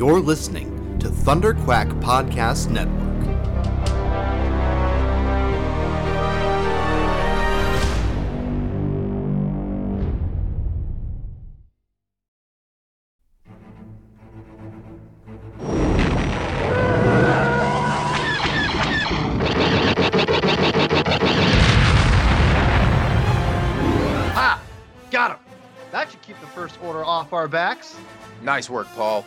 You're listening to Thunderquack Podcast Network. Ha! Got him! That should keep the first order off our backs. Nice work, Paul.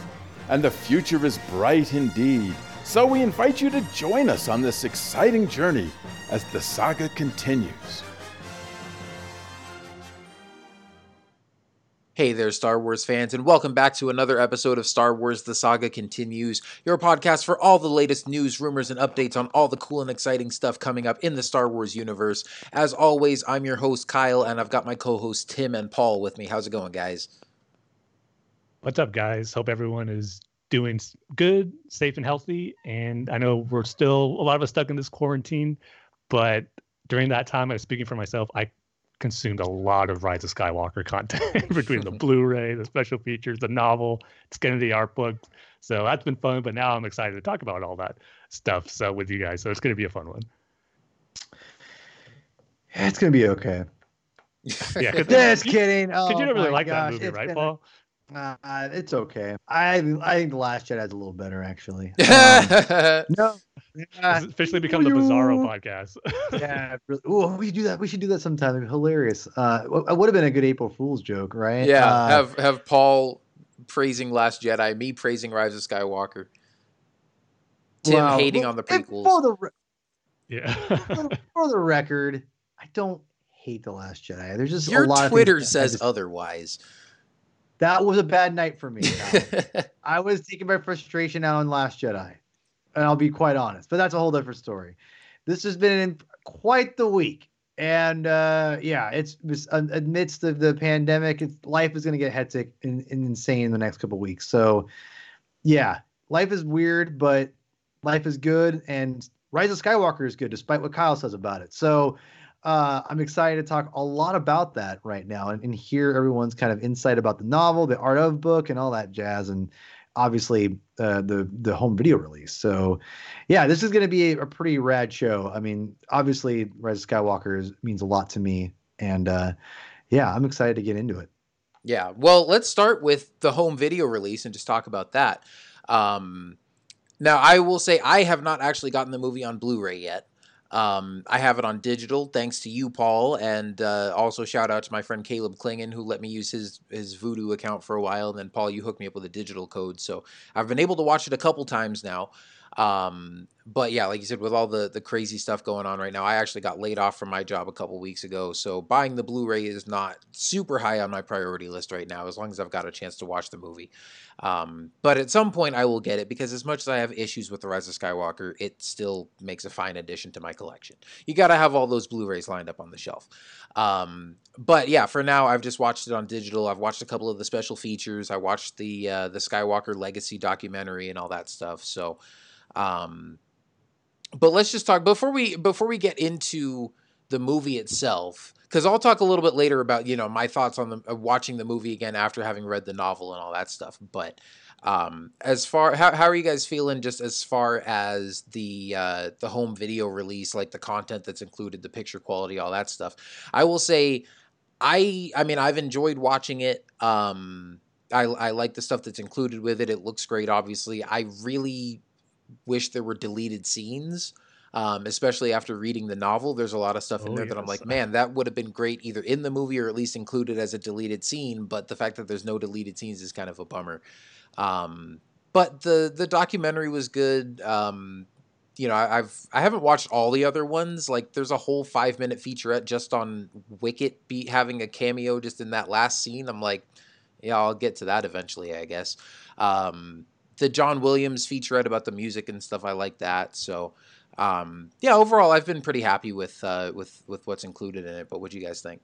And the future is bright indeed. So we invite you to join us on this exciting journey as the saga continues. Hey there, Star Wars fans, and welcome back to another episode of Star Wars The Saga Continues, your podcast for all the latest news, rumors, and updates on all the cool and exciting stuff coming up in the Star Wars universe. As always, I'm your host, Kyle, and I've got my co hosts, Tim and Paul, with me. How's it going, guys? What's up, guys? Hope everyone is doing good, safe, and healthy. And I know we're still, a lot of us stuck in this quarantine, but during that time, I was speaking for myself, I consumed a lot of Rise of Skywalker content between the Blu ray, the special features, the novel, skin of the art book. So that's been fun, but now I'm excited to talk about all that stuff so with you guys. So it's going to be a fun one. It's gonna be okay. Yeah, 'cause- Just you- kidding. Oh, Because you don't really like gosh, that movie, it's right, been- Paul? Uh, it's okay. I I think the Last Jedi's a little better actually. Um, no. Yeah, officially become the Bizarro podcast. yeah, really, ooh, we should do that. We should do that sometime. It'd be hilarious. Uh, it would have been a good April Fool's joke, right? yeah, Uh, have, have Paul praising Last Jedi, me praising Rise of Skywalker, Tim wow. hating Look, on the and prequels. For the re- yeah. for, for the record, I don't hate the Last Jedi. There's just Your a lot Twitter of things that says just- otherwise. That was a bad night for me. I was taking my frustration out on Last Jedi, and I'll be quite honest. But that's a whole different story. This has been quite the week, and uh, yeah, it's, it's uh, amidst of the pandemic. It's, life is going to get hectic and, and insane in the next couple weeks. So, yeah, life is weird, but life is good, and Rise of Skywalker is good, despite what Kyle says about it. So. Uh, I'm excited to talk a lot about that right now and, and hear everyone's kind of insight about the novel, the art of book, and all that jazz, and obviously uh, the the home video release. So, yeah, this is going to be a, a pretty rad show. I mean, obviously, Rise of Skywalker is, means a lot to me, and uh, yeah, I'm excited to get into it. Yeah. Well, let's start with the home video release and just talk about that. Um, now, I will say I have not actually gotten the movie on Blu-ray yet. Um, I have it on digital, thanks to you, Paul, and uh, also shout out to my friend Caleb Klingon who let me use his his Vudu account for a while. And then Paul, you hooked me up with a digital code, so I've been able to watch it a couple times now. Um, but yeah, like you said, with all the the crazy stuff going on right now, I actually got laid off from my job a couple weeks ago. So buying the Blu-ray is not super high on my priority list right now, as long as I've got a chance to watch the movie. Um, but at some point, I will get it because as much as I have issues with the Rise of Skywalker, it still makes a fine addition to my collection. You got to have all those Blu-rays lined up on the shelf. Um, but yeah, for now, I've just watched it on digital. I've watched a couple of the special features. I watched the uh, the Skywalker Legacy documentary and all that stuff. So. Um, but let's just talk before we before we get into the movie itself because I'll talk a little bit later about you know my thoughts on the uh, watching the movie again after having read the novel and all that stuff. But um, as far how how are you guys feeling just as far as the uh, the home video release, like the content that's included, the picture quality, all that stuff? I will say, I I mean I've enjoyed watching it. Um, I I like the stuff that's included with it. It looks great. Obviously, I really wish there were deleted scenes. Um, especially after reading the novel, there's a lot of stuff in Oh, there that I'm like, man, that would have been great either in the movie or at least included as a deleted scene. But the fact that there's no deleted scenes is kind of a bummer. Um, but the the documentary was good. Um, you know, I, I've I haven't watched all the other ones. Like, there's a whole five minute featurette just on Wicket be having a cameo just in that last scene. I'm like, yeah, I'll get to that eventually, I guess. Um, the John Williams featurette about the music and stuff. I like that. So um, yeah, overall, I've been pretty happy with uh, with with what's included in it. But what do you guys think?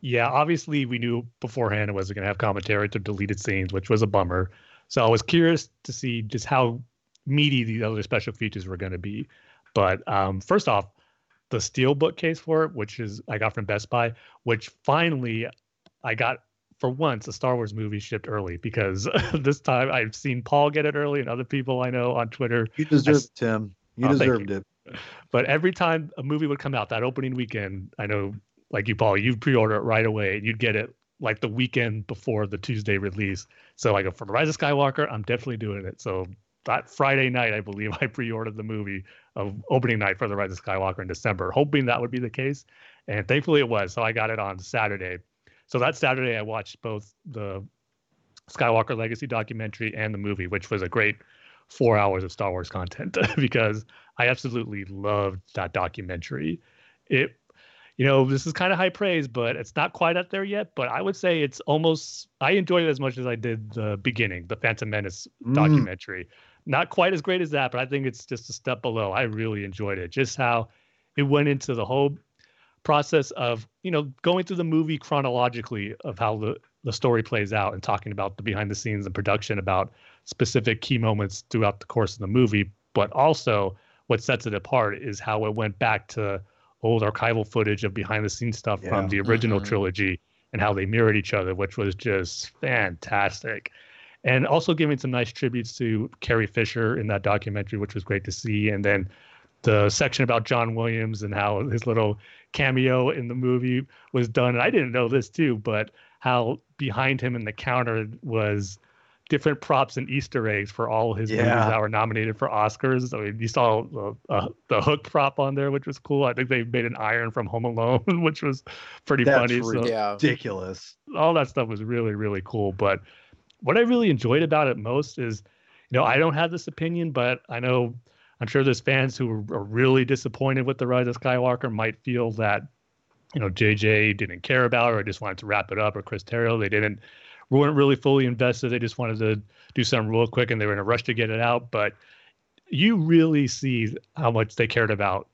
Yeah, obviously we knew beforehand it wasn't going to have commentary to deleted scenes, which was a bummer. So I was curious to see just how meaty the other special features were going to be. But um, first off, the steel bookcase for it, which is I got from Best Buy, which finally I got for once a Star Wars movie shipped early because this time I've seen Paul get it early and other people I know on Twitter. You deserved it, Tim. You oh, deserved you. it. But every time a movie would come out that opening weekend, I know like you, Paul, you'd pre-order it right away and you'd get it like the weekend before the Tuesday release. So like for the Rise of Skywalker, I'm definitely doing it. So that Friday night, I believe I pre-ordered the movie of opening night for the Rise of Skywalker in December, hoping that would be the case, and thankfully it was. So I got it on Saturday. So that Saturday, I watched both the Skywalker Legacy documentary and the movie, which was a great four hours of Star Wars content because I absolutely loved that documentary. It you know, this is kind of high praise, but it's not quite up there yet. But I would say it's almost, I enjoyed it as much as I did the beginning, the Phantom Menace mm. documentary. Not quite as great as that, but I think it's just a step below. I really enjoyed it. Just how it went into the whole process of, you know, going through the movie chronologically of how the, the story plays out and talking about the behind the scenes and production about specific key moments throughout the course of the movie. But also, what sets it apart is how it went back to old archival footage of behind the scenes stuff yeah. from the original mm-hmm. trilogy and how they mirrored each other, which was just fantastic. And also giving some nice tributes to Carrie Fisher in that documentary, which was great to see. And then the section about John Williams and how his little cameo in the movie was done. And I didn't know this too, but how behind him in the counter was different props and Easter eggs for all his yeah. movies that were nominated for Oscars. I mean, you saw the, uh, the hook prop on there, which was cool. I think they made an iron from Home Alone, which was pretty funny. That's funny. ridiculous. So all that stuff was really, really cool. But what I really enjoyed about it most is, you know, I don't have this opinion, but I know I'm sure there's fans who are really disappointed with the Rise of Skywalker might feel that, you know, JJ didn't care about it or just wanted to wrap it up, or Chris Terrio they didn't weren't really fully invested. They just wanted to do something real quick and they were in a rush to get it out. But you really see how much they cared about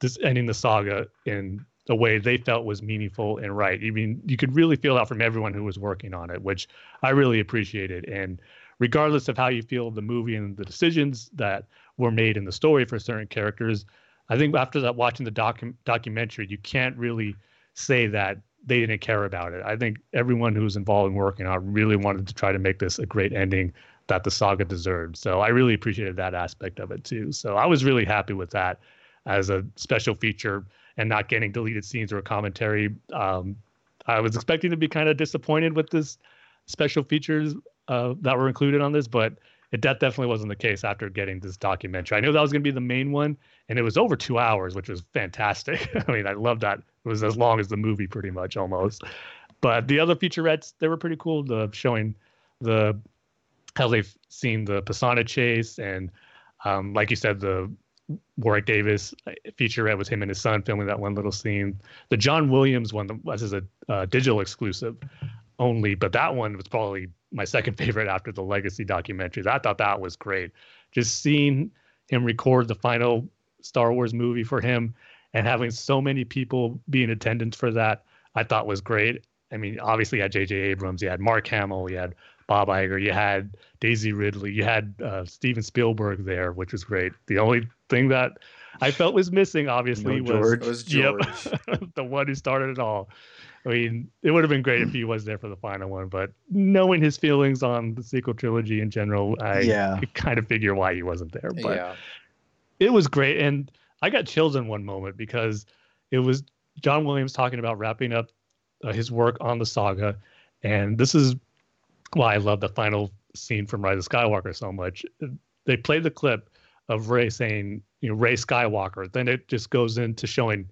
this ending the saga in a way they felt was meaningful and right. I mean, you could really feel that from everyone who was working on it, which I really appreciated. And regardless of how you feel the movie and the decisions that were made in the story for certain characters, I think after that watching the docu- documentary, you can't really say that they didn't care about it. I think everyone who was involved in working on really wanted to try to make this a great ending that the saga deserved. So I really appreciated that aspect of it too. So I was really happy with that as a special feature and not getting deleted scenes or commentary. Um, I was expecting to be kind of disappointed with this special features uh, that were included on this, but it that definitely wasn't the case after getting this documentary. I knew that was going to be the main one, and it was over two hours, which was fantastic. I mean, I love that. It was as long as the movie, pretty much almost. But the other featurettes, they were pretty cool. The showing the how they've seen the Pasaana chase, and um, like you said, the Warwick Davis featurette with him and his son filming that one little scene. The John Williams one was as a uh, digital exclusive only, but that one was probably my second favorite after the Legacy documentaries. I thought that was great. Just seeing him record the final Star Wars movie for him and having so many people be in attendance for that, I thought was great. I mean, obviously, you had J.J. Abrams, you had Mark Hamill, you had Bob Iger, you had Daisy Ridley, you had uh, Steven Spielberg there, which was great. The only thing that I felt was missing, obviously, no, George. was, was George, yep, the one who started it all. I mean, it would have been great if he was there for the final one, but knowing his feelings on the sequel trilogy in general, I yeah. kind of figure why he wasn't there. But yeah. it was great. And I got chills in one moment because it was John Williams talking about wrapping up uh, his work on the saga. And this is why I love the final scene from Rise of Skywalker so much. They played the clip of Rey saying, you know, Rey Skywalker. Then it just goes into showing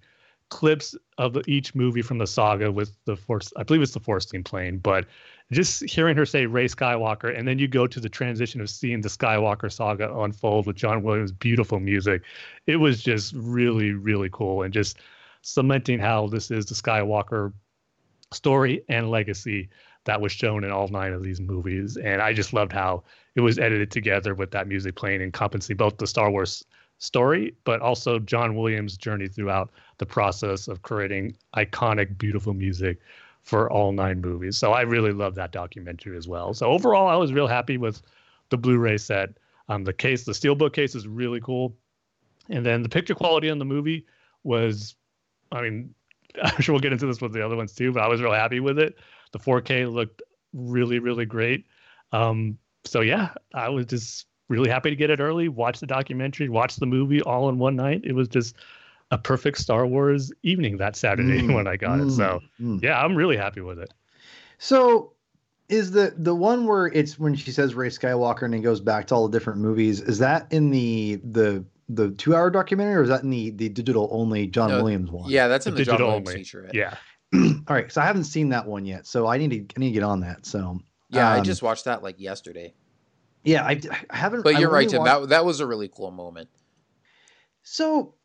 clips of each movie from the saga with the force i believe it's the force team playing but just hearing her say Rey skywalker and then you go to the transition of seeing the skywalker saga unfold with john williams beautiful music it was just really really cool and just cementing how this is the skywalker story and legacy that was shown in all nine of these movies. And I just loved how it was edited together with that music playing and encompassing both the Star Wars story, but also John Williams' journey throughout the process of creating iconic, beautiful music for all nine movies. So I really love that documentary as well. So overall, I was real happy with the Blu-ray set. Um, the case, the steelbook case, is really cool, and then the picture quality on the movie was, I mean, I'm sure we'll get into this with the other ones too, but I was real happy with it. The 4K looked really, really great. Um, so yeah, I was just really happy to get it early, watch the documentary, watch the movie all in one night. It was just a perfect Star Wars evening that Saturday mm, when I got mm, it. So mm. yeah, I'm really happy with it. So is the the one where it's when she says Rey Skywalker and it goes back to all the different movies, is that in the the the two hour documentary or is that in the the digital only John no, Williams one? Yeah, that's in the, the digital John Williams only. Yeah. all right, so I haven't seen that one yet, so I need to I need to get on that. So yeah, um, I just watched that like yesterday. Yeah, I, I haven't. But you're right, Tim. Watched... That that was a really cool moment. So,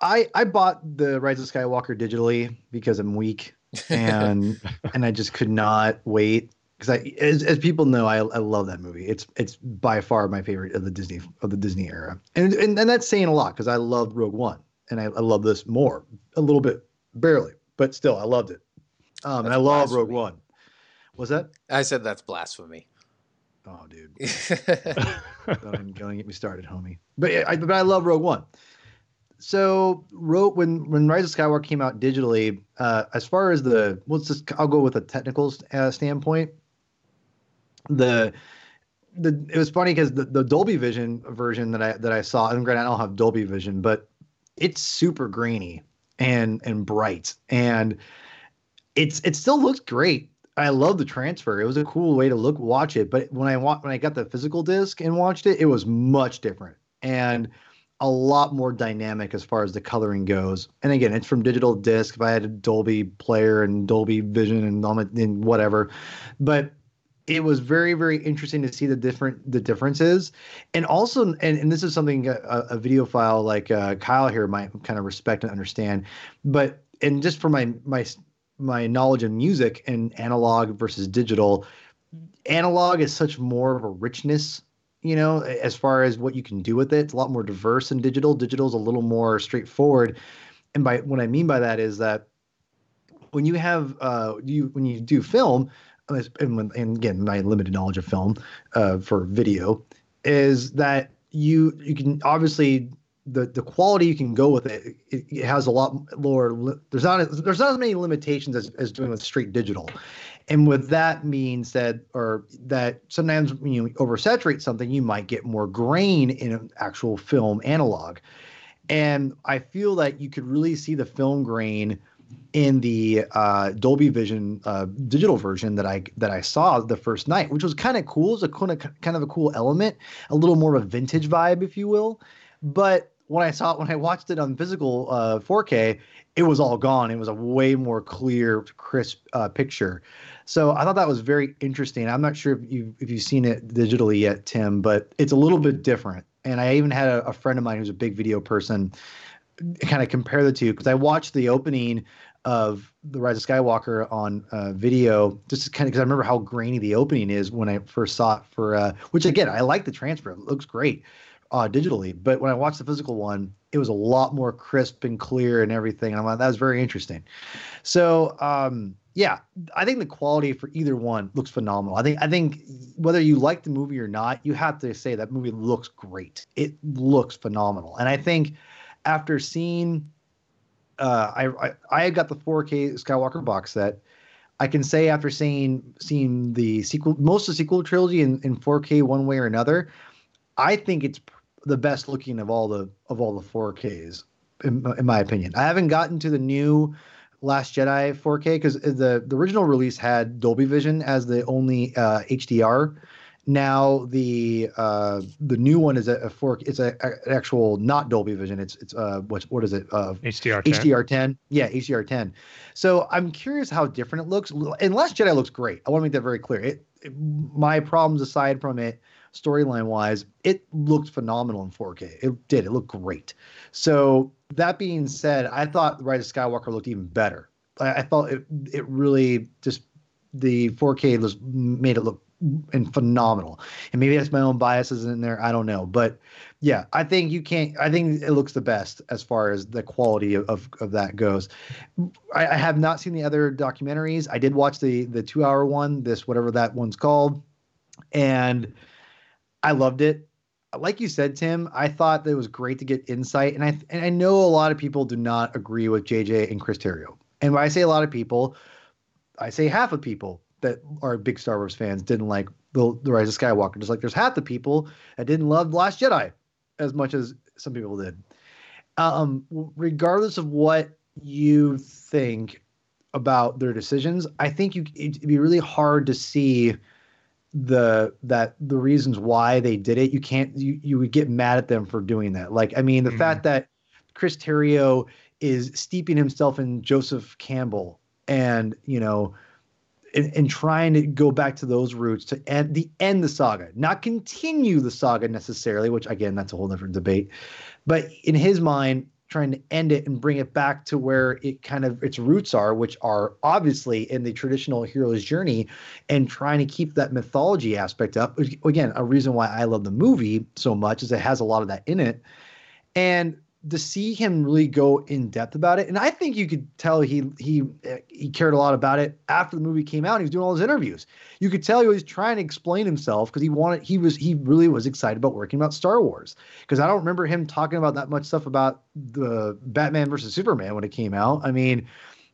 I I bought the Rise of Skywalker digitally because I'm weak and and I just could not wait because I as, as people know I I love that movie. It's it's by far my favorite of the Disney of the Disney era, and and, and that's saying a lot because I loved Rogue One and I, I love this more a little bit barely, but still I loved it. Um, and I love Rogue One. Was that? I said that's blasphemy. Oh, dude. don't even, get me started, homie. But I, but I love Rogue One. So, wrote when when Rise of Skywalker came out digitally, uh, as far as the let's just I'll go with a technical uh, standpoint. The the it was funny because the, the Dolby Vision version that I that I saw, and granted I don't have Dolby Vision, but it's super grainy and and bright, and it's it still looks great I love the transfer. It was a cool way to look watch it. But when I wa- when I got the physical disc and watched it, it was much different and a lot more dynamic as far as the coloring goes. And again, it's from digital disc. If I had a Dolby player and Dolby Vision and, and whatever, but it was very very interesting to see the different the differences and also and, and this is something a, a videophile like uh, kyle here might kind of respect and understand but and just for my my my knowledge of music and analog versus digital, analog is such more of a richness, you know, as far as what you can do with it. It's a lot more diverse than digital. Digital is a little more straightforward. And by what I mean by that is that when you have uh, you when you do film, and, when, and again, my limited knowledge of film uh, for video is that you you can obviously the the quality you can go with it, it, it has a lot lower. There's not there's not as many limitations as, as doing with straight digital, and with that means that or that sometimes when you oversaturate something, you might get more grain in an actual film analog, and I feel that you could really see the film grain in the uh, Dolby Vision uh, digital version that I that I saw the first night, which was kind of cool. It's a kind of kind of a cool element, a little more of a vintage vibe, if you will. But when I saw it, when I watched it on physical uh, 4K, it was all gone. It was a way more clear, crisp uh, picture. So I thought that was very interesting. I'm not sure if you if you've seen it digitally yet, Tim, but it's a little bit different. And I even had a, a friend of mine who's a big video person kind of compare the two because I watched the opening of the Rise of Skywalker on uh, video, just kind of because I remember how grainy the opening is when I first saw it. For uh, which again, I like the transfer; it looks great uh, digitally. But when I watched the physical one, it was a lot more crisp and clear and everything. And I'm like, that was very interesting. So, um, yeah, I think the quality for either one looks phenomenal. I think I think whether you like the movie or not, you have to say that movie looks great. It looks phenomenal, and I think after seeing, uh, I, I I got the 4K Skywalker box set. I can say after seeing seeing the sequel, most of the sequel trilogy in, in 4K one way or another, I think it's the best looking of all the of all the 4Ks in, in my opinion. I haven't gotten to the new Last Jedi 4K because the the original release had Dolby Vision as the only uh, HDR. Now the uh, the new one is a, a 4 it's a, a, an actual not Dolby Vision. It's it's uh what what is it? Uh, HDR 10. HDR 10. Yeah, HDR 10. So I'm curious how different it looks. And Last Jedi looks great. I want to make that very clear. It, it my problems aside from it storyline wise, it looked phenomenal in 4K. It did. It looked great. So that being said, I thought Rise of Skywalker looked even better. I, I thought it it really just the 4K was made it look and phenomenal. And maybe that's my own biases in there. I don't know, but yeah, I think you can't. I think it looks the best as far as the quality of of, of that goes. I, I, have not seen the other documentaries. I did watch the the two hour one, this whatever that one's called, and I loved it. Like you said, Tim, I thought that it was great to get insight, and I and I know a lot of people do not agree with JJ and Chris Terrio. And when I say a lot of people, I say half of people that are big Star Wars fans didn't like the, the Rise of Skywalker. Just like there's half the people that didn't love Last Jedi as much as some people did. Um, regardless of what you think about their decisions, I think you it'd be really hard to see the that the reasons why they did it. You can't you you would get mad at them for doing that. Like I mean, the mm-hmm. fact that Chris Terrio is steeping himself in Joseph Campbell and you know and, and, trying to go back to those roots to end the end the saga, not continue the saga necessarily, which again that's a whole different debate. But in his mind, trying to end it and bring it back to where it kind of its roots are, which are obviously in the traditional hero's journey, and trying to keep that mythology aspect up. Again, a reason why I love the movie so much is it has a lot of that in it. And to see him really go in depth about it, and I think you could tell he he he cared a lot about it after the movie came out. He was doing all his interviews. You could tell he was trying to explain himself because he wanted he was he really was excited about working about Star Wars. Because I don't remember him talking about that much stuff about the Batman versus Superman when it came out. I mean,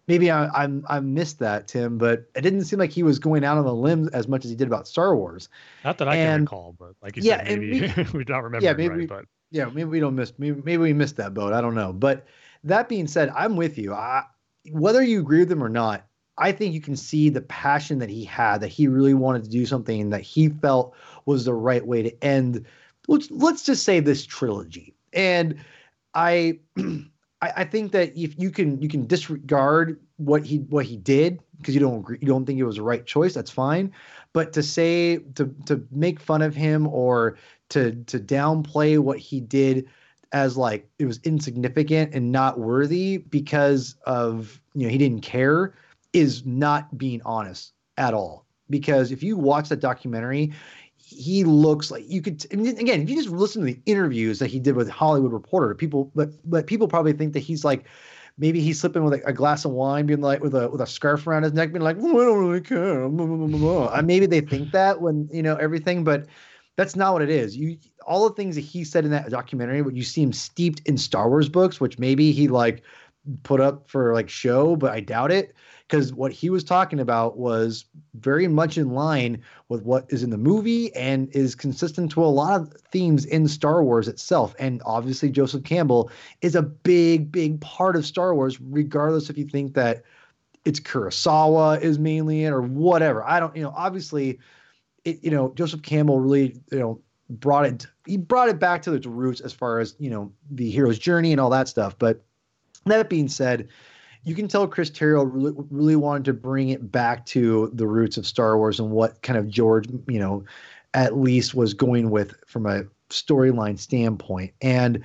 maybe I I'm I missed that Tim, but it didn't seem like he was going out on the limb as much as he did about Star Wars. Not that I and, can recall, but like you yeah, said, maybe we, we don't remember. Yeah, maybe right, but yeah, maybe we don't miss. Maybe, we missed that boat. I don't know. But that being said, I'm with you. I, whether you agree with him or not, I think you can see the passion that he had. That he really wanted to do something that he felt was the right way to end. Let's let's just say this trilogy. And I, I, I think that if you can you can disregard what he what he did because you don't agree, you don't think it was the right choice. That's fine. But to say to to make fun of him or to to downplay what he did as like it was insignificant and not worthy because of you know he didn't care is not being honest at all. Because if you watch that documentary he looks like you could I mean, again if you just listen to the interviews that he did with hollywood reporter people but but people probably think that he's like maybe he's slipping with a, glass of wine being like with a with a scarf around his neck being like well, i don't really care. Maybe they think that when you know everything but that's not what it is. You all the things that he said in that documentary, what you see him steeped in Star Wars books, which maybe he like put up for like show, but I doubt it because what he was talking about was very much in line with what is in the movie and is consistent to a lot of themes in Star Wars itself. And obviously, Joseph Campbell is a big, big part of Star Wars, regardless if you think that it's Kurosawa is mainly it or whatever. I don't, you know, obviously it, you know, Joseph Campbell really, you know, brought it he brought it back to its roots as far as, you know, the hero's journey and all that stuff. But that being said, you can tell Chris Terrio really, really wanted to bring it back to the roots of Star Wars and what kind of George, you know, at least was going with from a storyline standpoint. And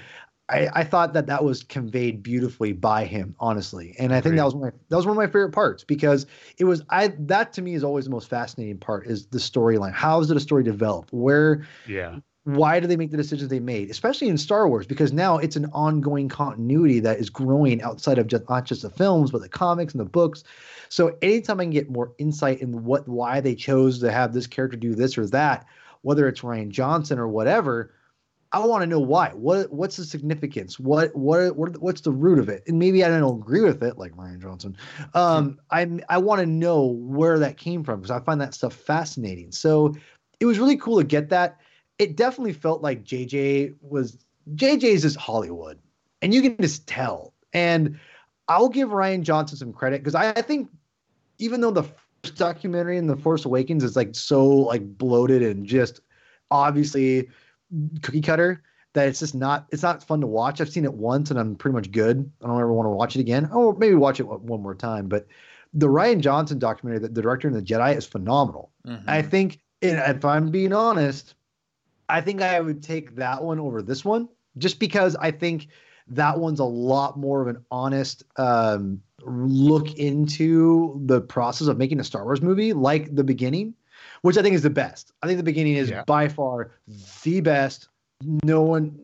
I, I, thought that that was conveyed beautifully by him, honestly, and I think that was my that was one of my favorite parts because it was I that to me is always the most fascinating part is the storyline. How is it a story develop? Where yeah. Why do they make the decisions they made, especially in Star Wars? Because now it's an ongoing continuity that is growing outside of just not just the films, but the comics and the books. So anytime I can get more insight in what why they chose to have this character do this or that, whether it's Rian Johnson or whatever, I want to know why. What what's the significance? What what, what what's the root of it? And maybe I don't agree with it, like Rian Johnson. Um, I I want to know where that came from because I find that stuff fascinating. So it was really cool to get that. It definitely felt like JJ was JJ's is Hollywood, and you can just tell. And I'll give Rian Johnson some credit because I, I think even though the first documentary in the Force Awakens is like so like bloated and just obviously cookie cutter that it's just not it's not fun to watch. I've seen it once and I'm pretty much good. I don't ever want to watch it again. Oh, maybe watch it one more time. But the Rian Johnson documentary, the, the director in the Jedi, is phenomenal. Mm-hmm. I think, if I'm being honest, I think I would take that one over this one, just because I think that one's a lot more of an honest um, look into the process of making a Star Wars movie like the beginning, which I think is the best. I think the beginning is Yeah. by far the best. No one,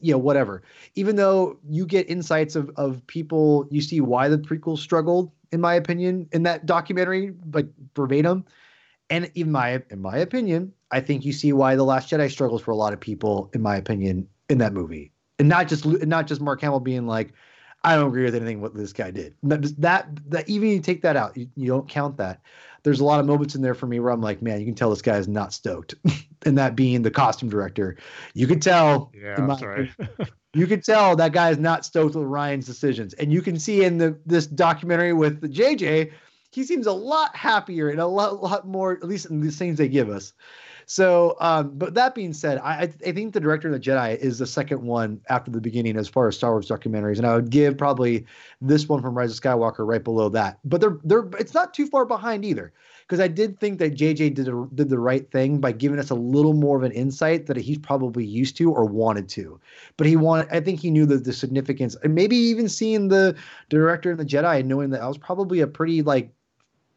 you know, whatever. Even though you get insights of of people, you see why the prequels struggled, in my opinion, in that documentary, like verbatim. And in my in my opinion, I think you see why the Last Jedi struggles for a lot of people, in my opinion, in that movie, and not just not just Mark Hamill being like, I don't agree with anything what this guy did. That that, that even you take that out, you, you don't count that. There's a lot of moments in there for me where I'm like, man, you can tell this guy is not stoked, and that being the costume director, you could tell. Yeah, my sorry. you could tell that guy is not stoked with Rian's decisions, and you can see in the this documentary with the JJ, he seems a lot happier and a lot, lot more, at least in the scenes they give us. So, um, but that being said, I, I think the director of the Jedi is the second one after the beginning as far as Star Wars documentaries, and I would give probably this one from Rise of Skywalker right below that. But they're they're it's not too far behind either, because I did think that JJ did a, did the right thing by giving us a little more of an insight that he's probably used to or wanted to. But he wanted, I think he knew the the significance, and maybe even seeing the director and the Jedi, and knowing that I was probably a pretty like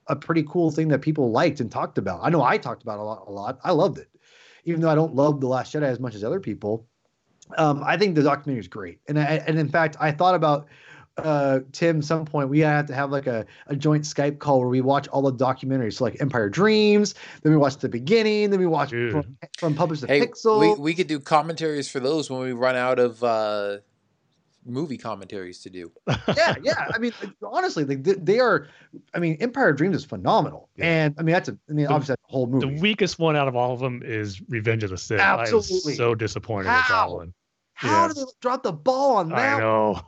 a pretty cool thing that people liked and talked about. I know I talked about a lot. A lot. I loved it, even though I don't love the Last Jedi as much as other people. Um, I think the documentary is great, and I, and in fact, I thought about uh, Tim. Some point we have to have like a, a joint Skype call where we watch all the documentaries, so like Empire Dreams. Then we watch the beginning. Then we watch Dude. from, from Publish the Hey, Pixel. we, we could do commentaries for those when we run out of uh, movie commentaries to do. yeah, yeah. I mean, honestly, like they, they are. I mean, Empire of Dreams is phenomenal, Yeah. and I mean that's a. I mean, The- obviously that's a whole the movie. weakest one out of all of them is Revenge of the Sith. Absolutely. was so disappointed with How? that one. How yeah. did they drop the ball on that? I that? know.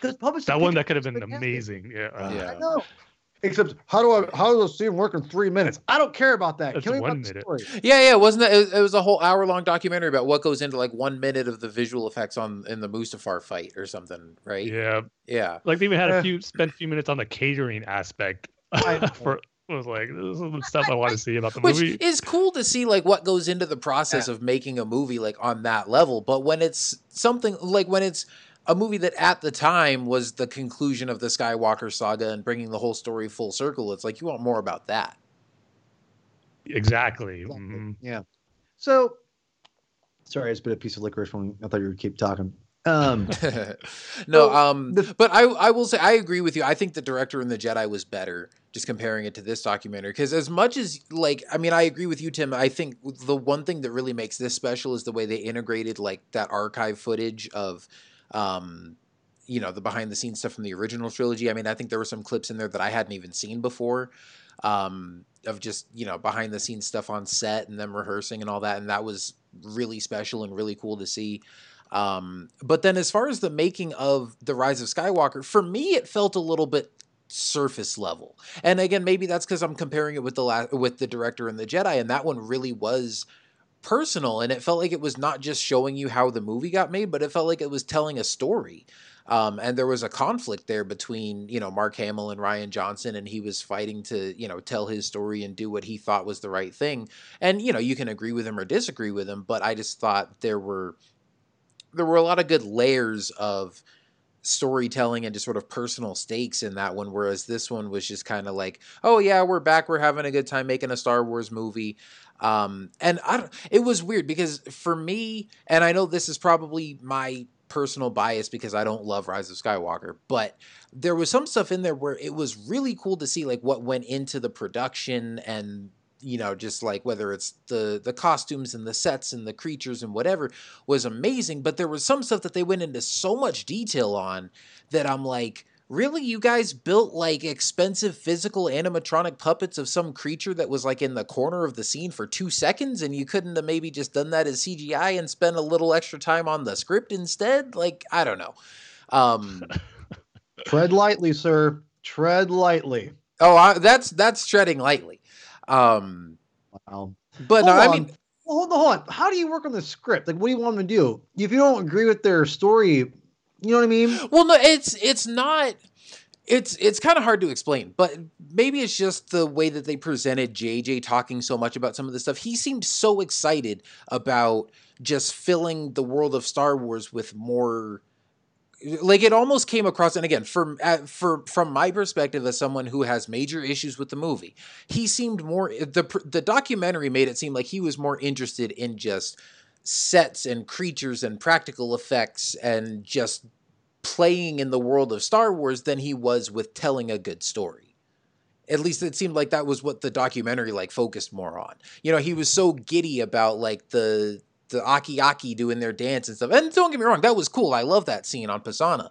Because Publish that one that could have been amazing. Yeah. uh, Yeah. I know. Except how do I how does a scene work in three minutes? I don't care about that. That's Kill me one minute. story. Yeah, yeah, wasn't that? It was, it was a whole hour long documentary about what goes into like one minute of the visual effects on in the Mustafar fight or something, right? Yeah. Yeah. Like they even had Eh. a few spent a few minutes on the catering aspect I for I was like, this is the stuff I want to see about the Which movie. is cool to see like what goes into the process of making a movie like on that level. But when it's something like when it's a movie that at the time was the conclusion of the Skywalker saga and bringing the whole story full circle, it's like you want more about that. Exactly. Exactly. Mhm. Yeah. So sorry, I just bit a piece of licorice when I thought you would keep talking. Um no, So, um, the- but I I will say I agree with you. I think the director in the Jedi was better. Just comparing it to this documentary, because as much as like, I mean, I agree with you, Tim. I think the one thing that really makes this special is the way they integrated like that archive footage of, um, you know, the behind the scenes stuff from the original trilogy. I mean, I think there were some clips in there that I hadn't even seen before, um, of just you know behind the scenes stuff on set and them rehearsing and all that, and that was really special and really cool to see. Um, but then as far as the making of the Rise of Skywalker, for me it felt a little bit surface level. And again, maybe that's because I'm comparing it with the la- with the director and the Jedi, and that one really was personal, and it felt like it was not just showing you how the movie got made, but it felt like it was telling a story. Um, and there was a conflict there between you know Mark Hamill and Rian Johnson, and he was fighting to you know tell his story and do what he thought was the right thing. And you know you can agree with him or disagree with him, but I just thought there were there were a lot of good layers of storytelling and just sort of personal stakes in that one whereas this one was just kind of like oh yeah we're back we're having a good time making a star wars movie um and i don't it was weird because for me and i know this is probably my personal bias because i don't love rise of skywalker but there was some stuff in there where it was really cool to see like what went into the production and you know just like whether it's the the costumes and the sets and the creatures and whatever was amazing but there was some stuff that they went into so much detail on that i'm like really you guys built like expensive physical animatronic puppets of some creature that was like in the corner of the scene for two seconds and you couldn't have maybe just done that as cgi and spent a little extra time on the script instead like i don't know um tread lightly, sir. Tread lightly. oh I, that's that's treading lightly um Wow. but no i mean Well, hold on, hold on. How do you work on the script? Like, what do you want them to do? If you don't agree with their story, you know what I mean? Well, no, it's it's not. It's it's kind of hard to explain, but maybe it's just the way that they presented JJ talking so much about some of this stuff. He seemed so excited about just filling the world of Star Wars with more like it almost came across and again from for from my perspective as someone who has major issues with the movie he seemed more the the documentary made it seem like he was more interested in just sets and creatures and practical effects and just playing in the world of Star Wars than he was with telling a good story at least it seemed like that was what the documentary like focused more on you know he was so giddy about like the the Aki Aki doing their dance and stuff. And don't get me wrong, that was cool. I love that scene on Pasaana,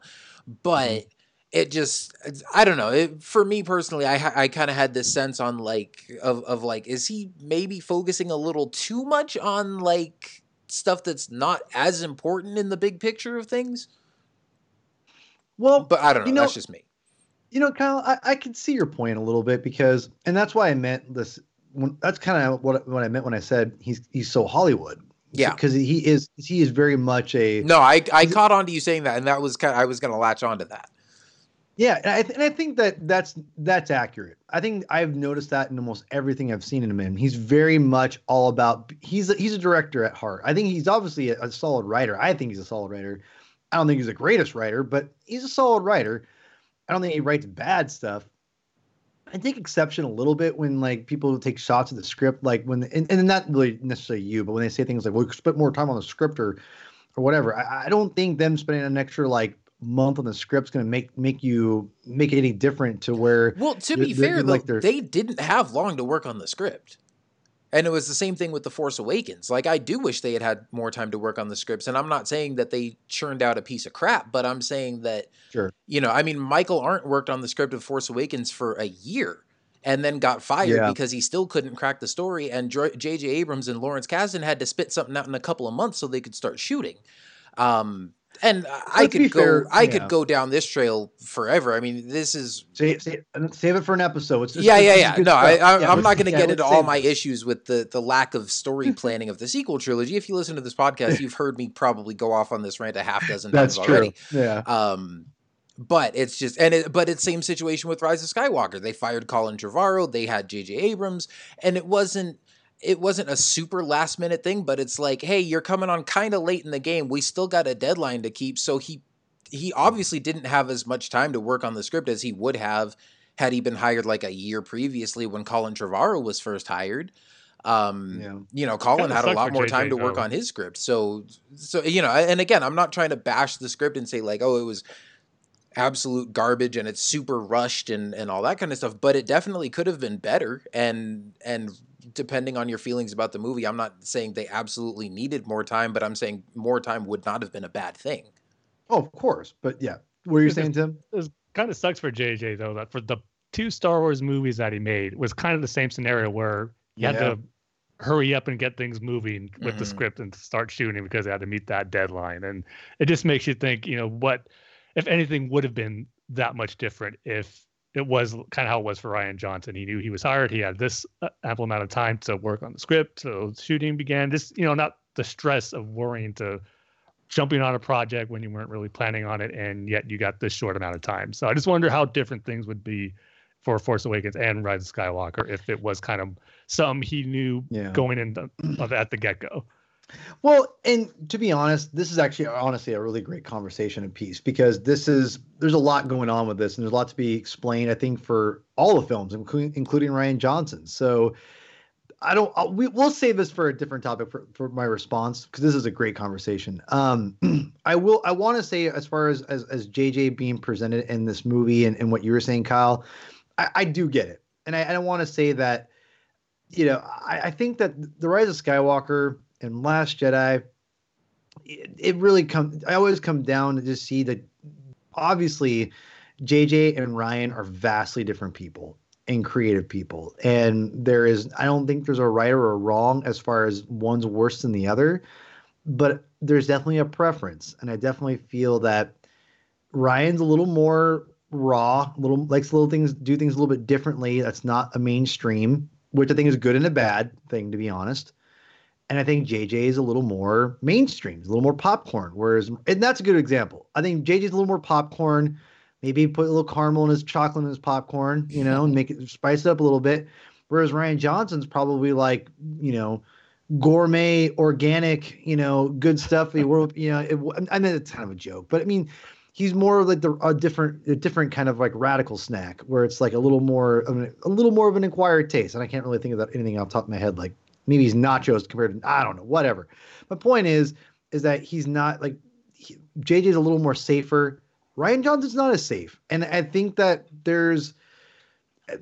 but mm-hmm. it just I don't know. It, for me personally, I I kind of had this sense on like of of like is he maybe focusing a little too much on like stuff that's not as important in the big picture of things. Well, but I don't know. You know that's just me. You know, Kyle, I, I can see your point a little bit because, and that's why I meant this. When, that's kind of what what I meant when I said he's he's so Hollywood yeah, because he is he is very much a. No, I I caught on to you saying that, and that was kind. Of, I was going to latch on to that. Yeah, and I, th- and I think that that's that's accurate. I think I've noticed that in almost everything I've seen in him. He's very much all about. He's a, he's a director at heart. I think he's obviously a, a solid writer. I think he's a solid writer. I don't think he's the greatest writer, but he's a solid writer. I don't think he writes bad stuff. I take exception a little bit when like people take shots of the script, like when and, and not really necessarily you, but when they say things like, "Well, we spent more time on the script" or or whatever. I, I don't think them spending an extra like month on the script's going to make make you make it any different to where. Well, to be fair, like though, they didn't have long to work on the script. And it was the same thing with The Force Awakens. Like, I do wish they had had more time to work on the scripts. And I'm not saying that they churned out a piece of crap, but I'm saying that, sure. you know, I mean, Michael Arndt worked on the script of Force Awakens for a year and then got fired yeah. because he still couldn't crack the story. And J.J. Abrams and Lawrence Kasdan had to spit something out in a couple of months so they could start shooting. Um, and I could go, fair, I yeah. could go down this trail forever. I mean, this is save, save, save it for an episode. It's just, yeah, yeah, yeah. No, I, am not going to get into all my issues with the the lack of story planning of the sequel trilogy. If you listen to this podcast, you've heard me probably go off on this rant a half dozen times already. Yeah. Um, but it's just and it, but it's same situation with Rise of Skywalker. They fired Colin Trevorrow. They had J.J. Abrams, and it wasn't it wasn't a super last minute thing, but it's like, hey, you're coming on kind of late in the game. We still got a deadline to keep. So he he obviously didn't have as much time to work on the script as he would have had he been hired like a year previously when Colin Trevorrow was first hired. Um, yeah. you know, Colin had a lot more time to work on his script. So, so you know, and again, I'm not trying to bash the script and say like, oh, it was absolute garbage and it's super rushed and and all that kind of stuff, but it definitely could have been better. And and depending on your feelings about the movie, I'm not saying they absolutely needed more time, but I'm saying more time would not have been a bad thing. Oh, of course. But yeah, what are you saying, Tim? It kind of sucks for JJ though that for the two Star Wars movies that he made was kind of the same scenario where he yeah. had to hurry up and get things moving with mm-hmm. the script and start shooting because they had to meet that deadline. And it just makes you think, you know, what if anything would have been that much different if it was kind of how it was for Rian Johnson. He knew he was hired. He had this uh, ample amount of time to work on the script. So shooting began. Just you know, not the stress of worrying to jumping on a project when you weren't really planning on it, and yet you got this short amount of time. So I just wonder how different things would be for Force Awakens and Rise of Skywalker if it was kind of some he knew yeah. going in the, at the get go. Well, and to be honest, this is actually honestly a really great conversation and piece because this is there's a lot going on with this, and there's a lot to be explained. I think for all the films, including including Rian Johnson. So I don't. I'll, we, we'll save this for a different topic for, for my response because this is a great conversation. Um, I will. I want to say as far as, as as JJ being presented in this movie and, and what you were saying, Kyle, I, I do get it, and I, I want to say that you know I, I think that the Rise of Skywalker and Last Jedi, it, it really comes. I always come down to just see that obviously JJ and Rian are vastly different people and creative people. And there is, I don't think there's a right or a wrong as far as one's worse than the other, but there's definitely a preference. And I definitely feel that Rian's a little more raw, little likes little things, do things a little bit differently. That's not a mainstream, which I think is good and a bad thing, to be honest. And I think JJ is a little more mainstream, a little more popcorn. Whereas, and that's a good example. I think JJ is a little more popcorn. Maybe put a little caramel in his chocolate in his popcorn, you know, and make it spice it up a little bit. Whereas Rian Johnson's probably like, you know, gourmet, organic, you know, good stuff. you know, it, I mean, it's kind of a joke, but I mean, he's more of like the a different a different kind of like radical snack where it's like a little more a little more of an acquired taste and i can't really think of that anything off the top of my head like maybe he's nachos compared to i don't know whatever. My point is is that he's not like he, jj's a little more safer. Rian johnson's not as safe. And i think that there's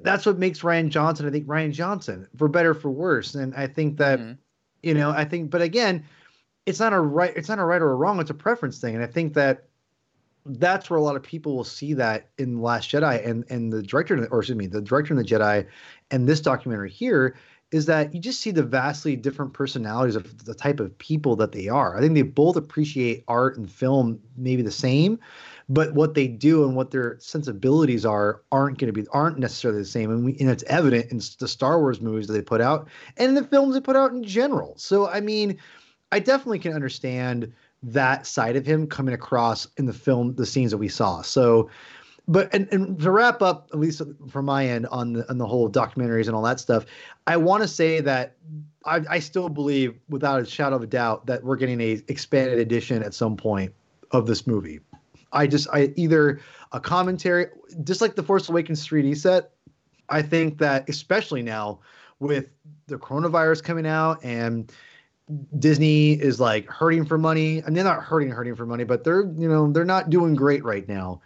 that's what makes Rian johnson i think Rian johnson for better for worse. And i think that mm-hmm. you know i think but again it's not a right it's not a right or a wrong it's a preference thing. And i think that that's where a lot of people will see that in Last Jedi and and the director or excuse me the director in the Jedi and this documentary here is that you just see the vastly different personalities of the type of people that they are. I think they both appreciate art and film maybe the same, but what they do and what their sensibilities are aren't going to be aren't necessarily the same. And, we, and it's evident in the Star Wars movies that they put out and the films they put out in general. So I mean, I definitely can understand that side of him coming across in the film, the scenes that we saw. So, but and, and to wrap up, at least from my end on the on the whole documentaries and all that stuff, I want to say that I, I still believe, without a shadow of a doubt, that we're getting a expanded edition at some point of this movie. I just I either a commentary, just like the Force Awakens 3D set. I think that especially now with the coronavirus coming out and Disney is like hurting for money, and they're not hurting hurting for money, but they're you know they're not doing great right now.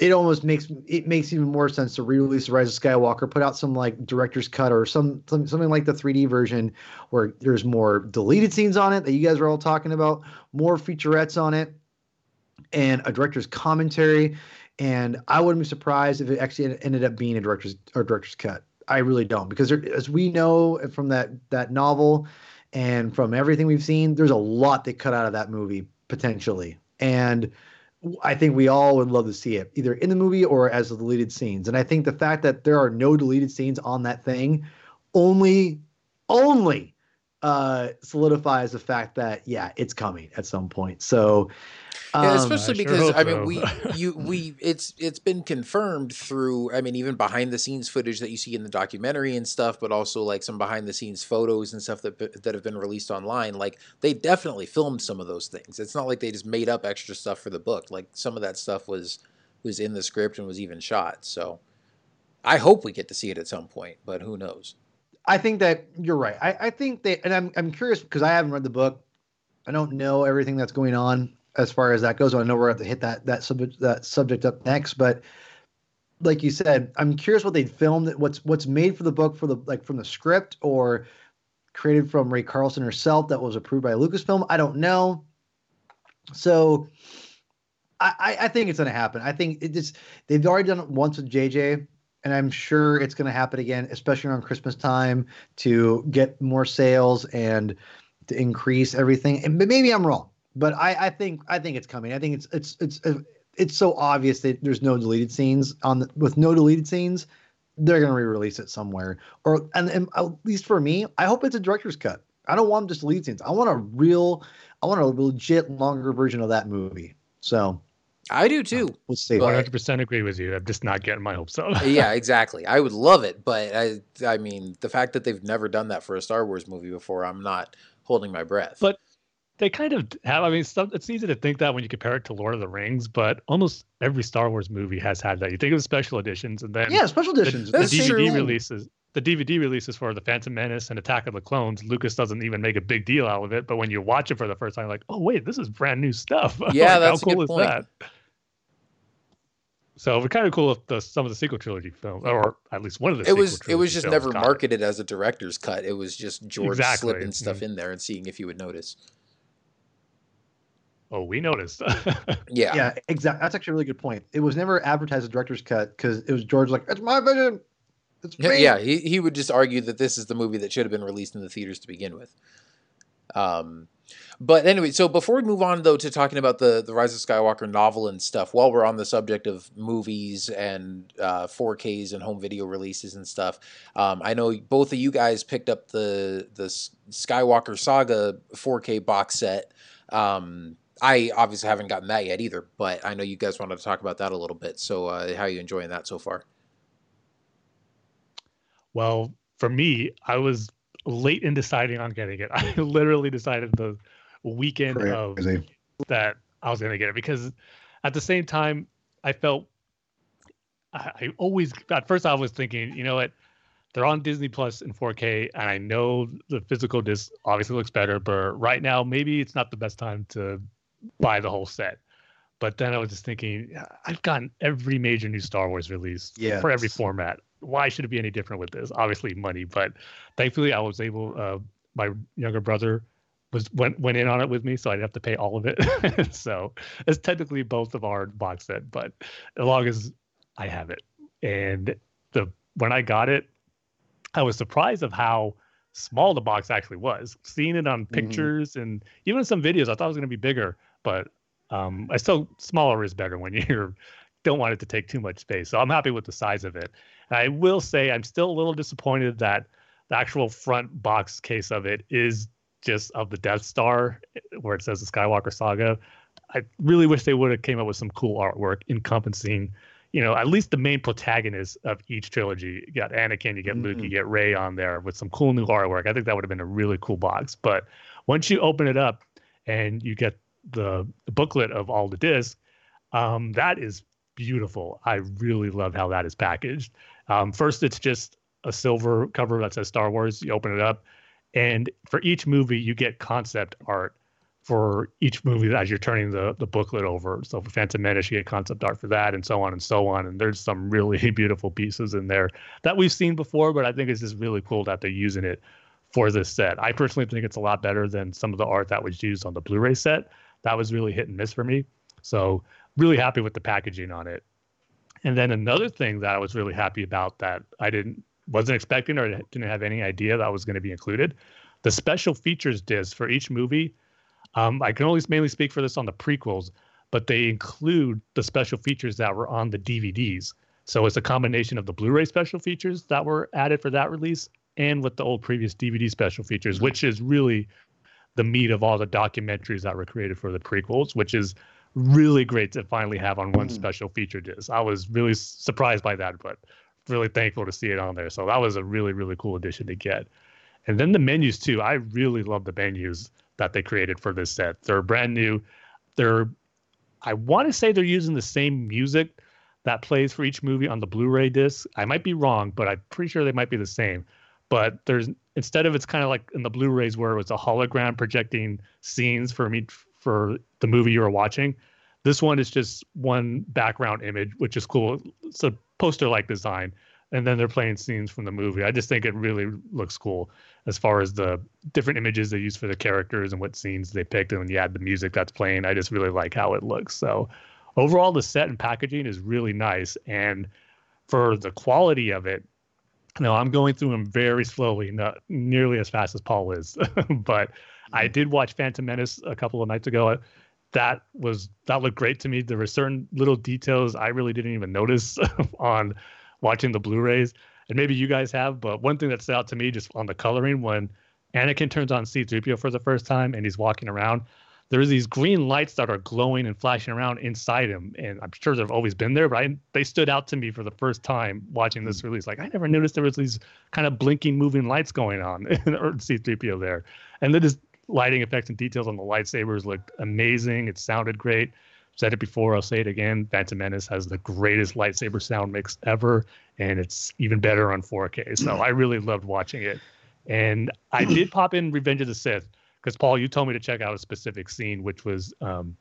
It almost makes it makes even more sense to re-release the Rise of Skywalker, put out some like director's cut or some, some something like the 3D version where there's more deleted scenes on it that you guys are all talking about, more featurettes on it, and a director's commentary. And I wouldn't be surprised if it actually ended up being a director's or director's cut. I really don't because there, as we know from that that novel and from everything we've seen, there's a lot they cut out of that movie potentially. And I think we all would love to see it either in the movie or as the deleted scenes. And I think the fact that there are no deleted scenes on that thing only, only uh, solidifies the fact that yeah, it's coming at some point. So um, yeah, especially I because I mean we you we it's it's been confirmed through I mean even behind the scenes footage that you see in the documentary and stuff, but also like some behind the scenes photos and stuff that that have been released online. Like they definitely filmed some of those things. It's not like they just made up extra stuff for the book. Like some of that stuff was was in the script and was even shot. So I hope we get to see it at some point, but who knows? I think that you're right. I, I think that, and I'm I'm curious because I haven't read the book. I don't know everything that's going on as far as that goes. I know we're going to hit that that subject that subject up next, but like you said, I'm curious what they filmed, what's what's made for the book for the like from the script or created from Rae Carson herself that was approved by Lucasfilm. I don't know. So I, I think it's going to happen. I think it just they've already done it once with JJ, and I'm sure it's going to happen again, especially around Christmas time to get more sales and to increase everything. And maybe I'm wrong but I, I think I think it's coming. I think it's it's it's uh, it's so obvious that there's no deleted scenes on the, with no deleted scenes. They're gonna re-release it somewhere, or and, and at least for me, I hope it's a director's cut. I don't want just deleted scenes. I want a real, I want a legit longer version of that movie. So I do too. Uh, we'll see. One hundred percent agree with you. I'm just not getting my hopes up. yeah, exactly. I would love it, but I, I mean, the fact that they've never done that for a Star Wars movie before, I'm not holding my breath. But they kind of have. I mean, it's easy to think that when you compare it to Lord of the Rings, but almost every Star Wars movie has had that. You think of the special editions, and then yeah, special editions. The, the DVD true. releases, the DVD releases for the Phantom Menace and Attack of the Clones. Lucas doesn't even make a big deal out of it, but when you watch it for the first time, like, oh wait, this is brand new stuff. Yeah, like, that's how cool is point. that? So it would kind of cool if the, some of the sequel trilogy films, or at least one of the. It was it was just never marketed it. as a director's cut. It was just George exactly. slipping stuff mm-hmm. in there and seeing if you would notice. Oh, we noticed. yeah. Yeah, exactly. That's actually a really good point. It was never advertised as director's cut because it was George like, it's my vision. It's me. Yeah, he, he would just argue that this is the movie that should have been released in the theaters to begin with. Um, but anyway, so before we move on though to talking about the the Rise of Skywalker novel and stuff, while we're on the subject of movies and uh, 4Ks and home video releases and stuff, um, I know both of you guys picked up the the Skywalker Saga 4K box set. Um, I obviously haven't gotten that yet either, but I know you guys wanted to talk about that a little bit. So, uh, how are you enjoying that so far? Well, for me, I was late in deciding on getting it. I literally decided the weekend Crazy. of that I was going to get it because at the same time, I felt I, I always at first I was thinking, you know what, they're on Disney Plus in 4K, and I know the physical disc obviously looks better, but right now maybe it's not the best time to buy the whole set. But then I was just thinking, I've gotten every major new Star Wars release for every format. Why should it be any different with this? Obviously, money, but thankfully I was able. Uh, my younger brother was went went in on it with me, so I didn't have to pay all of it. so it's technically both of our box set, but as long as I have it, and the when I got it, I was surprised of how small the box actually was. Seeing it on pictures and even some videos, I thought it was going to be bigger, but um, I still smaller is better when you don't want it to take too much space. So I'm happy with the size of it. And I will say I'm still a little disappointed that the actual front box case of it is just of the Death Star, where it says the Skywalker Saga. I really wish they would have came up with some cool artwork encompassing, you know, at least the main protagonists of each trilogy. You got Anakin, you get Luke, you get Rey on there with some cool new artwork. I think that would have been a really cool box. But once you open it up and you get the, the booklet of all the discs, um, that is beautiful. I really love how that is packaged. Um, first, it's just a silver cover that says Star Wars. You open it up, and for each movie, you get concept art for each movie as you're turning the, the booklet over. So for Phantom Menace, you get concept art for that, and so on and so on. And there's some really beautiful pieces in there that we've seen before, but I think it's just really cool that they're using it for this set. I personally think it's a lot better than some of the art that was used on the Blu-ray set. That was really hit and miss for me. So really happy with the packaging on it. And then another thing that I was really happy about that I didn't wasn't expecting or didn't have any idea that was going to be included, the special features disc for each movie. Um, I can only mainly speak for this on the prequels, but they include the special features that were on the DVDs. So it's a combination of the Blu-ray special features that were added for that release and with the old previous DVD special features, which is really the meat of all the documentaries that were created for the prequels, which is really great to finally have on one mm. special feature disc. I was really surprised by that, but really thankful to see it on there. So that was a really, really cool addition to get. And then the menus too. I really love the menus that they created for this set. They're brand new. They're I want to say they're using the same music that plays for each movie on the Blu-ray disc. I might be wrong, but I'm pretty sure they might be the same. But there's instead of it's kind of like in the Blu-rays where it was a hologram projecting scenes for me for the movie you were watching. This one is just one background image, which is cool. It's a poster-like design, and then they're playing scenes from the movie. I just think it really looks cool as far as the different images they use for the characters and what scenes they picked, and when you add the music that's playing, I just really like how it looks. So overall, the set and packaging is really nice, and for the quality of it, no, I'm going through them very slowly, not nearly as fast as Paul is. but I mm-hmm. did watch Phantom Menace a couple of nights ago. That was that looked great to me. There were certain little details I really didn't even notice on watching the Blu-rays, and maybe you guys have. But one thing that stood out to me just on the coloring when Anakin turns on C-3PO for the first time and he's walking around, there's these green lights that are glowing and flashing around inside him, and I'm sure they've always been there, but I, they stood out to me for the first time watching this hmm. release. Like I never noticed there was these kind of blinking, moving lights going on in C-3PO there, and then just lighting effects and details on the lightsabers looked amazing. It sounded great. Said it before, I'll say it again. Phantom Menace has the greatest lightsaber sound mix ever, and it's even better on 4K. So I really loved watching it. And I did pop in Revenge of the Sith because Paul, you told me to check out a specific scene, which was um,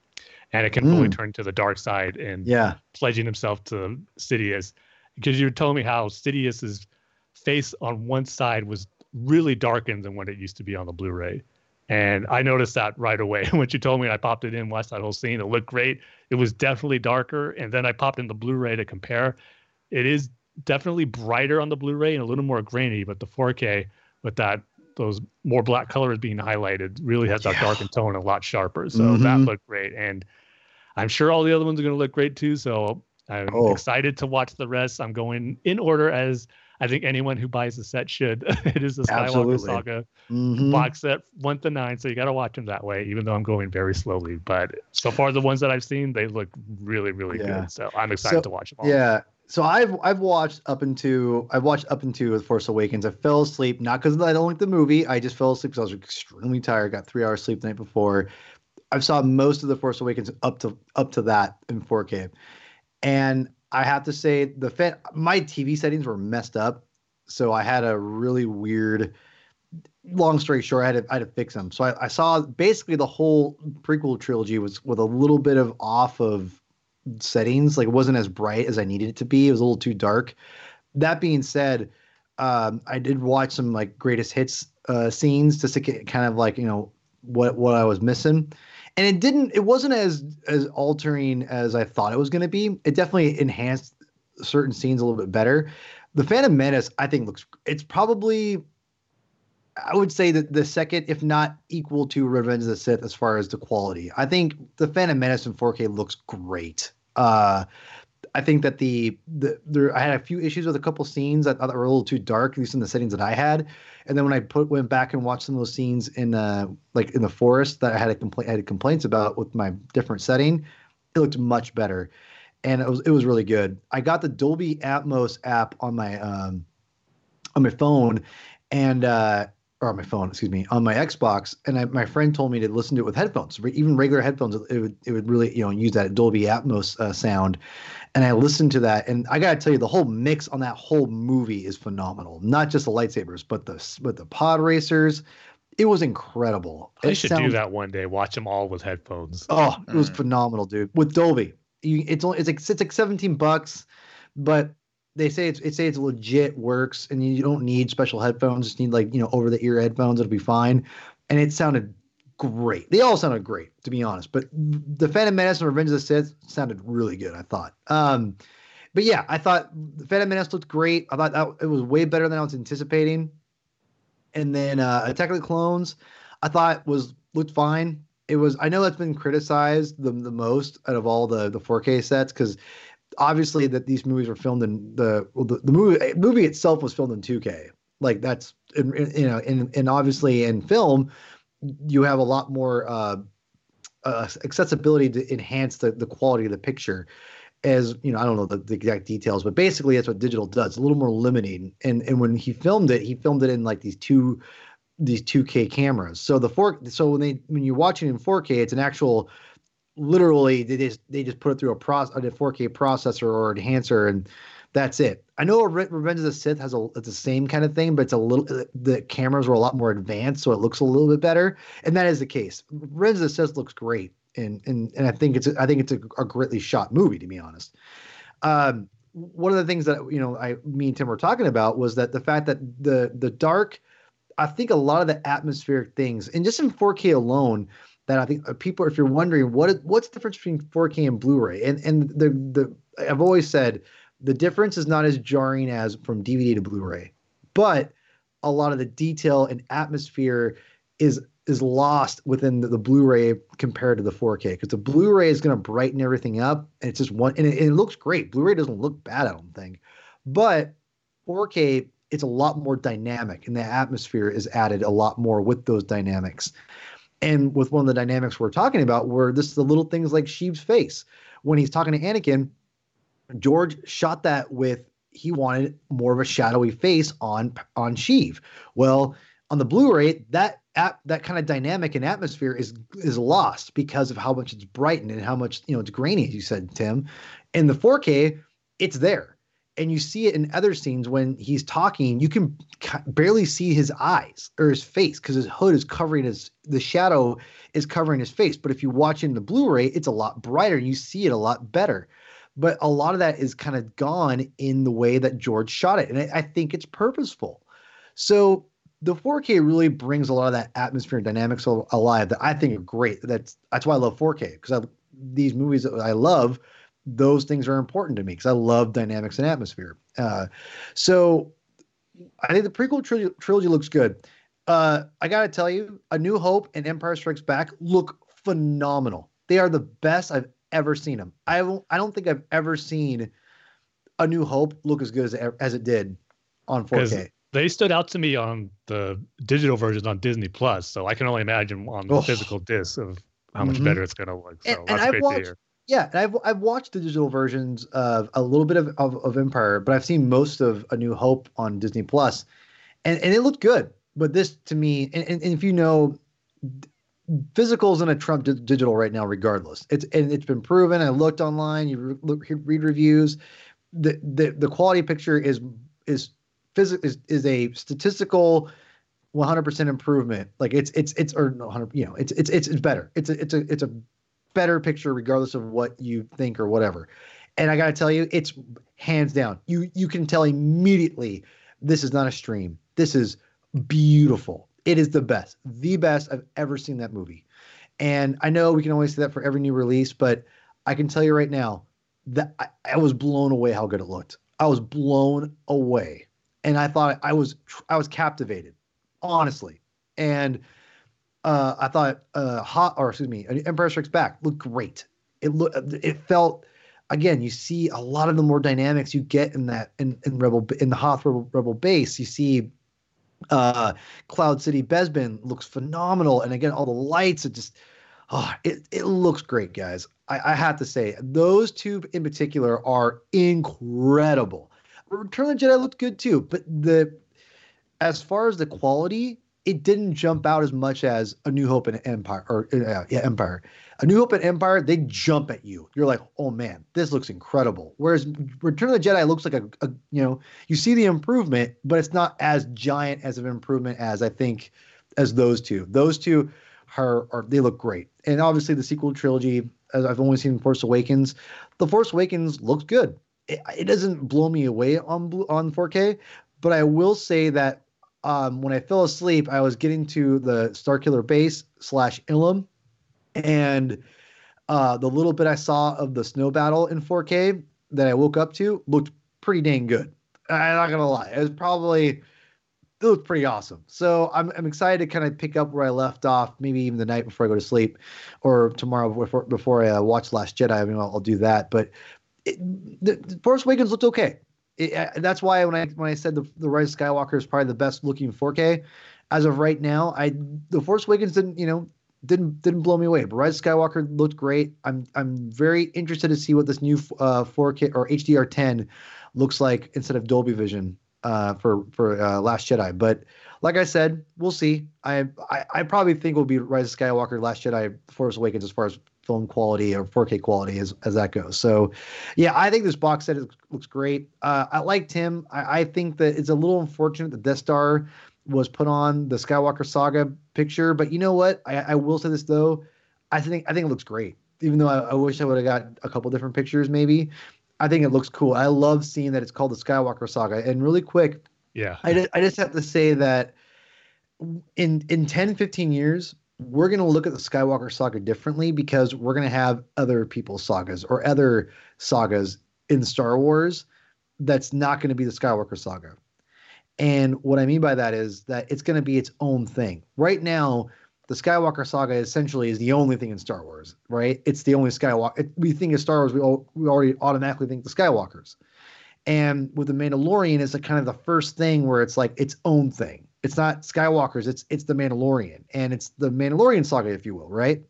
Anakin fully Mm. turned to the dark side and Yeah. pledging himself to Sidious, because you were telling me how Sidious's face on one side was really darkened than what it used to be on the Blu-ray. And I noticed that right away when you told me. I popped it in, watched that whole scene. It looked great. It was definitely darker. And then I popped in the Blu-ray to compare. It is definitely brighter on the Blu-ray and a little more grainy, but the 4K with that those more black colors being highlighted really has that Yeah. darkened tone a lot sharper. So that Mhm. looked great. And I'm sure all the other ones are going to look great too. So I'm Oh. excited to watch the rest. I'm going in order as I think anyone who buys the set should. it is the Skywalker Absolutely. Saga Mhm. box set one to nine, so you got to watch them that way. Even though I'm going very slowly, but so far the ones that I've seen, they look really, really Yeah. good. So I'm excited So- to watch them all. Yeah. so I've I've watched up into I've watched up into The Force Awakens. I fell asleep not because I don't like the movie. I just fell asleep because I was extremely tired. Got three hours sleep the night before. I've saw most of The Force Awakens up to up to that in 4K, and I have to say the my TV settings were messed up, so I had a really weird. Long story short, I had to, I had to fix them. So I, I saw basically the whole prequel trilogy was with a little bit of off of settings. Like it wasn't as bright as I needed it to be. It was a little too dark. That being said, um, I did watch some like greatest hits uh, scenes just to get kind of like you know what what I was missing, and it didn't. It wasn't as as altering as I thought it was going to be. It definitely enhanced certain scenes a little bit better. The Phantom Menace, I think, looks. It's probably I would say that the second, if not equal to Revenge of the Sith, as far as the quality. I think the Phantom Menace in 4K looks great. Uh, I think that the the there I had a few issues with a couple scenes that, that were a little too dark, at least in the settings that I had. And then when I put went back and watched some of those scenes in uh like in the forest that I had a complaint had complaints about with my different setting, it looked much better, and it was it was really good. I got the Dolby Atmos app on my um on my phone, and uh or on my phone, excuse me, on my Xbox, and I, my friend told me to listen to it with headphones, even regular headphones. It would it would really you know use that Dolby Atmos uh, sound, and I listened to that, and I gotta tell you, the whole mix on that whole movie is phenomenal. Not just the lightsabers, but the but the pod racers. It was incredible. I It should do that one day. Watch them all with headphones. Oh, it was Mm. phenomenal, dude. With Dolby, you, it's only it's like it's like seventeen bucks, but they say it's it say it's legit works, and you don't need special headphones. Just need like you know over the ear headphones. It'll be fine. And it sounded great. They all sounded great, to be honest. But the Phantom Menace and Revenge of the Sith sounded really good. I thought. Um, but yeah, I thought the Phantom Menace looked great. I thought that it was way better than I was anticipating. And then uh, Attack of the Clones, I thought was looked fine. It was. I know that's been criticized the the most out of all the the 4K sets because obviously that these movies were filmed in the well, the, the movie movie itself was filmed in 2K. Like that's in, in- you know, and and obviously in film you have a lot more uh, uh, accessibility to enhance the the quality of the picture. As you know, I don't know the, the exact details, but basically that's what digital does. A little more limiting. And and when he filmed it, he filmed it in like these two these 2K cameras. So the four so when they when you're watching in 4K, it's an actual literally they just they just put it through a process a 4K processor or enhancer and that's it. I know Re- Revenge of the Sith has a it's the same kind of thing, but it's a little the cameras were a lot more advanced, so it looks a little bit better, and that is the case. Revenge of the Sith looks great, and and and I think it's I think it's a, a greatly shot movie to be honest. Um, one of the things that you know I me and Tim were talking about was that the fact that the the dark, I think a lot of the atmospheric things, and just in 4K alone, that I think uh, people, if you're wondering what what's the difference between 4K and Blu-ray, and and the the I've always said the difference is not as jarring as from DVD to Blu-ray, but a lot of the detail and atmosphere is is lost within the, the Blu-ray compared to the 4K because the Blu-ray is going to brighten everything up and it's just one and it, and it looks great. Blu-ray doesn't look bad, I don't think, but 4K it's a lot more dynamic and the atmosphere is added a lot more with those dynamics. And with one of the dynamics we're talking about, where this is the little things like Sheev's face when he's talking to Anakin, George shot that with he wanted more of a shadowy face on on Sheev. Well, on the Blu-ray, that app that kind of dynamic and atmosphere is is lost because of how much it's brightened and how much you know it's grainy, as you said, Tim. In the 4K, it's there. And you see it in other scenes when he's talking, you can ca- barely see his eyes or his face because his hood is covering his the shadow is covering his face. But if you watch in the Blu-ray, it's a lot brighter. And you see it a lot better but a lot of that is kind of gone in the way that George shot it, and I, I think it's purposeful. So the 4K really brings a lot of that atmosphere and dynamics alive that I think are great. That's that's why I love 4K because these movies that I love, those things are important to me because I love dynamics and atmosphere. Uh, so I think the prequel trilogy, trilogy looks good. Uh, I gotta tell you, A New Hope and Empire Strikes Back look phenomenal. They are the best I've ever seen them. I won't, I don't think I've ever seen A New Hope look as good as it, as it did on 4K. They stood out to me on the digital versions on Disney Plus, so I can only imagine on the Oh. physical disc of how much Mhm. better it's going to look. So And- and that's I've great watched- to hear. Yeah, and I've I've watched the digital versions of a little bit of, of, of Empire, but I've seen most of A New Hope on Disney Plus, and and it looked good. But this to me, and, and, and if you know, physical is in a Trump di- digital right now, regardless. It's and it's been proven. I looked online. You re- read reviews. The, the the quality picture is is physical is, is a statistical 100% improvement. Like it's it's it's or 100 you know it's it's it's better. It's a it's a it's a better picture regardless of what you think or whatever. And I got to tell you, it's hands down. You you can tell immediately this is not a stream. This is beautiful. It is the best, the best I've ever seen that movie. And I know we can always say that for every new release, but I can tell you right now that I, I was blown away how good it looked. I was blown away, and I thought I was I was captivated, honestly. And uh, I thought uh, hot or excuse me, Empire Strikes Back looked great. It looked it felt again. You see a lot of the more dynamics you get in that in, in Rebel in the Hoth Rebel, Rebel base. You see uh, Cloud City Bespin looks phenomenal, and again all the lights. It just oh, it it looks great, guys. I, I have to say those two in particular are incredible. Return of the Jedi looked good too, but the as far as the quality, it didn't jump out as much as A New Hope and Empire, or uh, yeah, Empire. A New Hope and Empire, they jump at you. You're like, oh man, this looks incredible. Whereas Return of the Jedi looks like a, a you know, you see the improvement, but it's not as giant as an improvement as I think as those two. Those two are, are they look great, and obviously the sequel trilogy. As I've only seen Force Awakens, the Force Awakens looks good. It, it doesn't blow me away on on 4K, but I will say that um, when I fell asleep, I was getting to the Starkiller base slash Ilum, and uh, the little bit I saw of the snow battle in 4K that I woke up to looked pretty dang good. I'm not gonna lie, it was probably it looked pretty awesome. So I'm I'm excited to kind of pick up where I left off, maybe even the night before I go to sleep, or tomorrow before before I uh, watch Last Jedi. I mean, I'll, I'll do that. But it, the, the Force Awakens looked okay it, that's why when I when I said the the Rise of Skywalker is probably the best looking 4K, as of right now, I the Force Awakens didn't you know didn't didn't blow me away, but Rise of Skywalker looked great. I'm I'm very interested to see what this new uh, 4K or HDR10 looks like instead of Dolby Vision uh, for for uh, Last Jedi. But like I said, we'll see. I I, I probably think will be Rise of Skywalker, Last Jedi, Force Awakens as far as film quality or 4K quality as, as that goes. So, yeah, I think this box set is, looks great. Uh, I liked him. I, I think that it's a little unfortunate that Death Star was put on the Skywalker Saga picture, but you know what? I, I will say this though. I think I think it looks great. Even though I, I wish I would have got a couple different pictures, maybe. I think it looks cool. I love seeing that it's called the Skywalker Saga. And really quick, yeah, I just, I just have to say that in in 10, 15 years, we're going to look at the Skywalker saga differently because we're going to have other people's sagas or other sagas in Star Wars that's not going to be the Skywalker saga. And what I mean by that is that it's going to be its own thing. Right now, the Skywalker saga essentially is the only thing in Star Wars, right? It's the only Skywalker. It, we think of Star Wars, we, all, we already automatically think the Skywalkers. And with the Mandalorian, it's a kind of the first thing where it's like its own thing it's not Skywalker's. It's it's the Mandalorian, and it's the Mandalorian saga, if you will, right?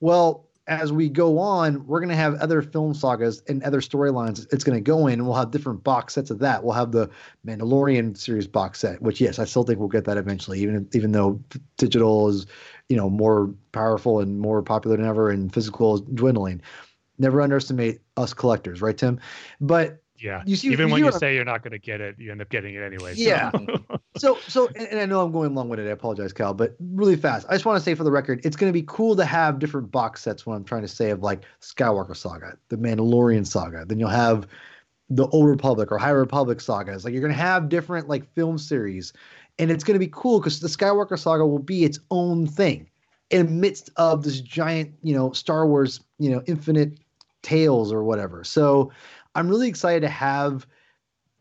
Well, as we go on, we're going to have other film sagas and other storylines. It's going to go in, and we'll have different box sets of that. We'll have the Mandalorian series box set, which yes, I still think we'll get that eventually, even even though digital is, you know, more powerful and more popular than ever, and physical is dwindling. Never underestimate us collectors, right, Tim? But yeah. You see, even you when you say you're not going to get it, you end up getting it anyway. So. Yeah. so, so, and I know I'm going long winded. I apologize, Cal, but really fast. I just want to say for the record, it's going to be cool to have different box sets. What I'm trying to say of like Skywalker Saga, the Mandalorian Saga. Then you'll have the Old Republic or High Republic sagas. Like you're going to have different like film series, and it's going to be cool because the Skywalker Saga will be its own thing in the midst of this giant, you know, Star Wars, you know, infinite tales or whatever. So I'm really excited to have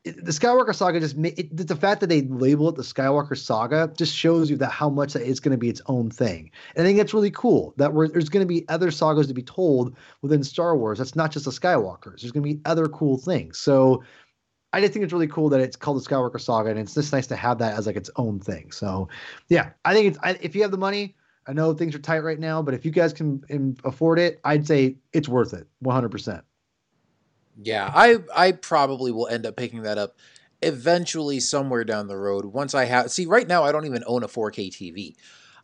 the Skywalker Saga. Just it, the fact that they label it the Skywalker Saga just shows you that how much that it's going to be its own thing. And I think that's really cool. That there's going to be other sagas to be told within Star Wars. That's not just the Skywalkers. There's going to be other cool things. So I just think it's really cool that it's called the Skywalker Saga, and it's just nice to have that as like its own thing. So, yeah, I think it's I, if you have the money, I know things are tight right now, but if you guys can afford it, I'd say it's worth it, 100%. Yeah, I I probably will end up picking that up eventually somewhere down the road. Once I have see right now I don't even own a 4K TV.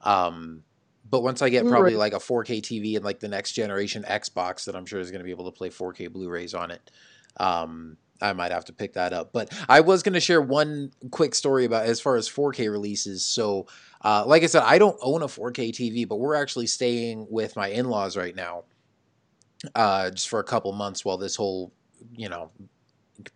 Um but once I get probably like a 4K TV and like the next generation Xbox that I'm sure is going to be able to play 4K Blu-rays on it. Um I might have to pick that up. But I was going to share one quick story about as far as 4K releases. So, uh, like I said, I don't own a 4K TV, but we're actually staying with my in laws right now uh, just for a couple months while this whole, you know,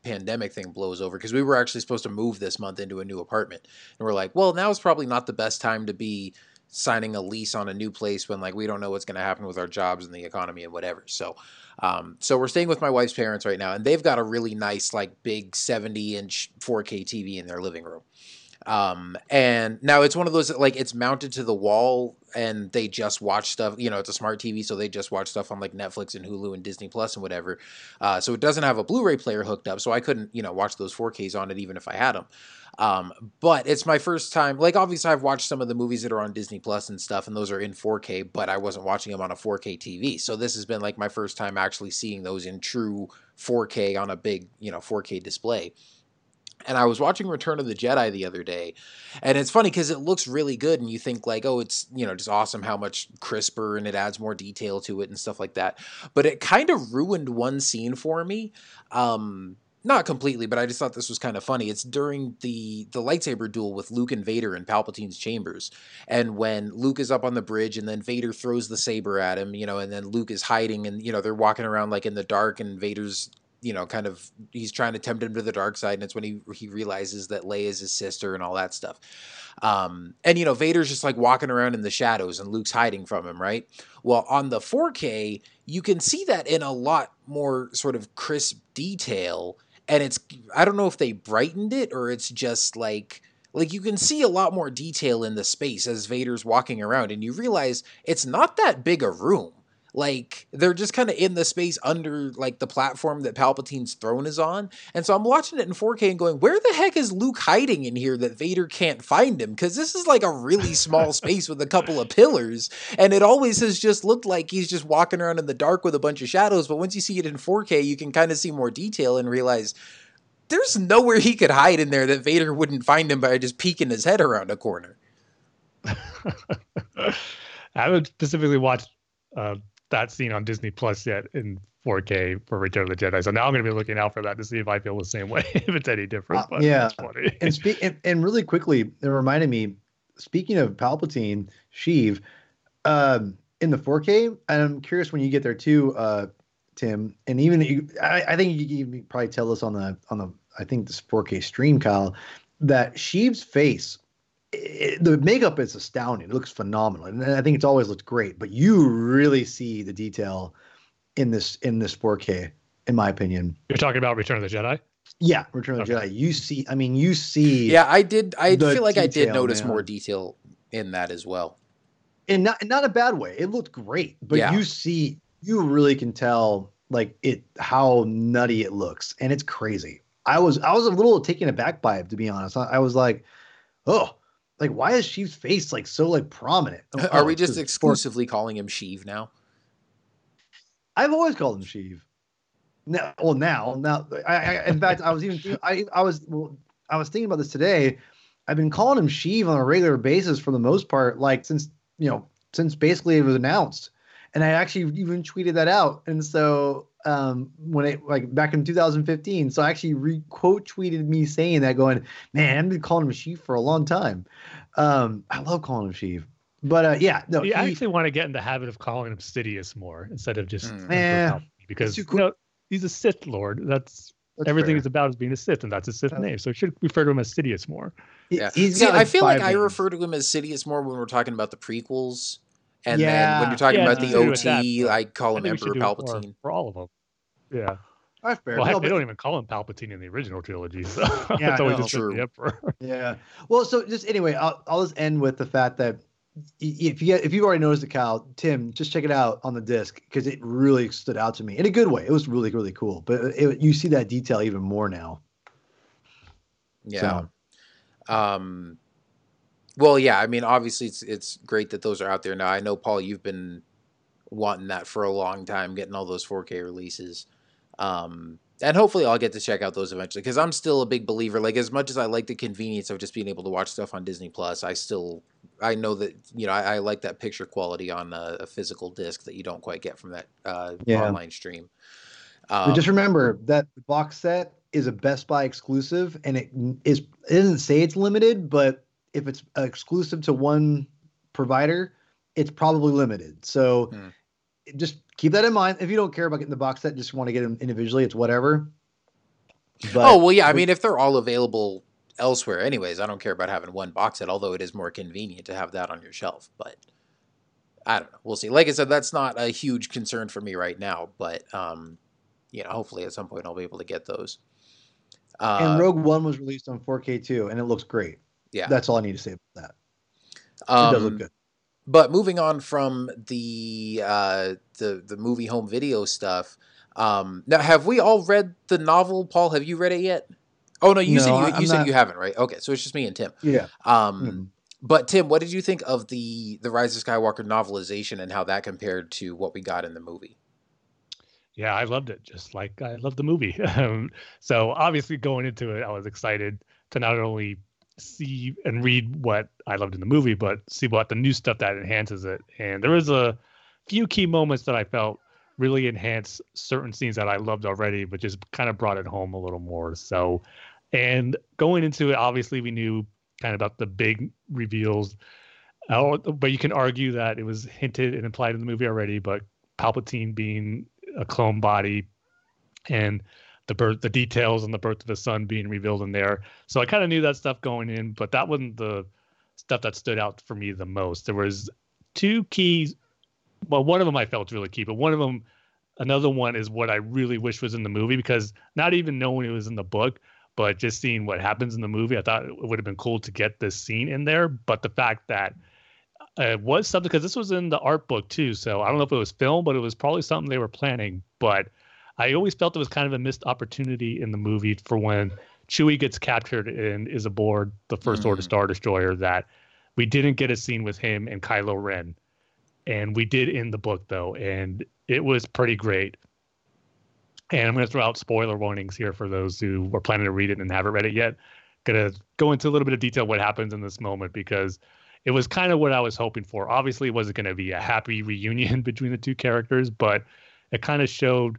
pandemic thing blows over because we were actually supposed to move this month into a new apartment. And we're like well now is probably not the best time to be signing a lease on a new place when like we don't know what's going to happen with our jobs and the economy and whatever. So um, so we're staying with my wife's parents right now and they've got a really nice like big 70 inch 4k tv in their living room. Um, and now it's one of those like it's mounted to the wall and they just watch stuff. You know, it's a smart TV, so they just watch stuff on like Netflix and Hulu and Disney Plus and whatever. Uh, so it doesn't have a Blu-ray player hooked up, so I couldn't you know watch those 4Ks on it even if I had them. Um, but it's my first time. Like obviously, I've watched some of the movies that are on Disney Plus and stuff, and those are in 4K. But I wasn't watching them on a 4K TV, so this has been like my first time actually seeing those in true 4K on a big you know 4K display and I was watching Return of the Jedi the other day, and it's funny because it looks really good, and you think like, oh, it's you know just awesome how much crisper and it adds more detail to it and stuff like that. But it kind of ruined one scene for me. Um, not completely, but I just thought this was kind of funny. It's during the the lightsaber duel with Luke and Vader in Palpatine's chambers, and when Luke is up on the bridge, and then Vader throws the saber at him, you know, and then Luke is hiding, and you know they're walking around like in the dark, and Vader's you know, kind of he's trying to tempt him to the dark side, and it's when he he realizes that Leia is his sister and all that stuff. Um, and you know, Vader's just like walking around in the shadows, and Luke's hiding from him, right? Well, on the 4K, you can see that in a lot more sort of crisp detail, and it's I don't know if they brightened it or it's just like like you can see a lot more detail in the space as Vader's walking around, and you realize it's not that big a room like they're just kind of in the space under like the platform that Palpatine's throne is on. And so I'm watching it in 4K and going, where the heck is Luke hiding in here that Vader can't find him? Because this is like a really small space with a couple of pillars. And it always has just looked like he's just walking around in the dark with a bunch of shadows. But once you see it in 4K, you can kind of see more detail and realize there's nowhere he could hide in there that Vader wouldn't find him by just peeking his head around a corner. I haven't specifically watched uh, that scene on Disney Plus yet in 4K for Return of the Jedi. So now I'm going to be looking out for that to see if I feel the same way, if it's any different. Uh, yeah. and, spe- and, and really quickly, it reminded me, speaking of Palpatine, Sheev, um, in the 4K, and I'm curious when you get there too, uh, Tim, and even you, I, I think you can probably tell us on the on the I think this 4K stream, Kyle, that Sheev's face it, the makeup is astounding. It looks phenomenal, and I think it's always looked great. But you really see the detail in this in this 4K, in my opinion. You're talking about Return of the Jedi. Yeah, Return of the Jedi. You see, I mean, you see. Yeah, I did. I feel like detail, I did notice man. more detail in that as well. And not not a bad way. It looked great, but yeah. you see, you really can tell like it how nutty it looks, and it's crazy. I was I was a little taken aback by it to be honest. I, I was like, oh, like why is Sheev's face like so like prominent? Uh, oh, Are oh, we just exclusively calling him Sheev now? I've always called him Sheev. Now, well, now, now, I, I in fact, I was even, I, I was, well, I was thinking about this today. I've been calling him Sheev on a regular basis for the most part, like since you know, since basically it was announced, and I actually even tweeted that out. And so um, when it like back in 2015. So I actually re quote tweeted me saying that, going, "Man, I've been calling him Sheev for a long time." Um, I love calling him Sheev, but uh, yeah, no. Yeah, he, I actually want to get in the habit of calling him Sidious more instead of just mm. because you know, he's a Sith Lord. That's, that's everything fair. he's about is being a Sith, and that's a Sith uh, name. So it should refer to him as Sidious more. Yeah, See, like I feel like names. I refer to him as Sidious more when we're talking about the prequels. And yeah. then when you're talking yeah, about the OT, that, I call him Emperor Palpatine. For all of them. Yeah. That's fair. Well, no, they don't even call him Palpatine in the original trilogy, so yeah, that's always just the Emperor. yeah. Well, so just anyway, I'll, I'll just end with the fact that if you if you've already noticed it, Kyle, Tim, just check it out on the disc because it really stood out to me in a good way. It was really really cool, but it, you see that detail even more now. Yeah. So. Um, Well, yeah, I mean, obviously it's it's great that those are out there now. I know Paul, you've been wanting that for a long time, getting all those 4K releases. Um, and hopefully I'll get to check out those eventually because I'm still a big believer. Like as much as I like the convenience of just being able to watch stuff on Disney Plus, I still I know that you know I, I like that picture quality on a, a, physical disc that you don't quite get from that uh, yeah. online stream. Um, just remember that box set is a Best Buy exclusive, and it is it doesn't say it's limited, but if it's exclusive to one provider, it's probably limited. So hmm. Just keep that in mind. If you don't care about getting the box set, just want to get them individually, it's whatever. But, oh well, yeah. I mean, if they're all available elsewhere, anyways, I don't care about having one box set. Although it is more convenient to have that on your shelf, but I don't know. We'll see. Like I said, that's not a huge concern for me right now, but um, you know, hopefully at some point I'll be able to get those. Uh, and Rogue One was released on 4K too, and it looks great. Yeah, that's all I need to say about that. Um, it does look um, good. But moving on from the uh, the the movie home video stuff, um, now have we all read the novel? Paul, have you read it yet? Oh no, you no, said you, you said not... you haven't, right? Okay, so it's just me and Tim. Yeah. Um, mm-hmm. But Tim, what did you think of the the Rise of Skywalker novelization and how that compared to what we got in the movie? Yeah, I loved it, just like I loved the movie. Um, so obviously, going into it, I was excited to not only see and read what I loved in the movie, but see what the new stuff that enhances it. And there was a few key moments that I felt really enhanced certain scenes that I loved already, but just kind of brought it home a little more. So, and going into it, obviously we knew kind of about the big reveals, uh, but you can argue that it was hinted and implied in the movie already. But Palpatine being a clone body and the birth the details and the birth of his son being revealed in there so i kind of knew that stuff going in but that wasn't the stuff that stood out for me the most there was two keys well one of them i felt really key but one of them another one is what i really wish was in the movie because not even knowing it was in the book but just seeing what happens in the movie i thought it would have been cool to get this scene in there but the fact that it was something because this was in the art book too. So I don't know if it was film, but it was probably something they were planning. But I always felt it was kind of a missed opportunity in the movie for when Chewie gets captured and is aboard the First mm. Order Star Destroyer that we didn't get a scene with him and Kylo Ren. And we did in the book though, and it was pretty great. And I'm going to throw out spoiler warnings here for those who were planning to read it and haven't read it yet. Going to go into a little bit of detail what happens in this moment because it was kind of what I was hoping for. Obviously, it wasn't going to be a happy reunion between the two characters, but it kind of showed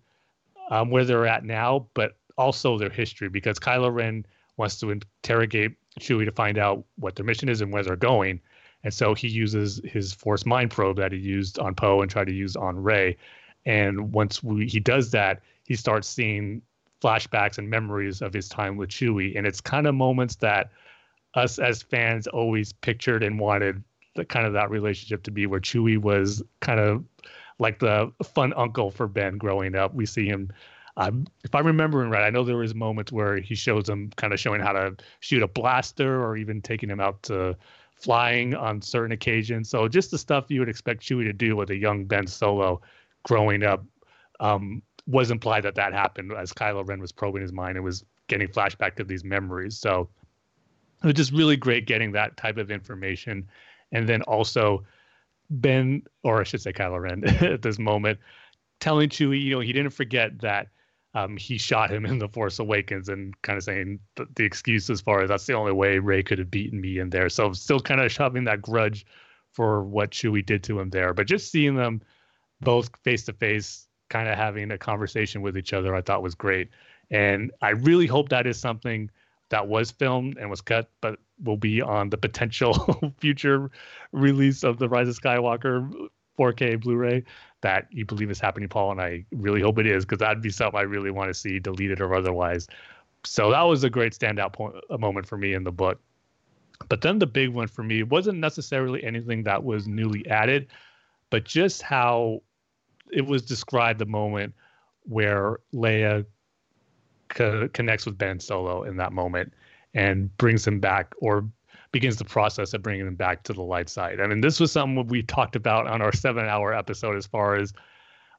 um, where they're at now, but also their history because Kylo Ren wants to interrogate Chewie to find out what their mission is and where they're going. And so he uses his Force Mind Probe that he used on Poe and tried to use on Rey. And once we, he does that, he starts seeing flashbacks and memories of his time with Chewie. And it's kind of moments that us as fans always pictured and wanted the kind of that relationship to be where Chewie was kind of like the fun uncle for Ben growing up. We see him um, if I'm remembering right, I know there was moments where he shows him kind of showing how to shoot a blaster or even taking him out to flying on certain occasions. So just the stuff you would expect Chewie to do with a young Ben Solo growing up um, was implied that that happened as Kylo Ren was probing his mind and was getting flashback to these memories. So it was just really great getting that type of information. And then also Ben, or I should say Kylo Ren at this moment, telling Chewie, you know, he didn't forget that um, he shot him in The Force Awakens and kind of saying th- the excuse as far as that's the only way Rey could have beaten me in there. So still kind of shoving that grudge for what Chewie did to him there. But just seeing them both face to face, kind of having a conversation with each other, I thought was great. And I really hope that is something that was filmed and was cut, but will be on the potential future release of the Rise of Skywalker 4K Blu-ray that you believe is happening, Paul, and I really hope it is because that'd be something I really want to see deleted or otherwise. So that was a great standout point, moment for me in the book. But then the big one for me wasn't necessarily anything that was newly added, but just how it was described the moment where Leia co- connects with Ben Solo in that moment and brings him back or begins the process of bringing him back to the light side. I mean, this was something we talked about on our seven hour episode as far as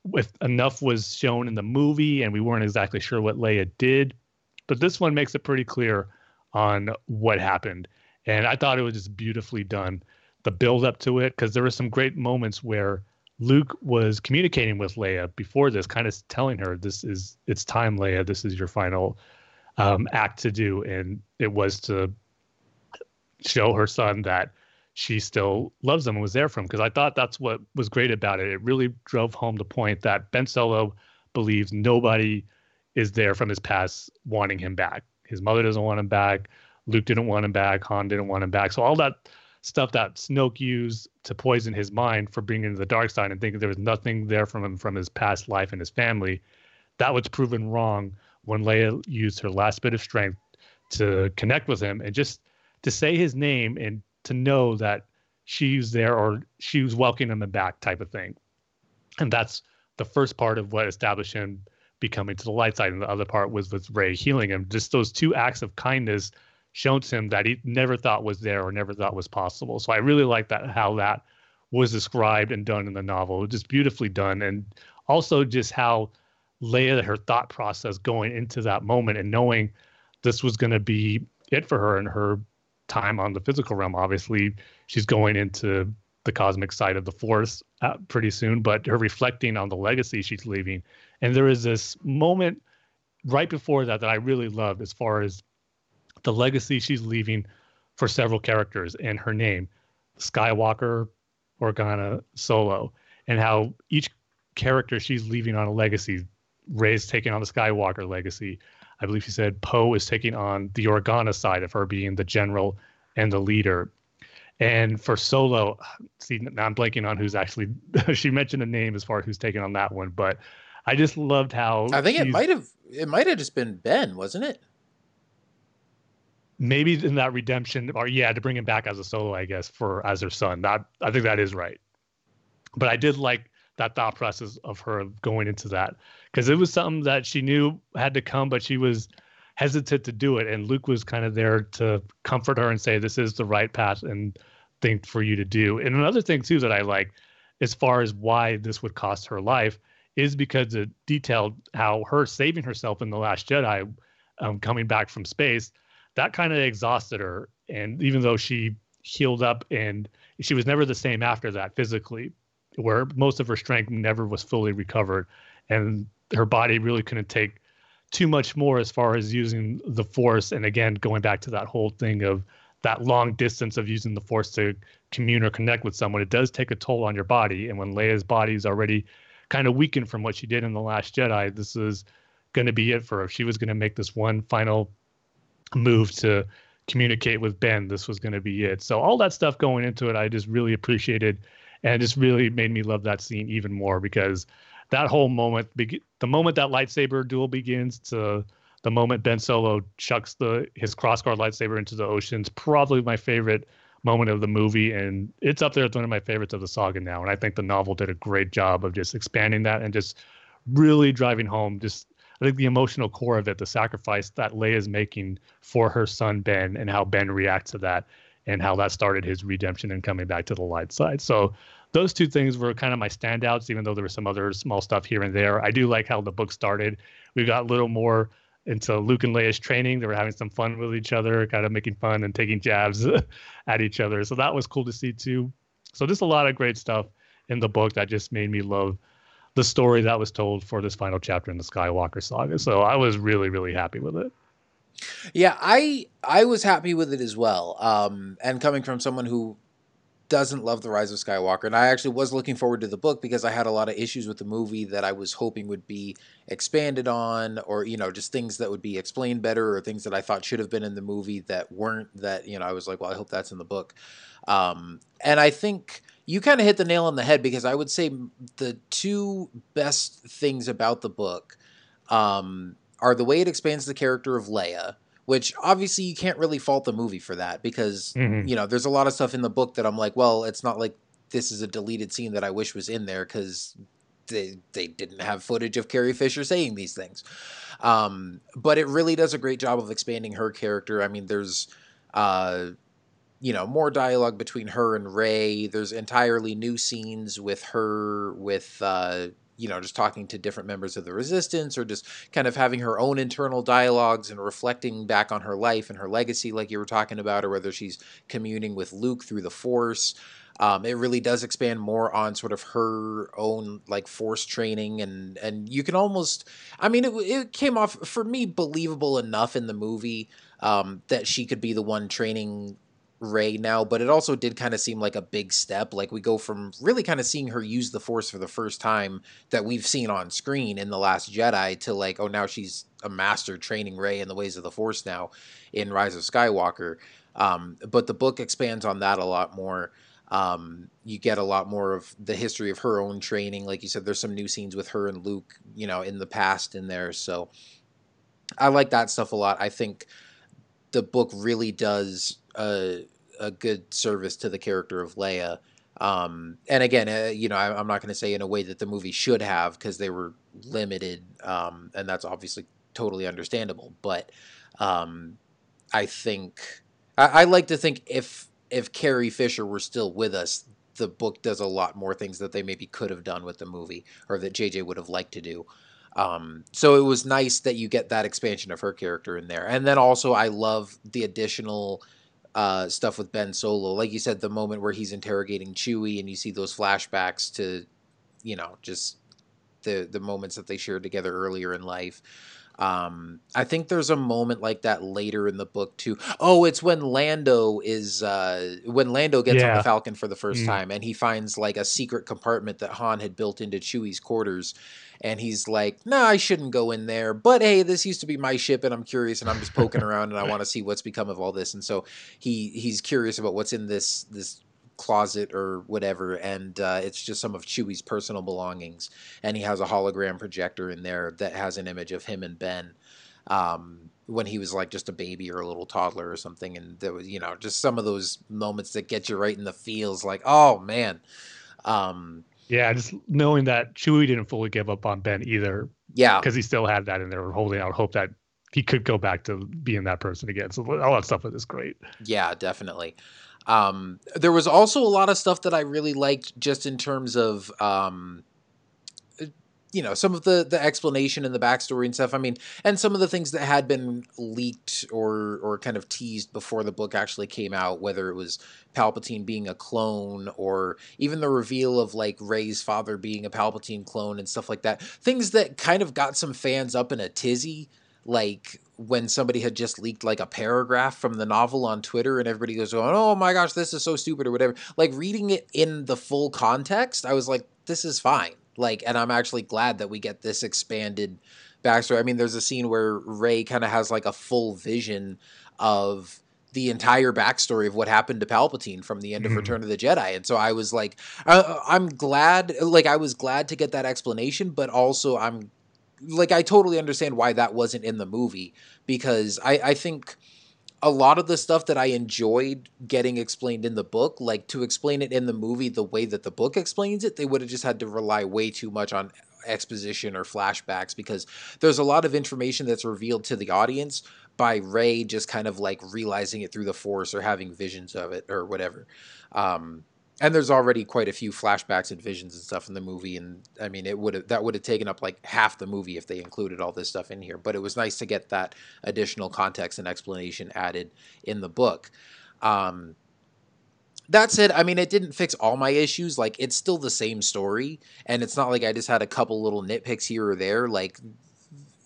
with enough was shown in the movie and we weren't exactly sure what Leia did. But this one makes it pretty clear on what happened. and I thought it was just beautifully done. The build up to it, because there were some great moments where Luke was communicating with Leia before this, kind of telling her, "This is it's time, Leia. This is your final um, act to do," and it was to show her son that she still loves him and was there for him. Because I thought that's what was great about it. It really drove home the point that Ben Solo believes nobody is there from his past wanting him back. His mother doesn't want him back. Luke didn't want him back. Han didn't want him back. So all that stuff that Snoke used to poison his mind for bringing the dark side and thinking there was nothing there from him from his past life and his family, that was proven wrong when Leia used her last bit of strength to connect with him and just to say his name and to know that she was there or she was welcoming him back type of thing. And that's the first part of what established him becoming to the light side. And the other part was with Rey healing him. Just those two acts of kindness shown to him that he never thought was there or never thought was possible. So I really like that how that was described and done in the novel. Just beautifully done. And also just how Leia, her thought process going into that moment and knowing this was going to be it for her and her time on the physical realm. Obviously, she's going into the cosmic side of the force uh, pretty soon, but her reflecting on the legacy she's leaving. And there is this moment right before that that I really loved as far as the legacy she's leaving for several characters and her name Skywalker, Organa, Solo, and how each character she's leaving on a legacy. Rey's taking on the Skywalker legacy. I believe she said Poe is taking on the Organa side of her being the general and the leader. And for Solo, see, now I'm blanking on who's actually. she mentioned a name as far as who's taking on that one, but I just loved how. I think it might have. It might have just been Ben, wasn't it? Maybe in that redemption, or yeah, to bring him back as a solo, I guess, for as her son. That I think that is right. But I did like that thought process of her going into that because it was something that she knew had to come, but she was hesitant to do it. And Luke was kind of there to comfort her and say, this is the right path and thing for you to do. And another thing, too, that I like as far as why this would cost her life is because it detailed how her saving herself in The Last Jedi, um, coming back from space, that kind of exhausted her. And even though she healed up and she was never the same after that physically, where most of her strength never was fully recovered. And her body really couldn't take too much more as far as using the force. And again going back to that whole thing of that long distance of using the force to commune or connect with someone it does take a toll on your body. And when leia's body is already kind of weakened from what she did in the last jedi this is going to be it for her. If she was going to make this one final move to communicate with ben. This was going to be it. So all that stuff going into it i just really appreciated and it just really made me love that scene even more because that whole moment, the moment that lightsaber duel begins to uh, the moment Ben Solo chucks the his crossguard lightsaber into the ocean's probably my favorite moment of the movie, and it's up there as one of my favorites of the saga now. And I think the novel did a great job of just expanding that and just really driving home just I think the emotional core of it, the sacrifice that Leia is making for her son Ben, and how Ben reacts to that, and how that started his redemption and coming back to the light side. So those two things were kind of my standouts, even though there was some other small stuff here and there. I do like how the book started. We got a little more into Luke and Leia's training. They were having some fun with each other, kind of making fun and taking jabs at each other. So that was cool to see too. So just a lot of great stuff in the book that just made me love the story that was told for this final chapter in the Skywalker saga. So I was really, really happy with it. Yeah, I I was happy with it as well. Um, and coming from someone who doesn't love the rise of skywalker and i actually was looking forward to the book because i had a lot of issues with the movie that i was hoping would be expanded on or you know just things that would be explained better or things that i thought should have been in the movie that weren't that you know i was like well i hope that's in the book um, and i think you kind of hit the nail on the head because i would say the two best things about the book um, are the way it expands the character of leia which obviously you can't really fault the movie for that because mm-hmm. you know there's a lot of stuff in the book that I'm like, well, it's not like this is a deleted scene that I wish was in there because they they didn't have footage of Carrie Fisher saying these things. Um, but it really does a great job of expanding her character. I mean, there's uh, you know more dialogue between her and Rey. There's entirely new scenes with her with uh, you know, just talking to different members of the resistance or just kind of having her own internal dialogues and reflecting back on her life and her legacy, like you were talking about, or whether she's communing with Luke through the Force. Um, it really does expand more on sort of her own like force training and and you can almost i mean it, it came off for me believable enough in the movie um, that she could be the one training Rey now, but it also did kind of seem like a big step. Like we go from really kind of seeing her use the Force for the first time that we've seen on screen in The Last Jedi to like, oh, now she's a master training Rey in the ways of the Force now in Rise of Skywalker. Um, but the book expands on that a lot more. Um, you get a lot more of the history of her own training. Like you said, there's some new scenes with her and Luke, you know, in the past in there. So I like that stuff a lot. I think the book really does a, a good service to the character of Leia. Um, and again, uh, you know, I, am not going to say in a way that the movie should have because they were limited, um, and that's obviously totally understandable. But um, I think I, I, like to think if if Carrie Fisher were still with us, the book does a lot more things that they maybe could have done with the movie or that JJ would have liked to do. Um, so it was nice that you get that expansion of her character in there. And then also, I love the additional uh, stuff with Ben Solo. Like you said, the moment where he's interrogating Chewie and you see those flashbacks to, you know, just the the moments that they shared together earlier in life. Um, I think there's a moment like that later in the book too. Oh, it's when Lando is uh, when Lando gets yeah. on the Falcon for the first mm. time, and he finds like a secret compartment that Han had built into Chewie's quarters, and he's like, "Nah, I shouldn't go in there, but hey, this used to be my ship, and I'm curious, and I'm just poking around, and I want to see what's become of all this." And so he he's curious about what's in this this closet or whatever, and uh, it's just some of Chewie's personal belongings. And he has a hologram projector in there that has an image of him and Ben um, when he was like just a baby or a little toddler or something. And there was, you know, just some of those moments that get you right in the feels, like, oh man. Um, yeah, just knowing that Chewie didn't fully give up on Ben either. Yeah, because he still had that in there, holding out hope that he could go back to being that person again. So all that stuff is great. Yeah, definitely. Um, there was also a lot of stuff that I really liked, just in terms of, um, you know, some of the the explanation and the backstory and stuff. I mean, and some of the things that had been leaked or or kind of teased before the book actually came out, whether it was Palpatine being a clone or even the reveal of like rey's father being a Palpatine clone and stuff like that. Things that kind of got some fans up in a tizzy like when somebody had just leaked like a paragraph from the novel on Twitter and everybody goes going, "Oh my gosh, this is so stupid" or whatever. Like reading it in the full context, I was like, "This is fine." Like, and I'm actually glad that we get this expanded backstory. I mean, there's a scene where Rey kind of has like a full vision of the entire backstory of what happened to Palpatine from the end of mm-hmm. Return of the Jedi. And so I was like, uh, I'm glad, like, I was glad to get that explanation, but also I'm like I totally understand why that wasn't in the movie because I, I think a lot of the stuff that I enjoyed getting explained in the book, like to explain it in the movie the way that the book explains it, they would have just had to rely way too much on exposition or flashbacks because there's a lot of information that's revealed to the audience by Rey just kind of like realizing it through the force or having visions of it or whatever. Um, and there's already quite a few flashbacks and visions and stuff in the movie and i mean it would have that would have taken up like half the movie if they included all this stuff in here but it was nice to get that additional context and explanation added in the book. Um, that said i mean it didn't fix all my issues like it's still the same story and it's not like i just had a couple little nitpicks here or there like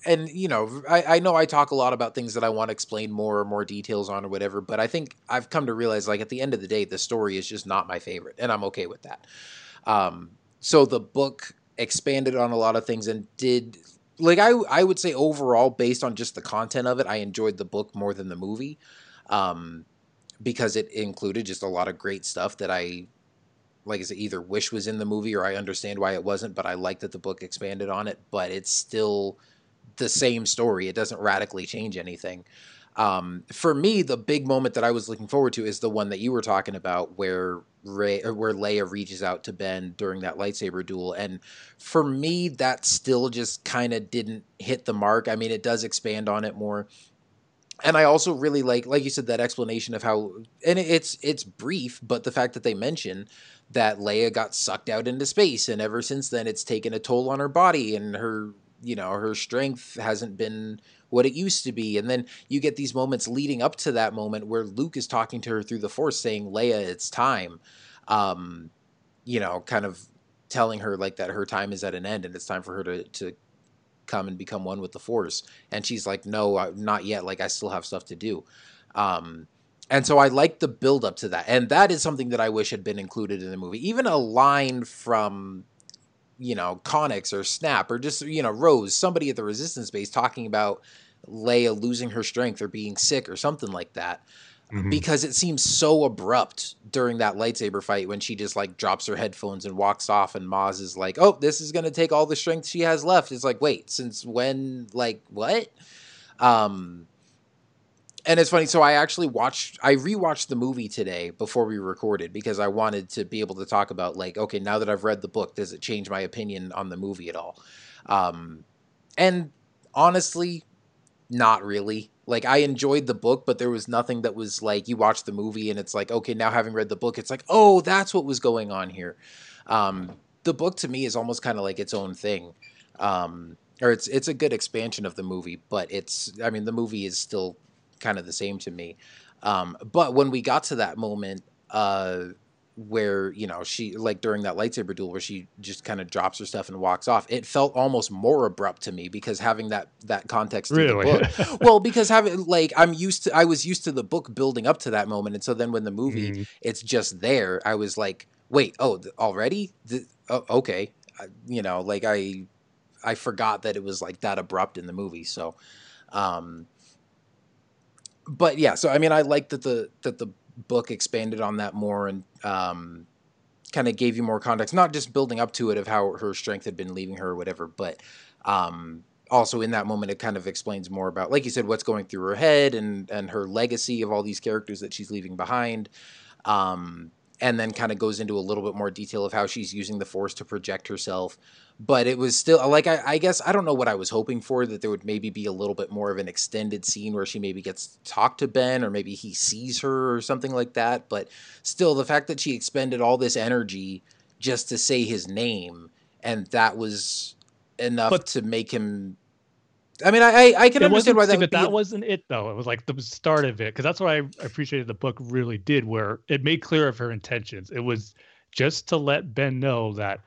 and you know, I, I know I talk a lot about things that I want to explain more or more details on or whatever, but I think I've come to realize like at the end of the day, the story is just not my favorite, and I'm okay with that. Um, so the book expanded on a lot of things and did like I I would say overall, based on just the content of it, I enjoyed the book more than the movie, um, because it included just a lot of great stuff that I like I said, either wish was in the movie or I understand why it wasn't, but I like that the book expanded on it. But it's still the same story. It doesn't radically change anything. Um, for me, the big moment that I was looking forward to is the one that you were talking about, where Rey, where Leia reaches out to Ben during that lightsaber duel, and for me, that still just kind of didn't hit the mark. I mean, it does expand on it more. and I also really like, like you said, that explanation of how, and it's it's brief, but the fact that they mention that Leia got sucked out into space, and ever since then, it's taken a toll on her body, and her, you know, her strength hasn't been what it used to be. And then you get these moments leading up to that moment where Luke is talking to her through the Force, saying, "Leia, it's time," um, you know, kind of telling her like that her time is at an end and it's time for her to to come and become one with the force and she's like no not yet like i still have stuff to do um and so i like the build up to that and that is something that i wish had been included in the movie even a line from you know Connix or snap or just you know rose somebody at the resistance base talking about leia losing her strength or being sick or something like that mm-hmm. because it seems so abrupt during that lightsaber fight when she just like drops her headphones and walks off and Maz is like, "Oh, this is going to take all the strength she has left." It's like, "Wait, since when like what?" Um and it's funny so i actually watched i rewatched the movie today before we recorded because i wanted to be able to talk about like okay now that i've read the book does it change my opinion on the movie at all? Um and honestly not really. Like I enjoyed the book, but there was nothing that was like you watch the movie and it's like okay, now having read the book, it's like oh, that's what was going on here. Um, the book to me is almost kind of like its own thing, um, or it's it's a good expansion of the movie, but it's I mean the movie is still kind of the same to me. Um, but when we got to that moment, uh, where you know she like during that lightsaber duel where she just kind of drops her stuff and walks off it felt almost more abrupt to me because having that that context really? in the book well because having like i'm used to i was used to the book building up to that moment and so then when the movie mm. it's just there i was like wait oh already oh, okay I, you know like i i forgot that it was like that abrupt in the movie so um but yeah so i mean i like that the that the book expanded on that more and um, kind of gave you more context, not just building up to it of how her strength had been leaving her or whatever, but um, also in that moment it kind of explains more about, like you said, what's going through her head and and her legacy of all these characters that she's leaving behind. Um, and then kind of goes into a little bit more detail of how she's using the force to project herself but it was still like I, I, guess I don't know what I was hoping for that there would maybe be a little bit more of an extended scene where she maybe gets to talk to Ben or maybe he sees her or something like that. But still, the fact that she expended all this energy just to say his name and that was enough but, to make him. I mean, I I can understand why that. But that wasn't it though. It was like the start of it because that's what I appreciated the book really did, where it made clear of her intentions. It was just to let Ben know that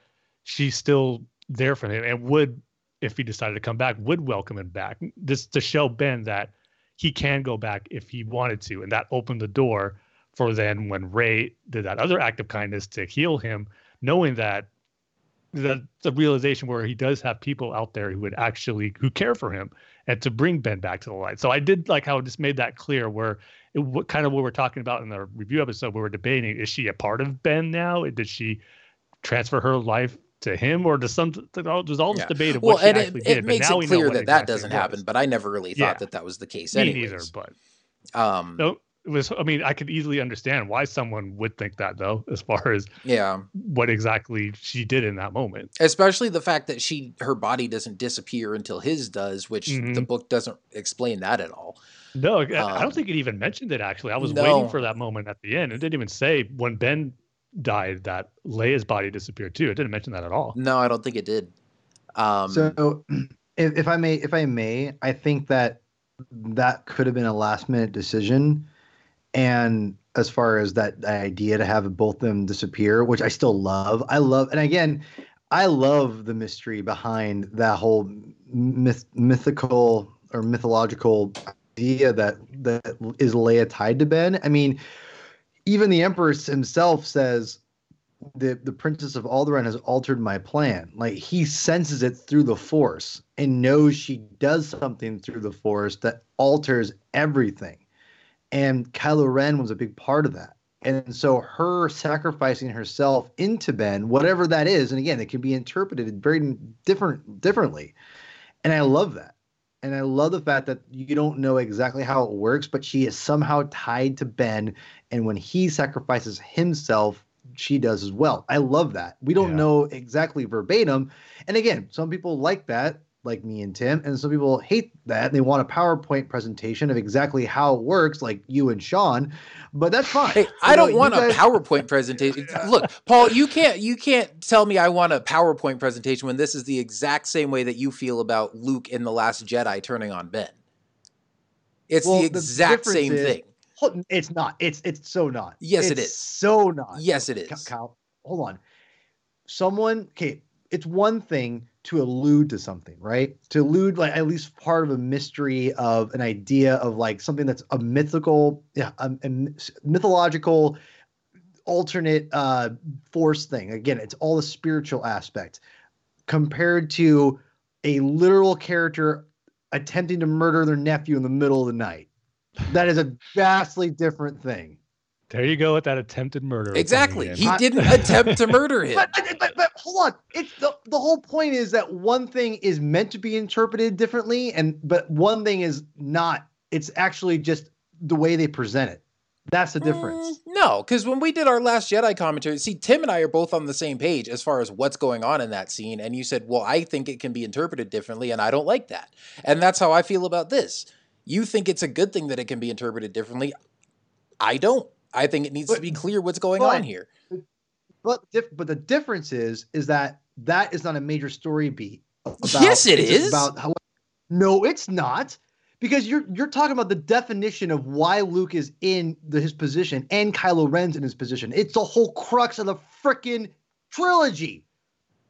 she's still there for him and would, if he decided to come back, would welcome him back. This to show Ben that he can go back if he wanted to, and that opened the door for then when Rey did that other act of kindness to heal him, knowing that the the realization where he does have people out there who would actually who care for him and to bring Ben back to the light. So I did like how it just made that clear where it, what kind of what we're talking about in the review episode where we're debating is she a part of Ben now? Did she transfer her life to him or to some there's all this yeah. debate of what well, she actually it, did. It makes it clear that exactly that doesn't happen, but I never really thought yeah. that that was the case. Me neither, but um, no, it was. I mean, I could easily understand why someone would think that, though, as far as yeah, what exactly she did in that moment. Especially the fact that she her body doesn't disappear until his does, which mm-hmm. the book doesn't explain that at all. No, um, I don't um, think it even mentioned it. Actually, I was no. waiting for that moment at the end. It didn't even say when Ben died that Leia's body disappeared too. It didn't mention that at all. No, I don't think it did. Um, so, if, if I may, if I may, I think that that could have been a last minute decision. And as far as that idea to have both them disappear, which I still love, I love, and again, I love the mystery behind that whole myth, mythical or mythological idea that that is Leia tied to Ben. I mean, even the emperor himself says the the princess of Alderaan has altered my plan. Like he senses it through the force and knows she does something through the force that alters everything. And Kylo Ren was a big part of that. And so her sacrificing herself into Ben, whatever that is, and again, it can be interpreted very different differently. And I love that. And I love the fact that you don't know exactly how it works, but she is somehow tied to Ben. And when he sacrifices himself, she does as well. I love that. We don't yeah. know exactly verbatim. And again, some people like that. Like me and Tim, and some people hate that. They want a PowerPoint presentation of exactly how it works, like you and Sean. But that's fine. Hey, You I know, don't want you a PowerPoint presentation. Look, Paul, you can't you can't tell me I want a PowerPoint presentation when this is the exact same way that you feel about Luke in the Last Jedi turning on Ben. It's Well, the the exact difference same is- thing. It's not. It's it's so not. Yes, it It's. So not. Yes, it is. Kyle, hold on. Someone, okay, it's one thing to allude to something, right? To allude, like at least part of a mystery of an idea of like something that's a mythical, yeah, a, a mythological, alternate uh force thing. Again, it's all the spiritual aspect compared to a literal character attempting to murder their nephew in the middle of the night. That is a vastly different thing. There you go with that attempted murder. Exactly. He didn't attempt to murder him. But, but, but, but hold on. It's the, the whole point is that one thing is meant to be interpreted differently, and but one thing is not. It's actually just the way they present it. That's the difference. Mm, no, because when we did our last Jedi commentary, see, Tim and I are both on the same page as far as what's going on in that scene. And you said, well, I think it can be interpreted differently, and I don't like that. And that's how I feel about this. You think it's a good thing that it can be interpreted differently. I don't. I think it needs to be clear what's going but- on here. But but the difference is is that that is not a major story beat. About, Yes, it's. About how, no, it's not. Because you're you're talking about the definition of why Luke is in the, his position and Kylo Ren's in his position. It's the whole crux of the freaking trilogy.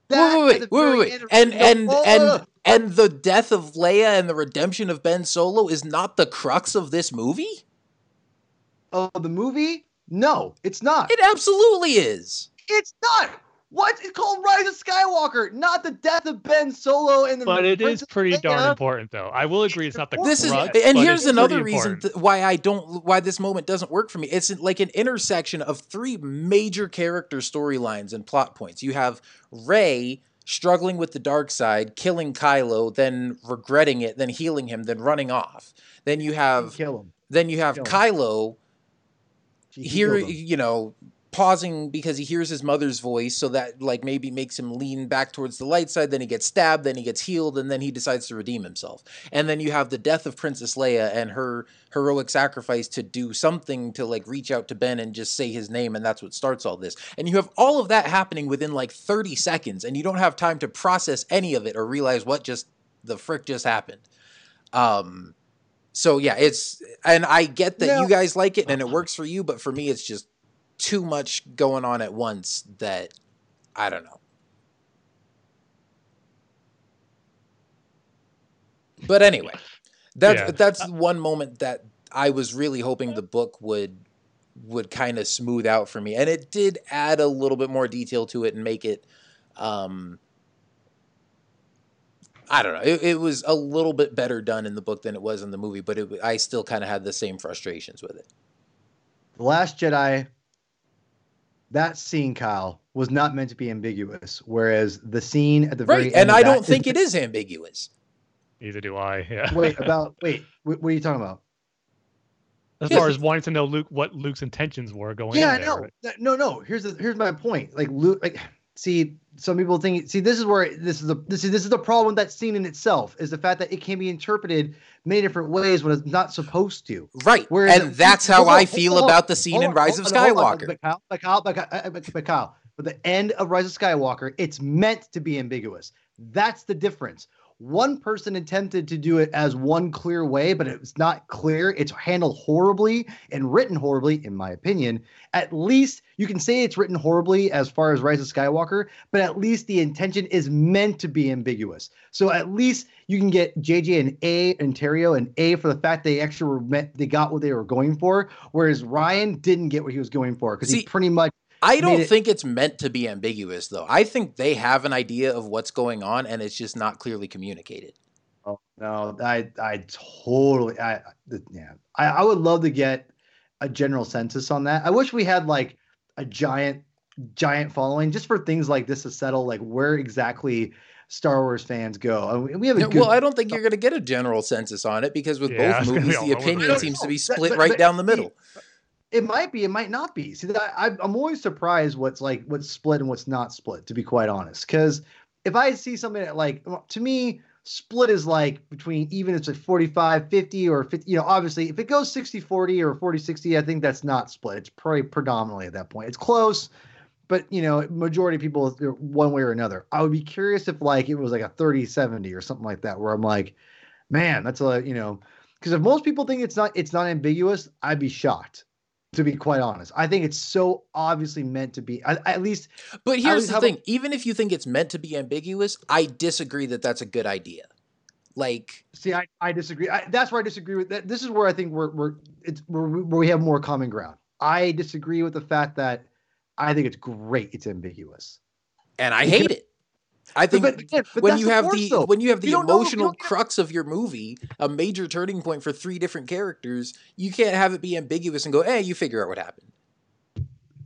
That wait, wait, wait, wait, wait. And and and and the death of Leia and the redemption of Ben Solo is not the crux of this movie. Of the movie? No, it's not. It absolutely is. it's not. What? It's called Rise of Skywalker, not the death of Ben Solo and the. Movie. But it is Princess pretty darn Leia. important, though. I will agree it's not the this is and here's another reason th- why i don't why this moment doesn't work for me it's like an intersection of three major character storylines and plot points you have rey struggling with the dark side killing kylo then regretting it then healing him then running off then you have Kill him. then you have kill kylo She- he here you know pausing because he hears his mother's voice so that like maybe makes him lean back towards the light side then he gets stabbed then he gets healed and then he decides to redeem himself. And then you have the death of princess leia and her heroic sacrifice to do something to like reach out to ben and just say his name and that's what starts all this. And you have all of that happening within like 30 seconds and you don't have time to process any of it or realize what just the frick just happened. Um so yeah it's and i get that Now- you guys like it and it works for you but for me it's just too much going on at once that I don't know. But anyway, that's Yeah. that's one moment that I was really hoping the book would would kind of smooth out for me, and it did add a little bit more detail to it and make it. Um, I don't know. It, it was a little bit better done in the book than it was in the movie, but it, I still kind of had the same frustrations with it. The Last Jedi. That scene, Kyle, was not meant to be ambiguous. Whereas the scene at the very Right, end and I don't think it is ambiguous. Neither do I. Yeah. Wait about wait. What, what are you talking about? as Yeah. far as wanting to know Luke what Luke's intentions were going yeah, in I know. right? No, no. Here's the here's my point. Like Luke, like see, some people think see this is where this is the this is this is the problem with that scene in itself is the fact that it can be interpreted many different ways when it's not supposed to. Right. Whereas and that's how I feel about the scene in Rise of. Skywalker. But Kyle, but Kyle, but Kyle, but- but Kyle, but the end of Rise of Skywalker, it's meant to be ambiguous. That's the difference. One person attempted to do it as one clear way, but it was not clear. It's handled horribly and written horribly, in my opinion. At least you can say it's written horribly as far as Rise of Skywalker, but at least the intention is meant to be ambiguous. So at least you can get JJ an A, and Terrio an A for the fact they actually were met, they got what they were going for, whereas Rian didn't get what he was going for because he pretty much I don't it- think it's meant to be ambiguous, though. I think they have an idea of what's going on, and it's just not clearly communicated. Oh no, I I totally I I- yeah. I, I would love to get a general census on that. I wish we had like a giant giant following just for things like this to settle like where exactly Star Wars fans go. I mean, we have a No, good well, I don't think you're going to get a general census on it because with Yeah, both gonna be movies, the opinion seems to be That- split right but- down the middle. It might be, it might not be. See, I, I'm always surprised what's like what's split and what's not split. To be quite honest, because if I see something that like to me, split is like between even it's a 45 50 or 50 you know obviously if it goes 60 40 or 40 60 i think that's not split it's probably predominantly at that point it's close but you know majority of people one way or another i would be curious if like it was like a 30 70 or something like that where i'm like man that's a you know because if most people think it's not it's not ambiguous i'd be shocked to be quite honest. I think it's so obviously meant to be. I, at least. But here's the thing: a, even if you think it's meant to be ambiguous, I disagree that that's a good idea. Like, see, I, I disagree. I, that's where I disagree with that. This is where I think we're we're it's where we have more common ground. I disagree with the fact that I think it's great. It's ambiguous, and I hate it. I think but, but, but when you have the though. when you have the you emotional crux of your movie, a major turning point for three different characters, you can't have it be ambiguous and go, "Hey, you figure out what happened."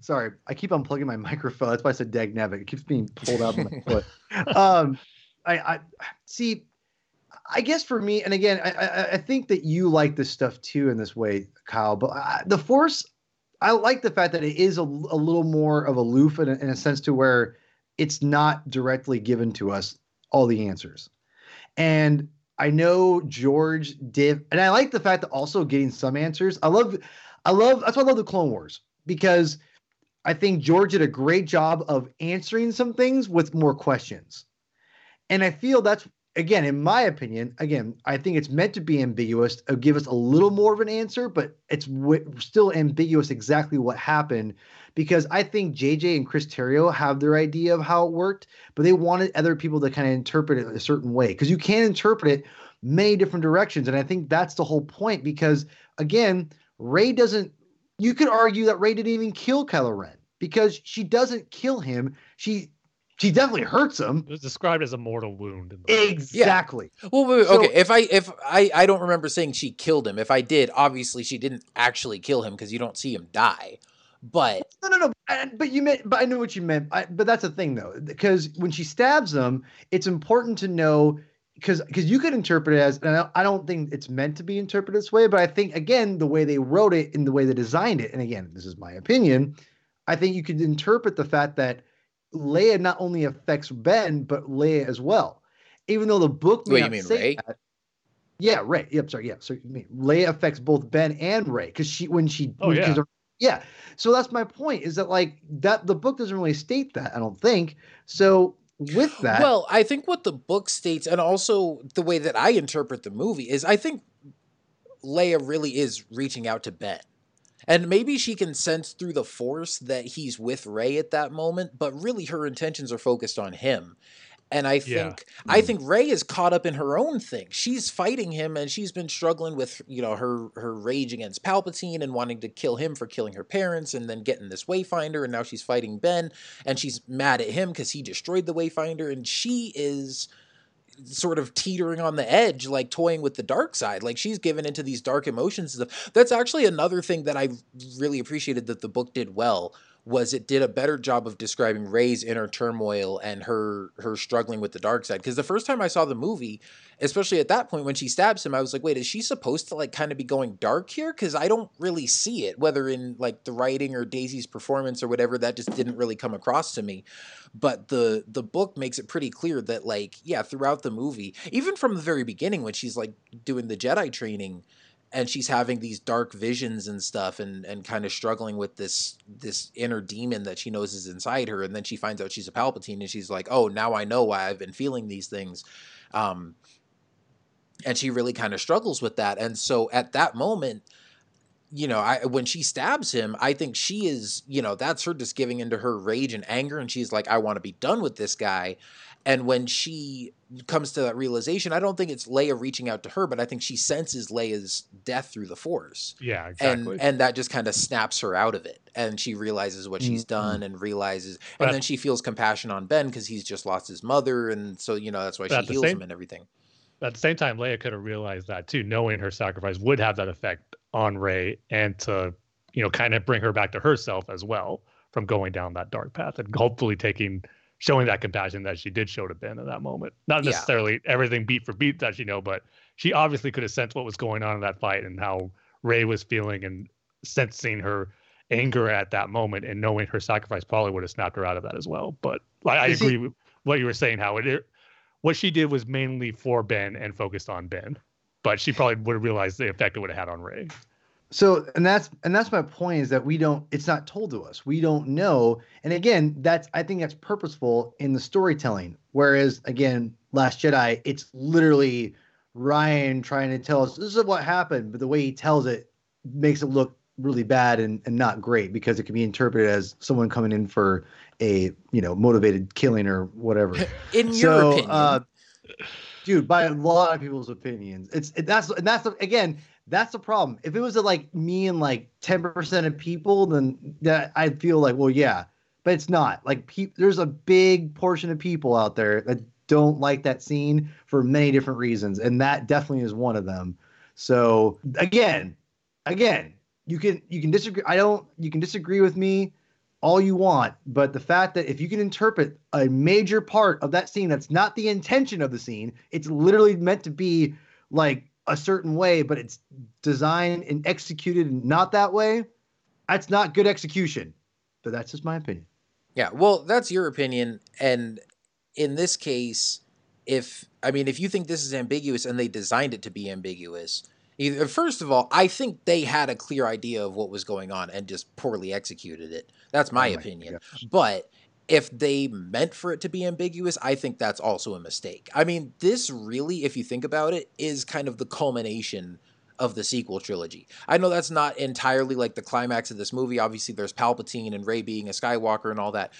Sorry, I keep unplugging my microphone. That's why I said Dag It keeps being pulled out of my foot. Um, I, I see. I guess for me, and again, I, I, I, think that you like this stuff too in this way, Kyle. But I, the Force, I like the fact that it is a, a little more of aloof in a, in a sense to where it's not directly given to us all the answers. And I know George did, and I like the fact that also getting some answers. I love, I love, that's why I love the Clone Wars because I think George did a great job of answering some things with more questions. And I feel that's again, in my opinion, again, I think it's meant to be ambiguous, to give us a little more of an answer, but it's w- still ambiguous exactly what happened because I think JJ and Chris Terrio have their idea of how it worked, but they wanted other people to kind of interpret it a certain way because you can interpret it many different directions. And I think that's the whole point because, again, Rey doesn't, you could argue that Rey didn't even kill Kylo Ren because she doesn't kill him. She she definitely hurts him. It was described as a mortal wound. exactly. Yeah. Well, wait, wait, so, okay. If I if I I don't remember saying she killed him. If I did, obviously she didn't actually kill him because you don't see him die. But no, no, no. But you meant. But I know what you meant. I, but that's the thing, though, because when she stabs him, it's important to know because because you could interpret it as, and I, I don't think it's meant to be interpreted this way, but I think again the way they wrote it and the way they designed it, and again this is my opinion, I think you could interpret the fact that Leia not only affects Ben, but Leia as well. Even though the book may Wait, not say Rey? that. Yeah, Rey. Yep, sorry. Yeah, so Leia affects both Ben and Rey because she when she oh, yeah. yeah. So that's my point is that like that the book doesn't really state that I don't think. So with that, well, I think what the book states and also the way that I interpret the movie is I think Leia really is reaching out to Ben. And maybe she can sense through the force that he's with Rey at that moment, but really her intentions are focused on him. And I think yeah. I mm. think Rey is caught up in her own thing. She's fighting him and she's been struggling with, you know, her her rage against Palpatine and wanting to kill him for killing her parents and then getting this Wayfinder and now she's fighting Ben and she's mad at him cuz he destroyed the Wayfinder and she is sort of teetering on the edge, like toying with the dark side. Like she's given into these dark emotions. That's actually another thing that I really appreciated that the book did well was it did a better job of describing Rey's inner turmoil and her her struggling with the dark side. Because the first time I saw the movie, especially at that point when she stabs him, I was like, wait, is she supposed to like kind of be going dark here? Because I don't really see it, whether in like the writing or Daisy's performance or whatever. That just didn't really come across to me. But the the book makes it pretty clear that like yeah, throughout the movie, even from the very beginning when she's like doing the Jedi training and she's having these dark visions and stuff and and kind of struggling with this this inner demon that she knows is inside her and then she finds out she's a palpatine and she's like oh now i know why i've been feeling these things um and she really kind of struggles with that and so at that moment you know, I when she stabs him, I think she is, you know, that's her just giving into her rage and anger, and she's like, I want to be done with this guy. And when she comes to that realization, I don't think it's Leia reaching out to her, but I think she senses Leia's death through the Force. Yeah, exactly. And and that just kind of snaps her out of it, and she realizes what mm-hmm. she's done, and realizes, but and then she feels compassion on Ben because he's just lost his mother, and so you know that's why she heals same, him and everything. At the same time, Leia could have realized that too, knowing her sacrifice would have that effect on Rey, and to you know kind of bring her back to herself as well from going down that dark path, and hopefully taking showing that compassion that she did show to Ben in that moment. Not necessarily yeah. everything beat for beat that she know, but she obviously could have sensed what was going on in that fight and how Rey was feeling and sensing her anger at that moment and knowing her sacrifice probably would have snapped her out of that as well. But I, I agree with what you were saying, how it what she did was mainly for Ben and focused on Ben, but she probably would have realized the effect it would have had on Rey. So, and that's and that's my point is that we don't. It's not told to us. We don't know. And again, that's I think that's purposeful in the storytelling. Whereas again, Last Jedi, it's literally rian trying to tell us this is what happened, but the way he tells it makes it look really bad and, and not great because it can be interpreted as someone coming in for a you know motivated killing or whatever. In your so, opinion, uh, dude, by a lot of people's opinions, it's it, that's and that's again that's the problem. If it was uh, like me and like ten percent of people, then that I'd feel like, well, yeah, but it's not. Like, pe- there's a big portion of people out there that don't like that scene for many different reasons, and that definitely is one of them. So again, again, you can you can disagree. I don't. You can disagree with me all you want, but the fact that if you can interpret a major part of that scene that's not the intention of the scene, it's literally meant to be like a certain way, but it's designed and executed not that way, that's not good execution. But that's just my opinion. Yeah, well, that's your opinion, and in this case, if I mean, if you think this is ambiguous and they designed it to be ambiguous, either first of all, I think they had a clear idea of what was going on and just poorly executed it. That's my Oh opinion. gosh. But if they meant for it to be ambiguous, I think that's also a mistake. I mean, this really, if you think about it, is kind of the culmination of the sequel trilogy. I know that's not entirely like the climax of this movie. Obviously, there's Palpatine and Rey being a Skywalker and all that.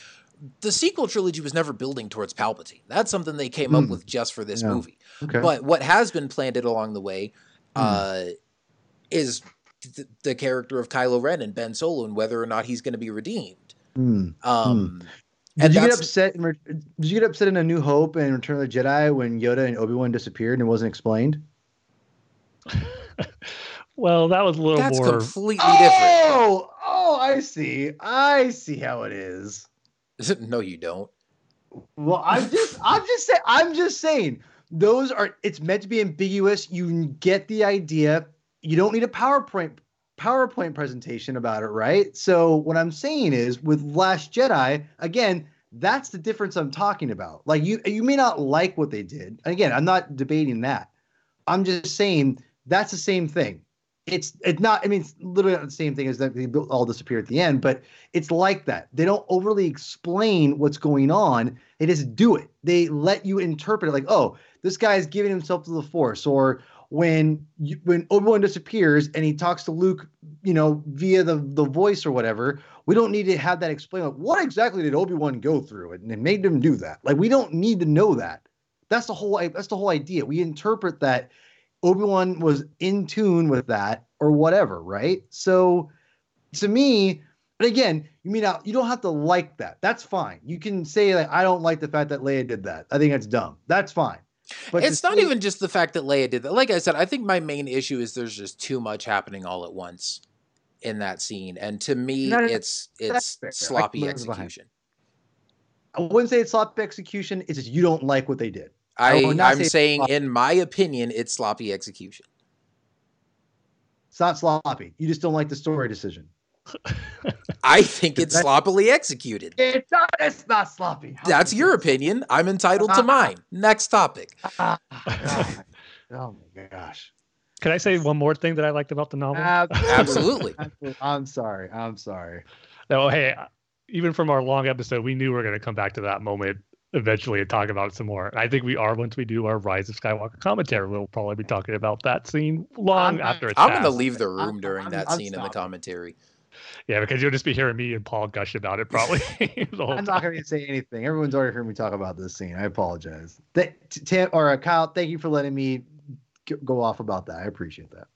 The sequel trilogy was never building towards Palpatine. That's something they came up Hmm. with just for this Yeah. movie. Okay. But what has been planted along the way uh, is th- the character of Kylo Ren and Ben Solo and whether or not he's going to be redeemed. Hmm. Um, Did And you get upset? In, re- did you get upset in A New Hope and Return of the Jedi when Yoda and Obi Wan disappeared and it wasn't explained? Well, that was a little That's more. completely oh! different. Oh, oh, I see. I see how it is. no, you don't. Well, I'm just, I'm just saying, I'm just saying, those are. It's meant to be ambiguous. You get the idea. You don't need a PowerPoint PowerPoint presentation about it, right? So what I'm saying is, with Last Jedi, again, that's the difference I'm talking about. Like you, you may not like what they did. Again, I'm not debating that. I'm just saying that's the same thing. It's it's not. I mean, it's literally not the same thing as that they all disappear at the end, but it's like that. They don't overly explain what's going on. They just do it. They let you interpret it like, oh, this guy's giving himself to the Force, or when you, when Obi Wan disappears and he talks to Luke, you know, via the the voice or whatever. We don't need to have that explained. Like, what exactly did Obi Wan go through, and it made him do that? Like, we don't need to know that. That's the whole. That's the whole idea. We interpret that Obi-Wan was in tune with that or whatever, right? So to me, but again, you mean out you don't have to like that. That's fine. You can say like I don't like the fact that Leia did that. I think that's dumb. That's fine. But it's not say- even just the fact that Leia did that. Like I said, I think my main issue is there's just too much happening all at once in that scene, and to me, No, no, no, it's it's fair. I can sloppy live execution. I wouldn't say it's sloppy execution. It's just you don't like what they did. I, would not I'm say saying, in my opinion, it's sloppy execution. It's not sloppy. You just don't like the story decision. I think it's That- sloppily executed. It's not. It's not sloppy. How That's your opinion. I'm entitled to ah. mine. Next topic. Ah, God. oh my gosh. Can I say one more thing that I liked about the novel? Absolutely. I'm sorry. I'm sorry. No, hey, uh, even from our long episode, we knew we were going to come back to that moment eventually and talk about it some more. I think we are once we do our Rise of Skywalker commentary. We'll probably be talking about that scene long I'm- after it's I'm going to leave the room I'm- during I'm- that I'm scene in the stopping. commentary. Yeah, because you'll just be hearing me and Paul gush about it probably I'm not going to say anything. Everyone's already heard me talk about this scene. I apologize. Th- t- Tim or uh, Kyle, thank you for letting me g- go off about that. I appreciate that.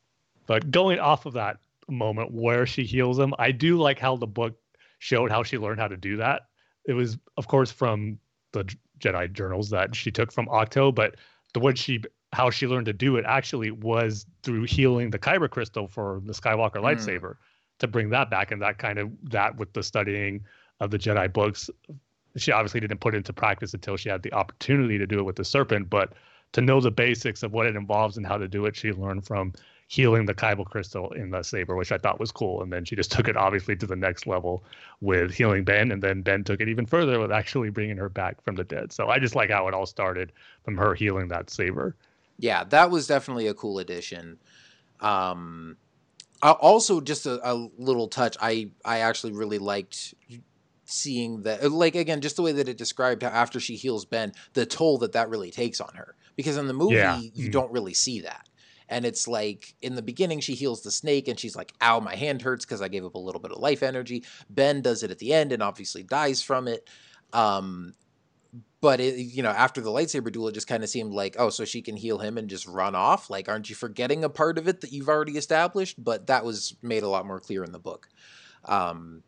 But going off of that moment where she heals him, I do like how the book showed how she learned how to do that. It was, of course, from the Jedi journals that she took from Ahch-To, but the way she how she learned to do it actually was through healing the Kyber crystal for the Skywalker Mm. lightsaber to bring that back, and that kind of that with the studying of the Jedi books. She obviously didn't put it into practice until she had the opportunity to do it with the serpent, but to know the basics of what it involves and how to do it, she learned from healing the Kyber crystal in the saber, which I thought was cool. And then she just took it obviously to the next level with healing Ben, and then Ben took it even further with actually bringing her back from the dead. So I just like how it all started from her healing that saber. Yeah, that was definitely a cool addition. Um, also, just a, a little touch. I I actually really liked seeing that like again just the way that it described how after she heals ben the toll that that really takes on her because in the movie yeah. you mm. don't really see that and it's like in the beginning she heals the snake and she's like ow my hand hurts because i gave up a little bit of life energy ben does it at the end and obviously dies from it um, but it, you know after the lightsaber duel it just kind of seemed like oh so she can heal him and just run off like aren't you forgetting a part of it that you've already established but that was made a lot more clear in the book um,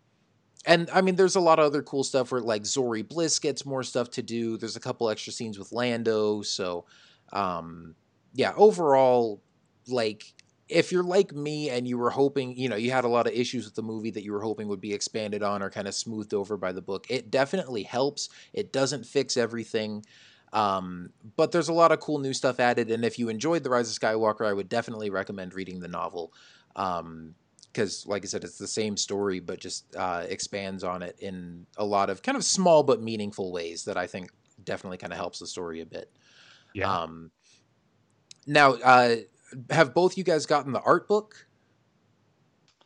and I mean, there's a lot of other cool stuff where like Zorii Bliss gets more stuff to do. There's a couple extra scenes with Lando. So, um, yeah, overall, like if you're like me and you were hoping, you know, you had a lot of issues with the movie that you were hoping would be expanded on or kind of smoothed over by the book, it definitely helps. It doesn't fix everything. Um, but there's a lot of cool new stuff added. And if you enjoyed The Rise of Skywalker, I would definitely recommend reading the novel. Um, because like i said it's the same story but just uh, expands on it in a lot of kind of small but meaningful ways that i think definitely kind of helps the story a bit yeah um, now uh, have both you guys gotten the art book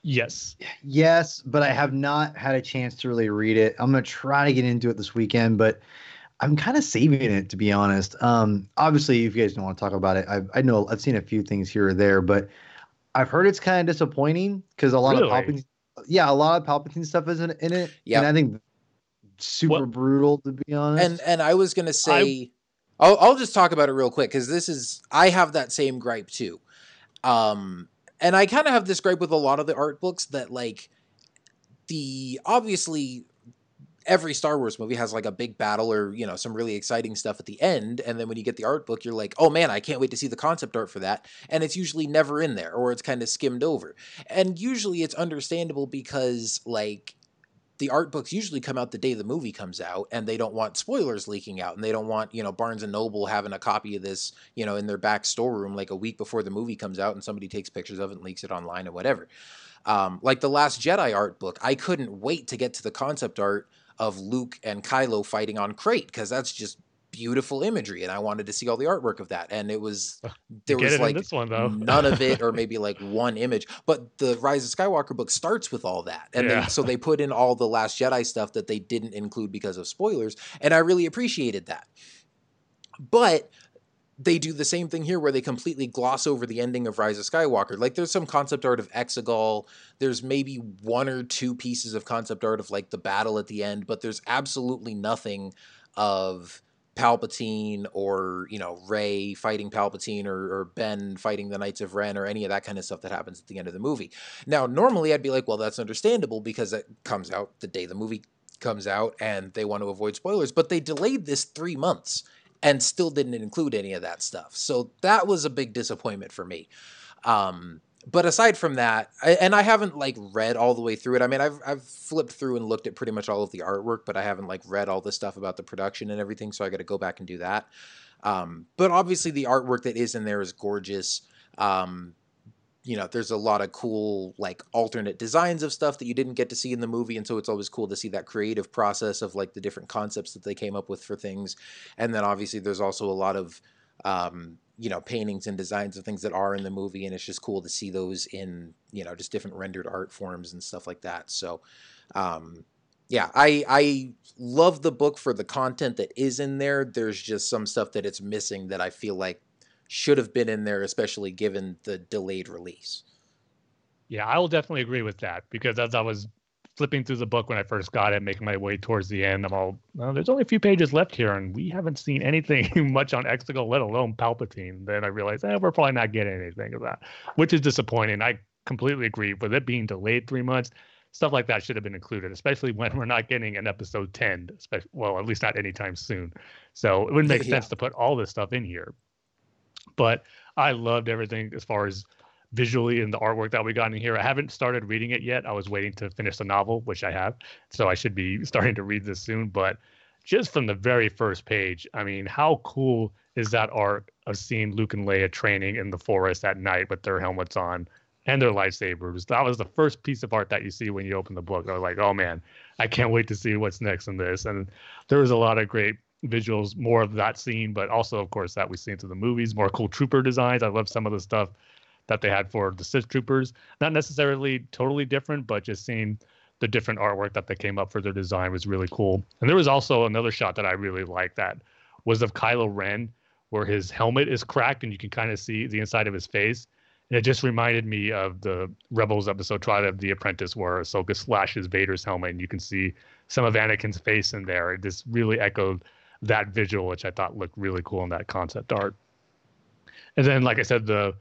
yes yes but i have not had a chance to really read it i'm gonna try to get into it this weekend but I'm kind of saving it to be honest. Um, obviously, if you guys don't want to talk about it, I, I know I've seen a few things here or there, but I've heard it's kind of disappointing because a lot really? of Palpatine, yeah, a lot of Palpatine stuff isn't in it. Yeah, and I think super what? brutal to be honest. And and I was gonna say, I, will I'll just talk about it real quick because this is I have that same gripe too. Um, and I kind of have this gripe with a lot of the art books that like the obviously every Star Wars movie has like a big battle or, you know, some really exciting stuff at the end. And then when you get the art book, you're like, oh man, I can't wait to see the concept art for that. And it's usually never in there or it's kind of skimmed over. And usually it's understandable because, like, the art books usually come out the day the movie comes out and they don't want spoilers leaking out and they don't want you know barnes and noble having a copy of this you know in their back storeroom like a week before the movie comes out and somebody takes pictures of it and leaks it online or whatever. Um, like the last jedi art book i couldn't wait to get to the concept art of Luke and Kylo fighting on Crait because that's just beautiful imagery and I wanted to see all the artwork of that and it was there was like this one, though. none of it or maybe like one image but the Rise of Skywalker book starts with all that and yeah. they, so they put in all the last Jedi stuff that they didn't include because of spoilers and I really appreciated that but they do the same thing here where they completely gloss over the ending of Rise of Skywalker. Like there's some concept art of Exegol, there's maybe one or two pieces of concept art of like the battle at the end, but there's absolutely nothing of Palpatine or, you know, Rey fighting Palpatine or, or Ben fighting the Knights of Ren or any of that kind of stuff that happens at the end of the movie. Now, normally I'd be like, well, that's understandable because it comes out the day the movie comes out and they want to avoid spoilers, but they delayed this three months and still didn't include any of that stuff. So that was a big disappointment for me. Um, but aside from that, I, and I haven't like read all the way through it. I mean, I've I've flipped through and looked at pretty much all of the artwork, but I haven't like read all the stuff about the production and everything. So I got to go back and do that. Um, but obviously, the artwork that is in there is gorgeous. Um, you know, there's a lot of cool like alternate designs of stuff that you didn't get to see in the movie, and so it's always cool to see that creative process of like the different concepts that they came up with for things. And then obviously there's also a lot of um, you know paintings and designs of things that are in the movie, and it's just cool to see those in you know just different rendered art forms and stuff like that. So. Um, yeah, I I love the book for the content that is in there. There's just some stuff that it's missing that I feel like should have been in there, especially given the delayed release. Yeah, I will definitely agree with that because as I was flipping through the book when I first got it, making my way towards the end, I'm all, well, there's only a few pages left here, and we haven't seen anything much on Exegol, let alone Palpatine. Then I realized, eh, we're probably not getting anything of that, which is disappointing. I completely agree with it being delayed three months. Stuff like that should have been included, especially when we're not getting an episode 10, especially, well, at least not anytime soon. So it wouldn't make yeah. sense to put all this stuff in here. But I loved everything as far as visually in the artwork that we got in here. I haven't started reading it yet. I was waiting to finish the novel, which I have. So I should be starting to read this soon. But just from the very first page, I mean, how cool is that art of seeing Luke and Leia training in the forest at night with their helmets on and their lightsabers. That was the first piece of art that you see when you open the book. I was like, oh man, I can't wait to see what's next in this. And there was a lot of great visuals, more of that scene, but also, of course, that we've seen through the movies, more cool trooper designs. I love some of the stuff that they had for the Sith troopers. Not necessarily totally different, but just seeing the different artwork that they came up for their design was really cool. And there was also another shot that I really liked that was of Kylo Ren, where his helmet is cracked and you can kind of see the inside of his face. And it just reminded me of the Rebels episode Twilight of the Apprentice, where Ahsoka slashes Vader's helmet, and you can see some of Anakin's face in there. It just really echoed that visual, which I thought looked really cool in that concept art. And then, like I said, the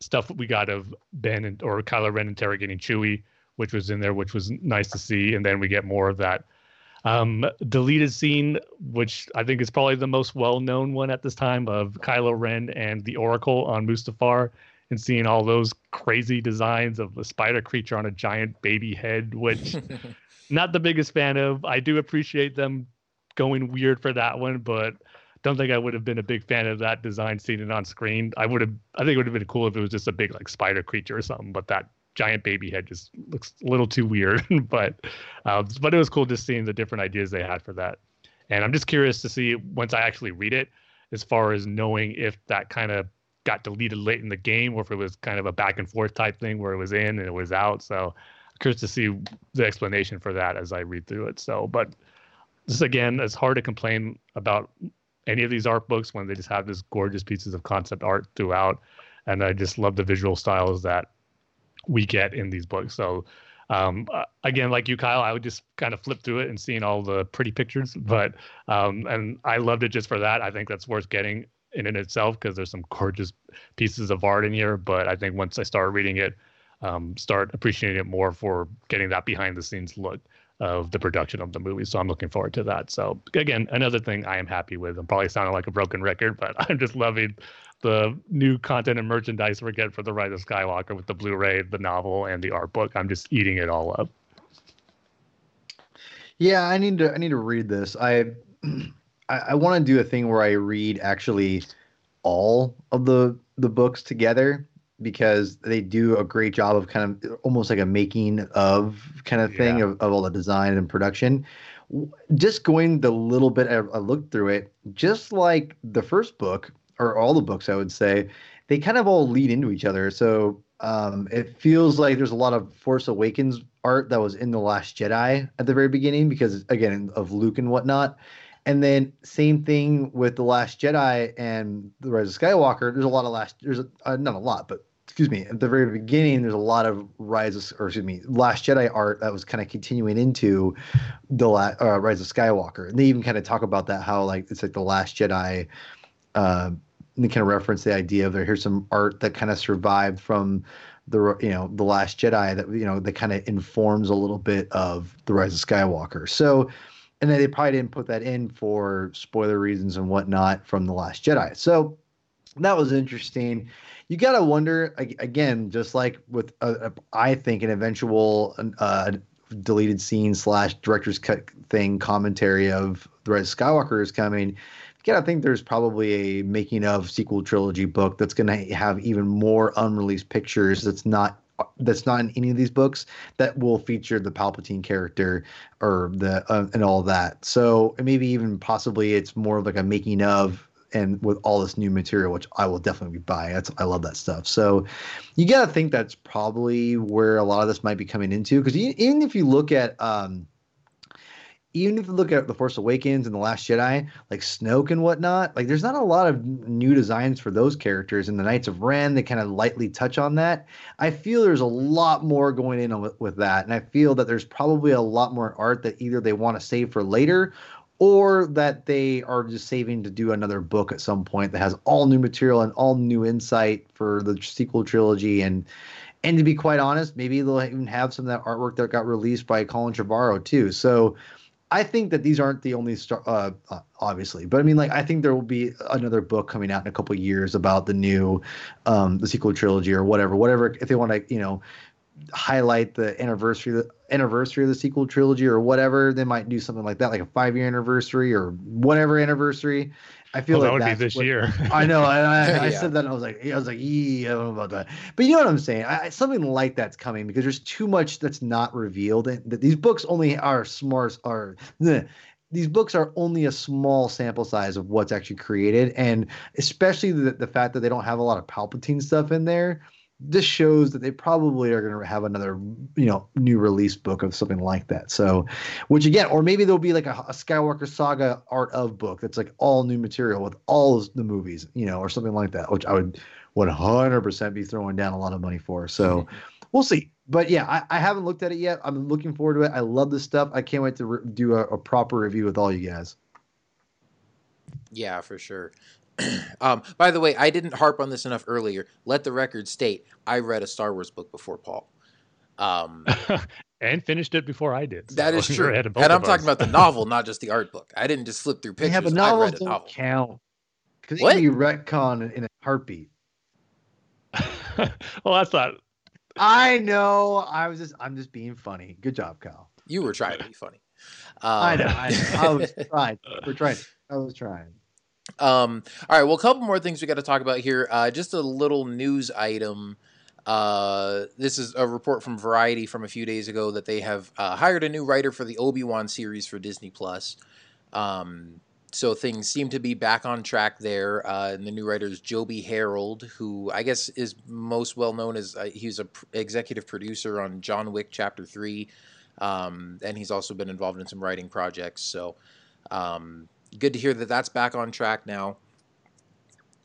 stuff we got of Ben and, or Kylo Ren interrogating Chewie, which was in there, which was nice to see. And then we get more of that um, deleted scene, which I think is probably the most well-known one at this time of Kylo Ren and the Oracle on Mustafar, and seeing all those crazy designs of a spider creature on a giant baby head, which not the biggest fan of. I do appreciate them going weird for that one, but don't think I would have been a big fan of that design seeing it on screen. I would have I think it would have been cool if it was just a big like spider creature or something, but that giant baby head just looks a little too weird. but uh, but it was cool just seeing the different ideas they had for that. And I'm just curious to see once I actually read it, as far as knowing if that kind of got deleted late in the game or if it was kind of a back and forth type thing where it was in and it was out. So I'm curious to see the explanation for that as I read through it. So, but this again, it's hard to complain about any of these art books when they just have this gorgeous pieces of concept art throughout. And I just love the visual styles that we get in these books. So um, again, like you, Kyle, I would just kind of flip through it and seeing all the pretty pictures. But um, and I loved it just for that. I think that's worth getting in and itself because there's some gorgeous pieces of art in here. But I think once I start reading it, um, start appreciating it more for getting that behind the scenes look of the production of the movie. So I'm looking forward to that. So again, another thing I am happy with. I'm probably sounding like a broken record, but I'm just loving the new content and merchandise we're getting for the Rise of Skywalker with the Blu-ray, the novel, and the art book. I'm just eating it all up. Yeah, I need to I need to read this. I I, I want to do a thing where I read actually all of the the books together because they do a great job of kind of almost like a making of kind of thing yeah. of, of all the design and production. Just going the little bit I, I looked through it, just like the first book or all the books, I would say, they kind of all lead into each other. So um, it feels like there's a lot of Force Awakens art that was in the Last Jedi at the very beginning because again of Luke and whatnot. And then same thing with the Last Jedi and the Rise of Skywalker. There's a lot of last. There's a, uh, not a lot, but excuse me, at the very beginning, there's a lot of Rise of, or excuse me, Last Jedi art that was kind of continuing into the la- uh, Rise of Skywalker. And they even kind of talk about that, how like it's like the Last Jedi. Uh, they kind of reference the idea of there. Here's some art that kind of survived from the you know the Last Jedi that you know that kind of informs a little bit of the Rise of Skywalker. So, and they probably didn't put that in for spoiler reasons and whatnot from the Last Jedi. So that was interesting you gotta wonder again, just like with uh, I think an eventual uh, deleted scene slash director's cut thing commentary of the of Skywalker is coming. You gotta think there's probably a making of sequel trilogy book that's gonna have even more unreleased pictures. That's not that's not in any of these books that will feature the Palpatine character or the uh, and all that. So maybe even possibly it's more of like a making of and with all this new material, which I will definitely buy. That's I love that stuff. So you got to think that's probably where a lot of this might be coming into. Because even if you look at um, even if you look at the Force Awakens and the Last Jedi, like Snoke and whatnot, like there's not a lot of new designs for those characters. And the Knights of Ren, they kind of lightly touch on that. I feel there's a lot more going in with, with that, and I feel that there's probably a lot more art that either they want to save for later or that they are just saving to do another book at some point that has all new material and all new insight for the sequel trilogy. And and to be quite honest maybe they'll even have some of that artwork that got released by colin trevorrow too. So i think that these aren't the only star uh, uh, obviously but i mean like i think there will be another book coming out in a couple years about the new um the sequel trilogy or whatever whatever if they want to you know highlight the anniversary anniversary of the sequel trilogy or whatever they might do something like that like a five year anniversary or whatever anniversary I feel well, like that would be this what- year. I know. I, I, I said that and I was like, I was like, I don't know about that. But you know what I'm saying? I, I- something like that's coming because there's too much that's not revealed. And that these books only are smart. Are bleh. these books are only a small sample size of what's actually created, and especially the, the fact that they don't have a lot of Palpatine stuff in there. This shows that they probably are going to have another, you know, new release book of something like that. So, which again, or maybe there'll be like a, a Skywalker Saga art of book that's like all new material with all the movies, you know, or something like that, which I would 100% be throwing down a lot of money for. So mm-hmm. we'll see. But yeah, I, I haven't looked at it yet. I'm looking forward to it. I love this stuff. I can't wait to re- do a, a proper review with all you guys. Yeah, for sure. um, by the way, I didn't harp on this enough earlier. Let the record state I read a Star Wars book before Paul. Um, and finished it before I did. that so is you're true. And I'm of talking about the novel, not just the art book. I didn't just flip through pictures. yeah, but I read a don't novel. count because What? it can be retcon in a heartbeat. well, that's not. I know. I was just. I'm just being funny. Good job, Kyle. You were trying to be funny. Um, I know. I know. I was trying. We're trying. I was trying. Um, all right, well, a couple more things we got to talk about here. Uh, just a little news item. Uh, this is a report from Variety from a few days ago that they have uh, hired a new writer for the Obi Wan series for Disney Plus. Um, so things seem to be back on track there. Uh, and the new writer is Joby Harold, who I guess is most well known as uh, he's a pr- executive producer on John Wick Chapter Three, um, and he's also been involved in some writing projects. So. Um, good to hear that that's back on track now.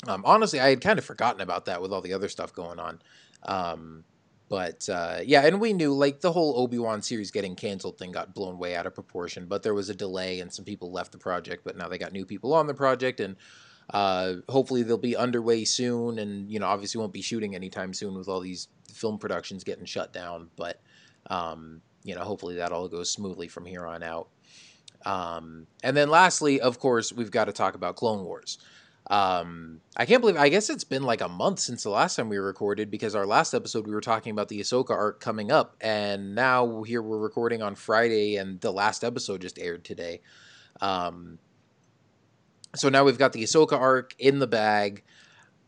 Um, honestly, I had kind of forgotten about that with all the other stuff going on. Um, but uh, yeah, and we knew like the whole Obi Wan series getting canceled thing got blown way out of proportion. But there was a delay, and some people left the project. But now they got new people on the project, and uh, hopefully they'll be underway soon. And you know, obviously won't be shooting anytime soon with all these film productions getting shut down. But um, you know, hopefully that all goes smoothly from here on out. Um, and then lastly, of course, we've got to talk about Clone Wars. Um, I can't believe, I guess it's been like a month since the last time we recorded because our last episode we were talking about the Ahsoka arc coming up, and now here we're recording on Friday, and the last episode just aired today. Um, so now we've got the Ahsoka arc in the bag.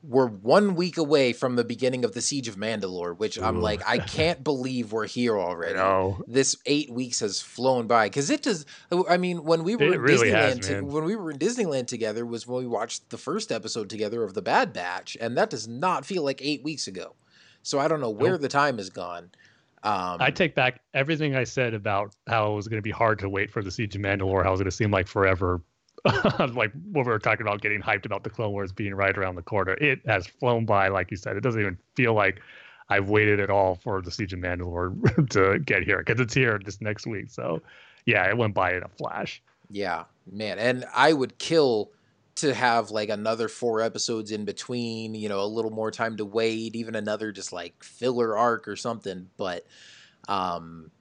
We're one week away from the beginning of the Siege of Mandalore, which I'm like, I can't believe we're here already know. this eight weeks has flown by because it does. I mean, when we were It in really Disneyland, has, to- when we were in Disneyland together, was when we watched the first episode together of the Bad Batch, and that does not feel like eight weeks ago. So I don't know where Nope. the time has gone. Um, I take back everything I said about how it was going to be hard to wait for the Siege of Mandalore, how it was going to seem like forever. like when we were talking about getting hyped about the Clone Wars being right around the corner, it has flown by. Like you said, it doesn't even feel like I've waited at all for the Siege of Mandalore to get here because it's here just next week. So, yeah, it went by in a flash. Yeah, man, and I would kill to have like another four episodes in between. You know, a little more time to wait, even another just like filler arc or something. But, um,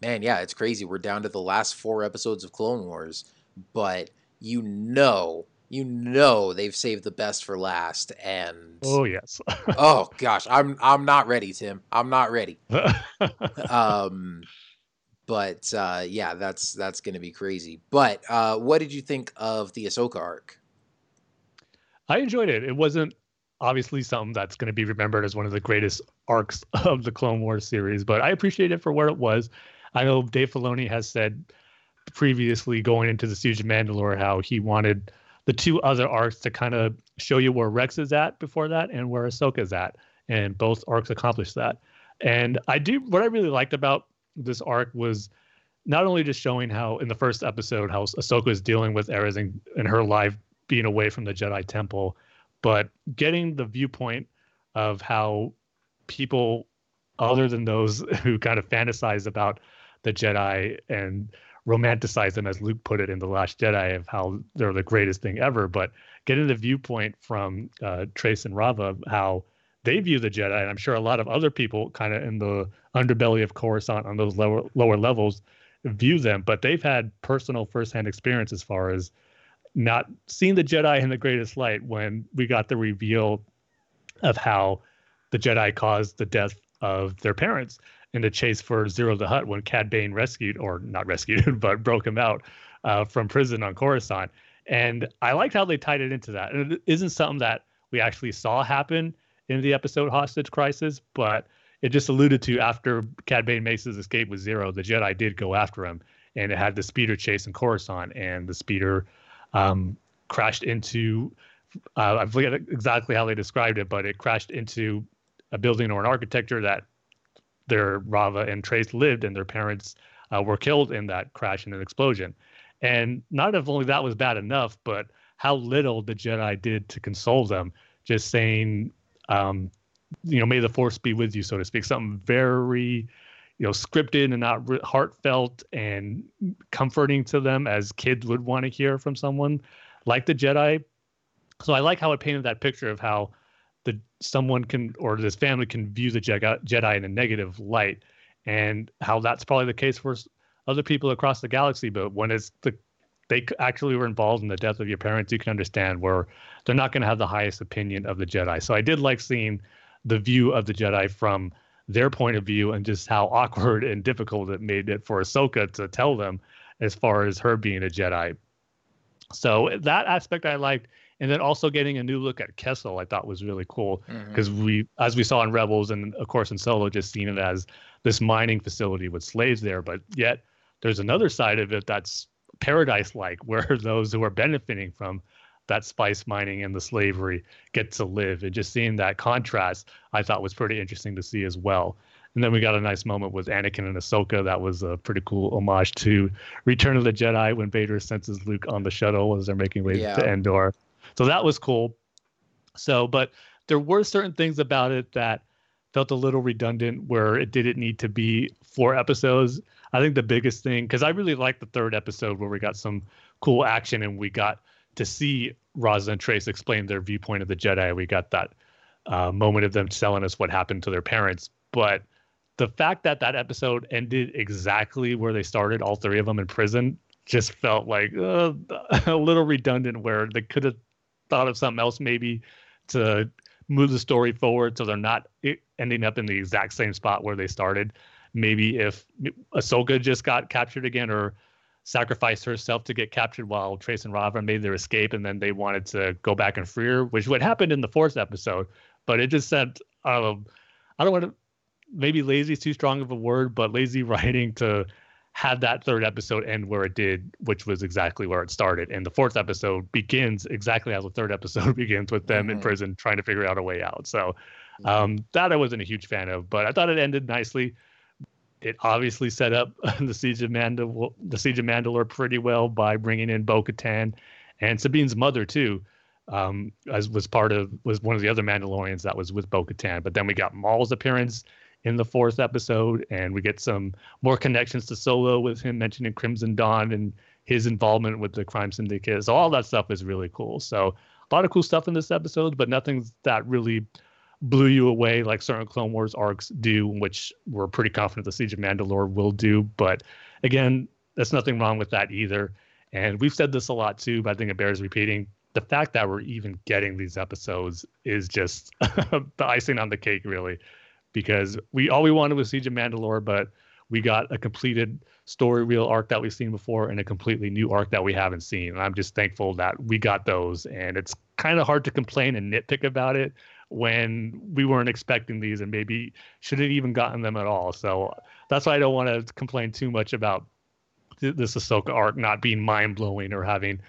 man, yeah, it's crazy. We're down to the last four episodes of Clone Wars, but you know, you know, they've saved the best for last, and Oh yes. oh gosh, I'm I'm not ready, Tim. I'm not ready um but uh yeah that's that's gonna be crazy but uh what did you think of the ahsoka arc I enjoyed it. It wasn't obviously something that's going to be remembered as one of the greatest arcs of the Clone Wars series, but I appreciate it for where it was. I know Dave Filoni has said previously going into the Siege of Mandalore how he wanted the two other arcs to kind of show you where Rex is at before that and where Ahsoka's at, and both arcs accomplished that. And I do what I really liked about this arc was not only just showing how in the first episode how Ahsoka is dealing with and, and her life being away from the Jedi Temple, but getting the viewpoint of how people other than those who kind of fantasize about the Jedi and romanticize them, as Luke put it in The Last Jedi, of how they're the greatest thing ever. But getting the viewpoint from uh, Trace and Rafa how they view the Jedi, and I'm sure a lot of other people kind of in the underbelly of Coruscant on those lower lower levels view them, but they've had personal firsthand experience as far as not seeing the Jedi in the greatest light when we got the reveal of how the Jedi caused the death of their parents in the chase for Ziro the Hutt when Cad Bane rescued, or not rescued, but broke him out uh, from prison on Coruscant. And I liked how they tied it into that. And it isn't something that we actually saw happen in the episode Hostage Crisis, but it just alluded to after Cad Bane makes his escape with Ziro, the Jedi did go after him, and it had the speeder chase in Coruscant, and the speeder um, crashed into. Uh, I forget exactly how they described it, but it crashed into a building or an architecture that their Rafa and Trace lived, and their parents uh, were killed in that crash and an explosion. And not if only that was bad enough, but how little the Jedi did to console them, just saying, um, you know, may the force be with you, so to speak. Something very, you know, scripted and not re- heartfelt and comforting to them as kids would want to hear from someone like the Jedi. So I like how it painted that picture of how the someone can or this family can view the Jedi in a negative light, and how that's probably the case for other people across the galaxy. But when it's the they actually were involved in the death of your parents, you can understand where they're not going to have the highest opinion of the Jedi. So I did like seeing the view of the Jedi from their point of view and just how awkward and difficult it made it for Ahsoka to tell them as far as her being a Jedi. So that aspect I liked. And then also getting a new look at Kessel, I thought was really cool because mm-hmm. we, as we saw in Rebels and of course in Solo, just seen it as this mining facility with slaves there. But yet there's another side of it that's paradise like, where those who are benefiting from that spice mining and the slavery get to live. And just seeing that contrast, I thought was pretty interesting to see as well. And then we got a nice moment with Anakin and Ahsoka. That was a pretty cool homage to Return of the Jedi when Vader senses Luke on the shuttle as they're making way yeah. to Endor. So that was cool. So, but there were certain things about it that felt a little redundant where it didn't need to be four episodes. I think the biggest thing, because I really liked the third episode where we got some cool action and we got to see Rafa and Trace explain their viewpoint of the Jedi. We got that uh, moment of them telling us what happened to their parents. But the fact that that episode ended exactly where they started, all three of them in prison, just felt like uh, a little redundant. Where they could have thought of something else maybe to move the story forward, so they're not ending up in the exact same spot where they started maybe if Ahsoka just got captured again or sacrificed herself to get captured while Trace and Rafa made their escape and then they wanted to go back and free her, which would happen in the fourth episode. But it just sent um, I don't I don't want to maybe lazy is too strong of a word, but lazy writing to have that third episode end where it did, which was exactly where it started. And the fourth episode begins exactly as the third episode begins with them mm-hmm. in prison trying to figure out a way out. So um, that I wasn't a huge fan of, but I thought it ended nicely it obviously set up the siege of Mandalore, the siege of Mandalore pretty well by bringing in Bo-Katan and Sabine's mother too, um, as was part of was one of the other Mandalorians that was with Bo-Katan. But then we got Maul's appearance in the fourth episode, and we get some more connections to Solo with him mentioning Crimson Dawn and his involvement with the crime syndicate. So all that stuff is really cool. So a lot of cool stuff in this episode, but nothing that really blew you away like certain Clone Wars arcs do, which we're pretty confident the Siege of Mandalore will do. But again, there's nothing wrong with that either. And we've said this a lot too, but I think it bears repeating. The fact that we're even getting these episodes is just the icing on the cake, really, because we all we wanted was Siege of Mandalore, but we got a completed story reel arc that we've seen before and a completely new arc that we haven't seen. And I'm just thankful that we got those. And it's kind of hard to complain and nitpick about it when we weren't expecting these and maybe should have even gotten them at all. So that's why I don't want to complain too much about th- this Ahsoka arc not being mind blowing or having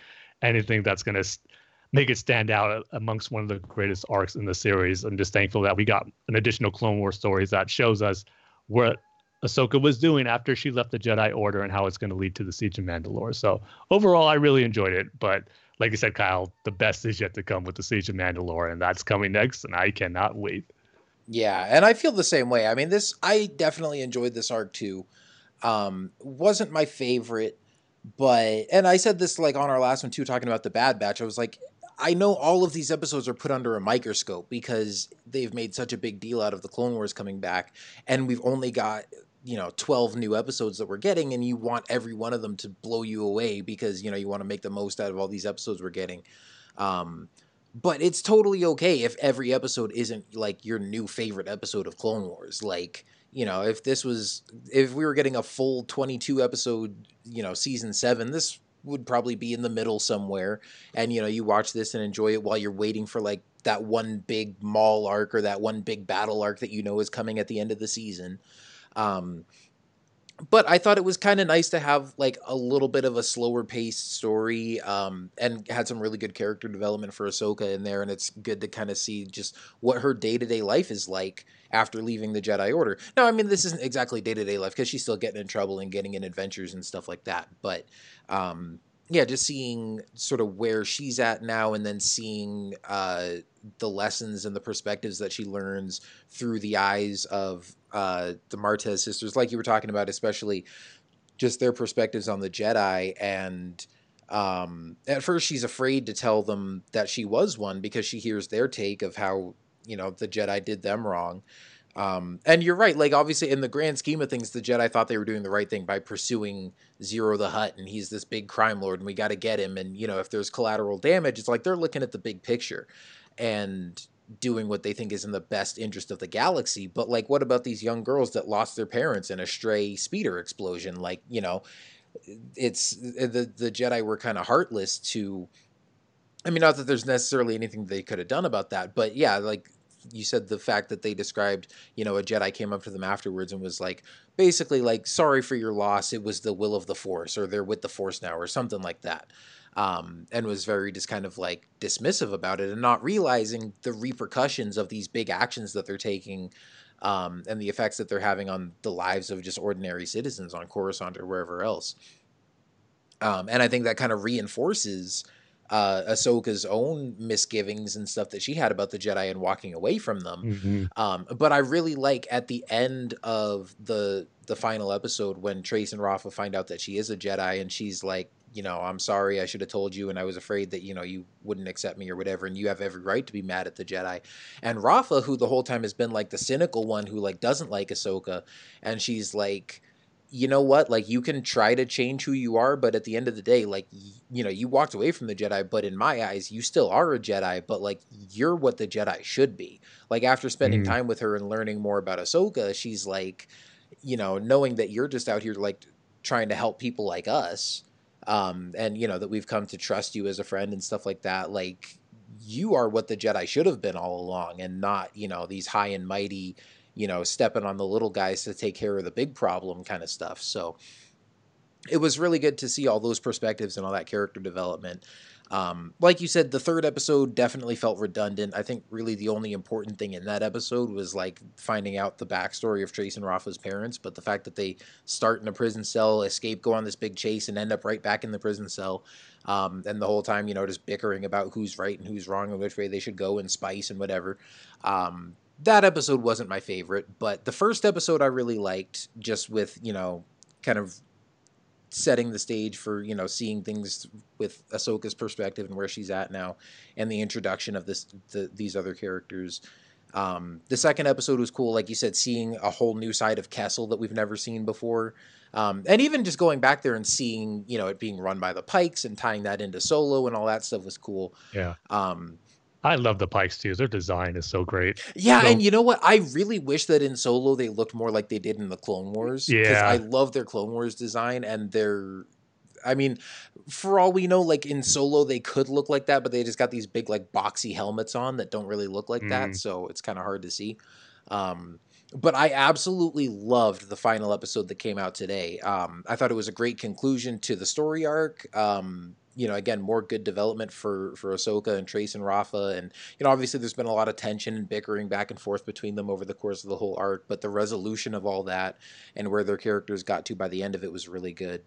anything that's going to make it stand out amongst one of the greatest arcs in the series. I'm just thankful that we got an additional Clone War stories that shows us what Ahsoka was doing after she left the Jedi Order and how it's going to lead to the Siege of Mandalore. So overall, I really enjoyed it, but like I said, Kyle, the best is yet to come with the Siege of Mandalore, and that's coming next, and I cannot wait. Yeah, and I feel the same way. I mean, this I definitely enjoyed this arc too. Um, wasn't my favorite, but and I said this like on our last one too, talking about the Bad Batch. I was like, I know all of these episodes are put under a microscope because they've made such a big deal out of the Clone Wars coming back, and we've only got you know 12 new episodes that we're getting and you want every one of them to blow you away because you know you want to make the most out of all these episodes we're getting. Um, but it's totally okay if every episode isn't like your new favorite episode of clone wars. Like you know if this was if we were getting a full 22 episode you know season 7 this would probably be in the middle somewhere. And you know, you watch this and enjoy it while you're waiting for like that one big Maul arc or that one big battle arc that you know is coming at the end of the season. Um, but I thought it was kind of nice to have like a little bit of a slower paced story, um, and had some really good character development for Ahsoka in there, and it's good to kind of see just what her day to day life is like after leaving the Jedi Order. Now, I mean, this isn't exactly day to day life because she's still getting in trouble and getting in adventures and stuff like that, but um, yeah, just seeing sort of where she's at now, and then seeing uh, the lessons and the perspectives that she learns through the eyes of uh, the Martez sisters, like you were talking about, especially just their perspectives on the Jedi. And um, at first, she's afraid to tell them that she was one because she hears their take of how you know the Jedi did them wrong. Um, and you're right. Like obviously, in the grand scheme of things, the Jedi thought they were doing the right thing by pursuing Ziro the Hutt, and he's this big crime lord, and we got to get him. And you know, if there's collateral damage, it's like they're looking at the big picture. And doing what they think is in the best interest of the galaxy. But like, what about these young girls that lost their parents in a stray speeder explosion? Like, you know, it's eh, the the Jedi were kind of heartless to. I mean, not that there's necessarily anything they could have done about that, but yeah, like you said, the fact that they described, you know, a Jedi came up to them afterwards and was like, basically like, sorry for your loss. It was the will of the Force, or they're with the Force now, or something like that um, and was very just kind of like dismissive about it and not realizing the repercussions of these big actions that they're taking um, and the effects that they're having on the lives of just ordinary citizens on Coruscant or wherever else. Um, and I think that kind of reinforces uh, Ahsoka's own misgivings and stuff that she had about the Jedi and walking away from them. Mm-hmm. Um, but I really like at the end of the the final episode when Trace and Rafa find out that she is a Jedi and she's like, you know, I'm sorry, I should have told you, and I was afraid that, you know, you wouldn't accept me or whatever, and you have every right to be mad at the Jedi. And Rafa, who the whole time has been like the cynical one who like doesn't like Ahsoka, and she's like, you know what, like you can try to change who you are, but at the end of the day, like you know, you walked away from the Jedi, but in my eyes, you still are a Jedi, but like you're what the Jedi should be. Like after spending mm. time with her and learning more about Ahsoka, she's like, you know, knowing that you're just out here like trying to help people like us um, and you know that we've come to trust you as a friend and stuff like that. Like you are what the Jedi should have been all along, and not you know these high and mighty, you know, stepping on the little guys to take care of the big problem kind of stuff. So it was really good to see all those perspectives and all that character development. Um, like you said, the third episode definitely felt redundant. I think really the only important thing in that episode was like finding out the backstory of Trace and Rafa's parents. But the fact that they start in a prison cell, escape, go on this big chase, and end up right back in the prison cell, um, and the whole time, you know, just bickering about who's right and who's wrong and which way they should go and spice and whatever. Um, that episode wasn't my favorite, but the first episode I really liked, just with you know, kind of setting the stage for you know seeing things with Ahsoka's perspective and where she's at now, and the introduction of this the, these other characters. Um, the second episode was cool, like you said, seeing a whole new side of Kessel that we've never seen before, um, and even just going back there and seeing you know it being run by the Pikes and tying that into Solo and all that stuff was cool. Yeah. Um, I love the Pikes too. Their design is so great. Yeah, so, and you know what? I really wish that in Solo they looked more like they did in the Clone Wars. Yeah, I love their Clone Wars design and their. I mean, for all we know, like in Solo they could look like that, but they just got these big like boxy helmets on that don't really look like mm. that, so it's kind of hard to see. Um, but I absolutely loved the final episode that came out today. Um, I thought it was a great conclusion to the story arc. Um, you know, again, more good development for for Ahsoka and Trace and Rafa, and you know, obviously there's been a lot of tension and bickering back and forth between them over the course of the whole arc, but the resolution of all that and where their characters got to by the end of it was really good.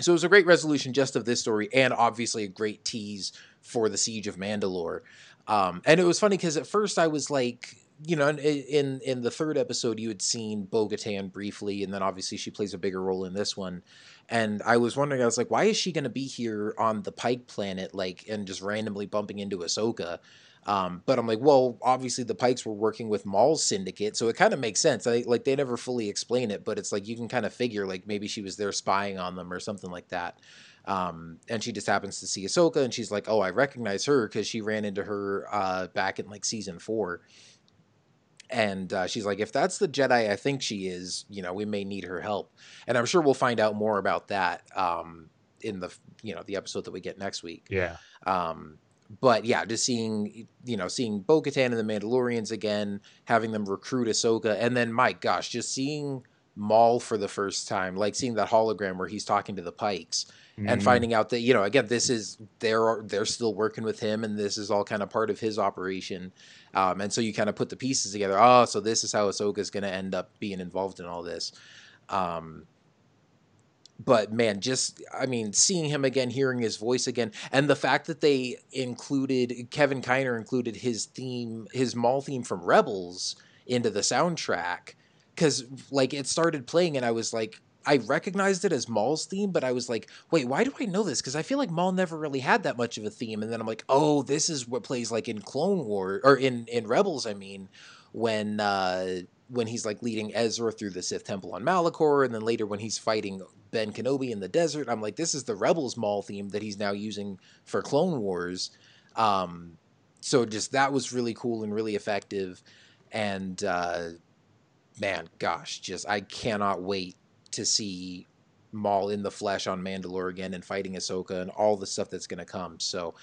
So it was a great resolution just of this story, and obviously a great tease for the Siege of Mandalore. Um, and it was funny because at first I was like, you know, in in the third episode, you had seen Bo Katan briefly, and then obviously she plays a bigger role in this one. And I was wondering, I was like, why is she going to be here on the Pike planet, like, and just randomly bumping into Ahsoka? Um, but I'm like, well, obviously the Pikes were working with Maul's syndicate, so it kind of makes sense. I, like they never fully explain it, but it's like you can kind of figure like maybe she was there spying on them or something like that. Um, and she just happens to see Ahsoka, and she's like, oh, I recognize her because she ran into her uh, back in like season four and uh, she's like, if that's the Jedi I think she is, you know, we may need her help. And I'm sure we'll find out more about that um, in the you know the episode that we get next week. Yeah. Um, but yeah, just seeing you know seeing Bo Katan and the Mandalorians again, having them recruit Ahsoka, and then my gosh, just seeing Maul for the first time, like seeing that hologram where he's talking to the Pikes and Mhm. finding out that you know again this is they're they're still working with him and this is all kind of part of his operation um, and so you kind of put the pieces together oh so this is how Ahsoka's going to end up being involved in all this. Um, but man just I mean seeing him again hearing his voice again and the fact that they included Kevin Kiner included his theme his Maul theme from Rebels into the soundtrack because like it started playing and I was like I recognized it as Maul's theme, but I was like, wait, why do I know this? Because I feel like Maul never really had that much of a theme. And then I'm like, oh, this is what plays like in Clone War or in in Rebels. I mean, when uh, when he's like leading Ezra through the Sith Temple on Malachor, and then later when he's fighting Ben Kenobi in the desert, I'm like, this is the Rebels Maul theme that he's now using for Clone Wars. Um, so just that was really cool and really effective. And uh, man, gosh, just I cannot wait to see Maul in the flesh on Mandalore again and fighting Ahsoka and all the stuff that's going to come. So,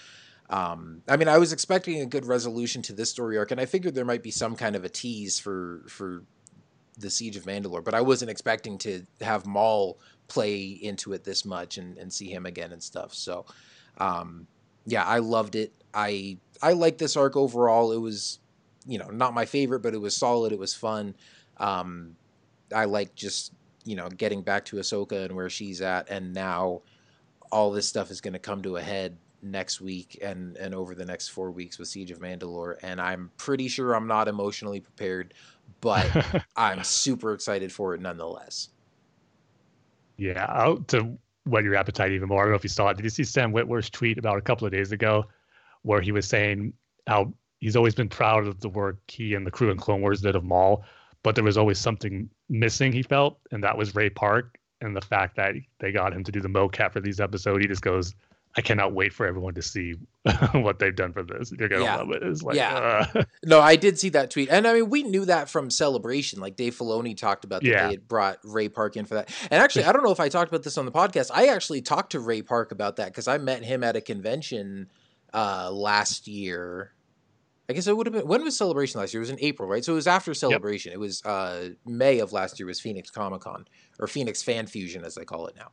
um, I mean, I was expecting a good resolution to this story arc, and I figured there might be some kind of a tease for for the Siege of Mandalore, but I wasn't expecting to have Maul play into it this much and, and see him again and stuff. So, um, yeah, I loved it. I I liked this arc overall. It was, you know, not my favorite, but it was solid. It was fun. Um, I like just you know getting back to Ahsoka and where she's at, and now all this stuff is going to come to a head next week and and over the next four weeks with Siege of Mandalore, and I'm pretty sure I'm not emotionally prepared, but I'm super excited for it nonetheless. Yeah, I'll, to whet your appetite even more. I don't know if you saw it. Did you see Sam Witwer's tweet about a couple of days ago, where he was saying how he's always been proud of the work he and the crew in Clone Wars did of Maul, but there was always something missing. He felt, and that was Ray Park, and the fact that they got him to do the mocap for these episodes. He just goes, "I cannot wait for everyone to see what they've done for this. You're gonna Yeah. love it." It's like, Yeah. uh, No, I did see that tweet, and I mean, we knew that from Celebration. Like Dave Filoni talked about that Yeah. they had brought Ray Park in for that. And actually, I don't know if I talked about this on the podcast. I actually talked to Ray Park about that because I met him at a convention uh, last year. I guess it would have been when was Celebration last year? It was in April, right? So it was after Celebration. It was uh, May of last year. Was Phoenix Comic Con or Phoenix Fan Fusion, as they call it now.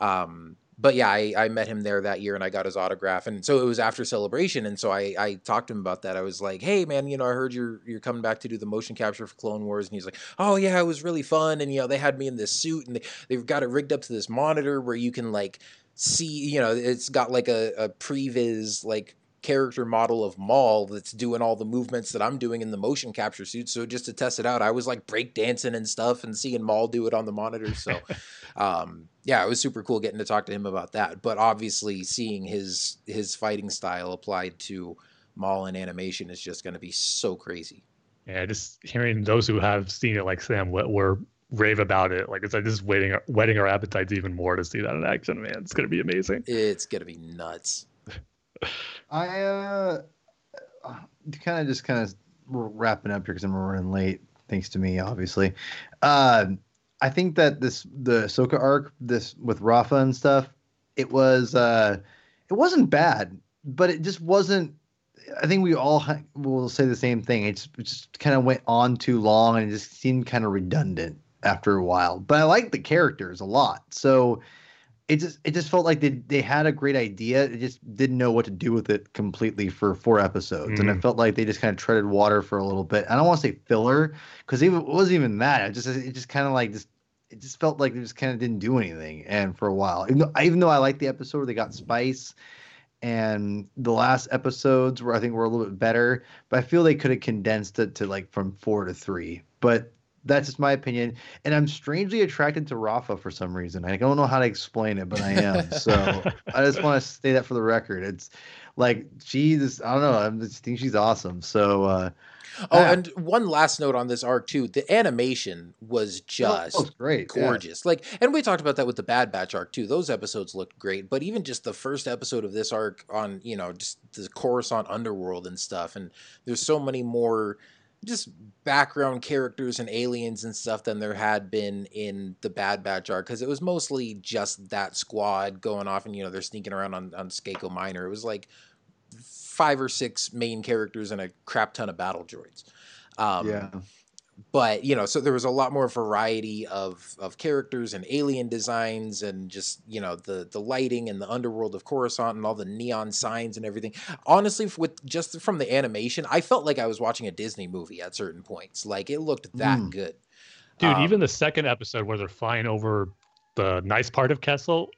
Um, but yeah, I, I met him there that year and I got his autograph. And so it was after celebration. And so I, I talked to him about that. I was like, Hey man, you know, I heard you're, you're coming back to do the motion capture for Clone Wars. And he's like, Oh yeah, it was really fun. And you know, they had me in this suit and they, they've got it rigged up to this monitor where you can like see, you know, it's got like a, a previs, like character model of Maul that's doing all the movements that I'm doing in the motion capture suit. So just to test it out, I was like break dancing and stuff and seeing Maul do it on the monitor. So um, yeah, it was super cool getting to talk to him about that. But obviously, seeing his his fighting style applied to Maul in animation is just going to be so crazy. yeah, just hearing those who have seen it, like Sam Witwer rave about it. Like it's like just waiting, whetting our appetites even more to see that in action. Man, it's gonna be amazing. It's going to be nuts. I uh, kind of just kind of wrapping up here because I'm running late, thanks to me, obviously. Uh, I think that this the Ahsoka arc, this with Rafa and stuff, it was uh, it wasn't bad, but it just wasn't. I think we all ha- will say the same thing. It's, it just kind of went on too long and it just seemed kind of redundant after a while. But I like the characters a lot, so it just it just felt like they they had a great idea. It just didn't know what to do with it completely for four episodes, and it Mhm. felt like they just kind of treaded water for a little bit. I don't want to say filler because it wasn't even that. It just it just kind of like just it just felt like they just kind of didn't do anything. And for a while, even though, even though I liked the episode where they got spice. And the last episodes were, I think, were a little bit better, but I feel they could have condensed it to like from four to three. But that's just my opinion. And I'm strangely attracted to Rafa for some reason. I don't know how to explain it, but I am. so I just want to say that for the record. It's like she's I don't know. I just think she's awesome. So uh Oh, Ah. and one last note on this arc too. The animation was just oh, great. yeah. gorgeous. Like, and we talked about that with the Bad Batch arc too. Those episodes looked great, but even just the first episode of this arc on, you know, just the Coruscant underworld and stuff, and there's so many more just background characters and aliens and stuff than there had been in the Bad Batch arc because it was mostly just that squad going off and you know they're sneaking around on on Skako Minor. It was like five or six main characters and a crap ton of battle droids. Um, yeah. But you know, so there was a lot more variety of of characters and alien designs and just you know the the lighting and the underworld of Coruscant and all the neon signs and everything. Honestly, with just from the animation, I felt like I was watching a Disney movie at certain points. Like it looked that Mm. good. Dude, Um, even the second episode where they're flying over the nice part of Kessel,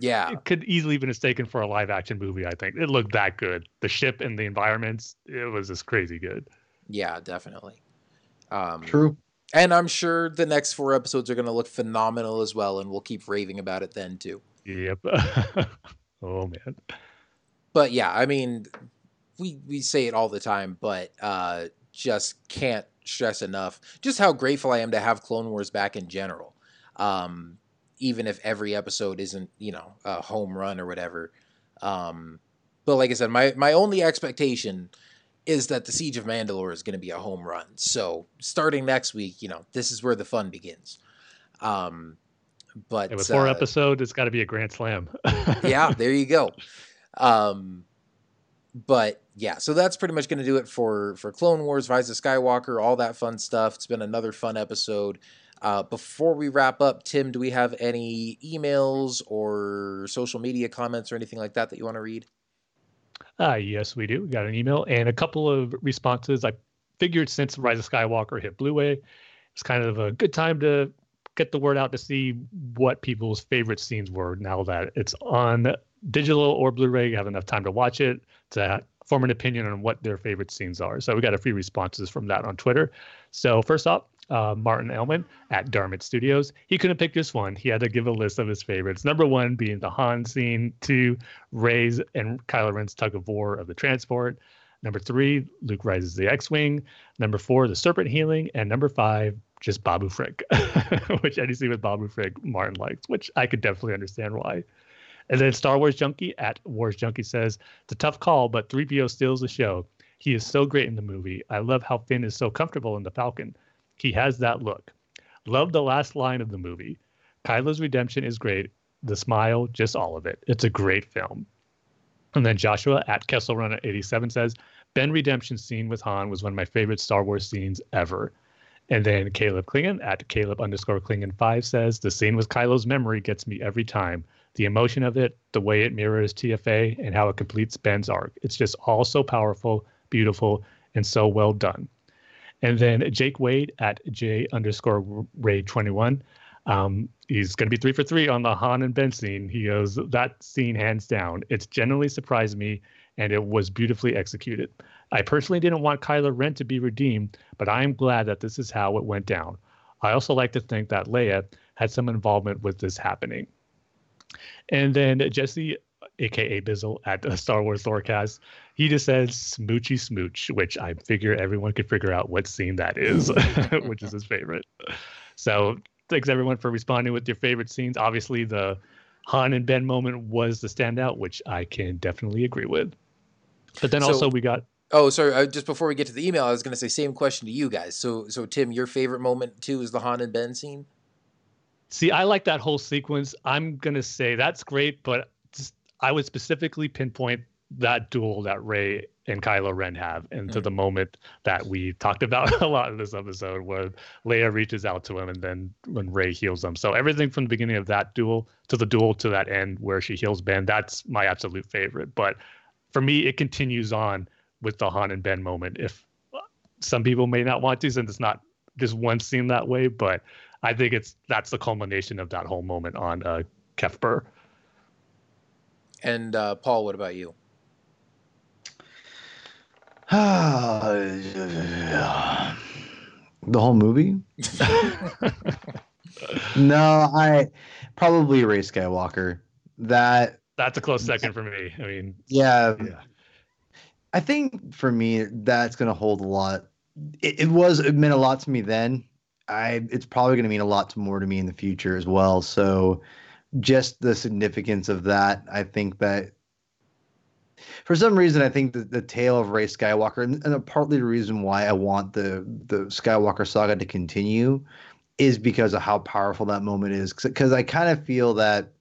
Yeah. it could easily be mistaken for a live action movie. I think it looked that good. The ship and the environments, it was just crazy good. Yeah, definitely. Um, True. And I'm sure the next four episodes are going to look phenomenal as well, and we'll keep raving about it then too. Yep. oh man. But yeah, I mean, we we say it all the time, but uh, just can't stress enough just how grateful I am to have Clone Wars back in general. Um, even if every episode isn't, you know, a home run or whatever. Um, but like I said, my my only expectation is that the Siege of Mandalore is going to be a home run. So starting next week, you know, this is where the fun begins. Um, but And with four uh, episodes, it's got to be a grand slam. yeah, there you go. Um, but yeah, so that's pretty much going to do it for for Clone Wars, Rise of Skywalker, all that fun stuff. It's been another fun episode. Uh, before we wrap up, Tim, do we have any emails or social media comments or anything like that that you want to read? Ah, yes, we do. We got an email and a couple of responses. I figured since Rise of Skywalker hit Blu-ray, it's kind of a good time to get the word out to see what people's favorite scenes were now that it's on digital or Blu-ray. You have enough time to watch it to form an opinion on what their favorite scenes are. So we got a few responses from that on Twitter. So first off, uh, Martin Elman at Darmit Studios. He couldn't pick just one. He had to give a list of his favorites. Number one being the Han scene, two, Rey's and Kylo Ren's tug of war of the transport. Number three, Luke rises the X-wing. Number four, the serpent healing, and number five, just Babu Frick, which any scene with Babu Frick Martin likes, which I could definitely understand why. And then Star Wars Junkie at Wars Junkie says it's a tough call, but 3PO steals the show. He is so great in the movie. I love how Finn is so comfortable in the Falcon. He has that look. Love the last line of the movie. Kylo's redemption is great. The smile, just all of it. It's a great film. And then Joshua at Kessel Run at 87 says, Ben redemption scene with Han was one of my favorite Star Wars scenes ever. And then Caleb Klingon at Caleb underscore Klingon 5 says, the scene with Kylo's memory gets me every time. The emotion of it, the way it mirrors TFA, and how it completes Ben's arc. It's just all so powerful, beautiful, and so well done. And then Jake Wade at J underscore Ray 21. Um, he's going to be three for three on the Han and Ben scene. He goes, that scene hands down. It's generally surprised me and it was beautifully executed. I personally didn't want Kylo Ren to be redeemed, but I am glad that this is how it went down. I also like to think that Leia had some involvement with this happening. And then Jesse, aka Bizzle, at Star Wars Lorecast, he just says "smoochy smooch," which I figure everyone could figure out what scene that is, which is his favorite. So thanks everyone for responding with your favorite scenes. Obviously, the Han and Ben moment was the standout, which I can definitely agree with. But then So- also we got Oh, sorry. Uh, just before we get to the email, I was going to say same question to you guys. So, so Tim, your favorite moment too is the Han and Ben scene. See, I like that whole sequence. I'm gonna say that's great, but just, I would specifically pinpoint that duel that Rey and Kylo Ren have, and to Mhm. the moment that we talked about a lot in this episode, where Leia reaches out to him, and then when Rey heals them. So everything from the beginning of that duel to the duel to that end where she heals Ben, that's my absolute favorite. But for me, it continues on with the Han and Ben moment. If some people may not want to, since it's not just one scene that way, but I think it's that's the culmination of that whole moment on uh, Kef Bir. And uh, Paul, what about you? the whole movie? no, I probably Rey Skywalker. That That's a close second for me. I mean, yeah, Yeah. I think for me that's gonna hold a lot. It, it was it meant a lot to me then. I it's probably gonna mean a lot more to me in the future as well. So just the significance of that, I think that for some reason, I think that the tale of Rey Skywalker, and, and partly the reason why I want the the Skywalker saga to continue, is because of how powerful that moment is. Because I kind of feel that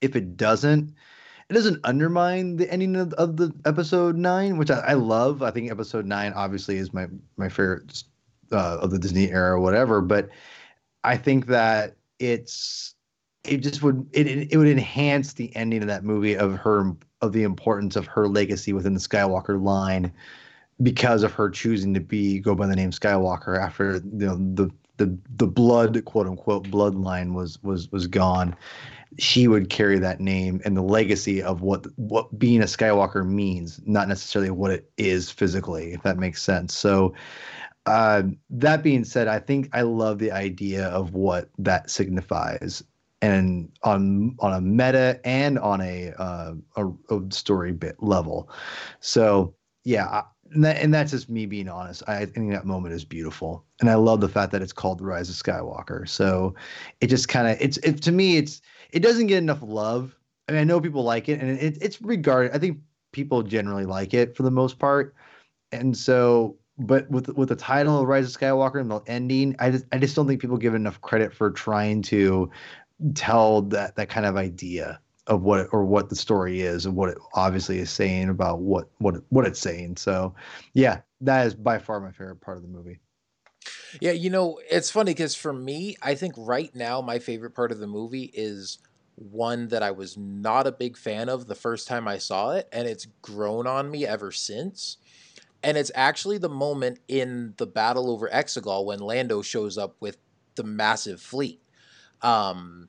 if it doesn't, it doesn't undermine the ending of, of the episode nine, which I, I, love. I think episode nine obviously is my my favorite uh, of the Disney era, or whatever. But I think that it's it just would it it would enhance the ending of that movie of her of the importance of her legacy within the Skywalker line because of her choosing to be go by the name Skywalker after you know the the the blood quote unquote bloodline was was was gone. She would carry that name and the legacy of what what being a skywalker means not necessarily what it is physically if that makes sense. So uh, that being said i think i love the idea of what that signifies and on on a meta and on a uh, a, a, story bit level. So yeah, I, and, that, and that's just me being honest. I think that moment is beautiful, and I love the fact that it's called the Rise of Skywalker. So it just kind of it's it to me it's it doesn't get enough love. I mean, I know people like it, and it, it's regarded. I think people generally like it for the most part, and so but with with the title of Rise of Skywalker and the ending, I just I just don't think people give enough credit for trying to tell that that kind of idea of what or what the story is and what it obviously is saying about what what what it's saying. So, yeah, that is by far my favorite part of the movie. Yeah, you know, it's funny because for me, I think right now my favorite part of the movie is one that I was not a big fan of the first time I saw it, and it's grown on me ever since. And it's actually the moment in the battle over Exegol when Lando shows up with the massive fleet. Um,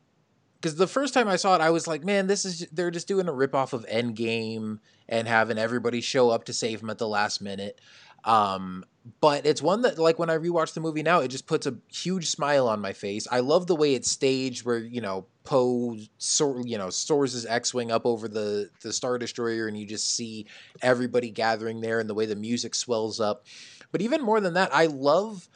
because the first time I saw it, I was like, man, this is they're just doing a ripoff of Endgame and having everybody show up to save him at the last minute. Um, but it's one that like when I rewatch the movie now, it just puts a huge smile on my face. I love the way it's staged, where you know Poe, so, you know, soars his X-wing up over the the Star Destroyer, and you just see everybody gathering there, and the way the music swells up. But even more than that, I love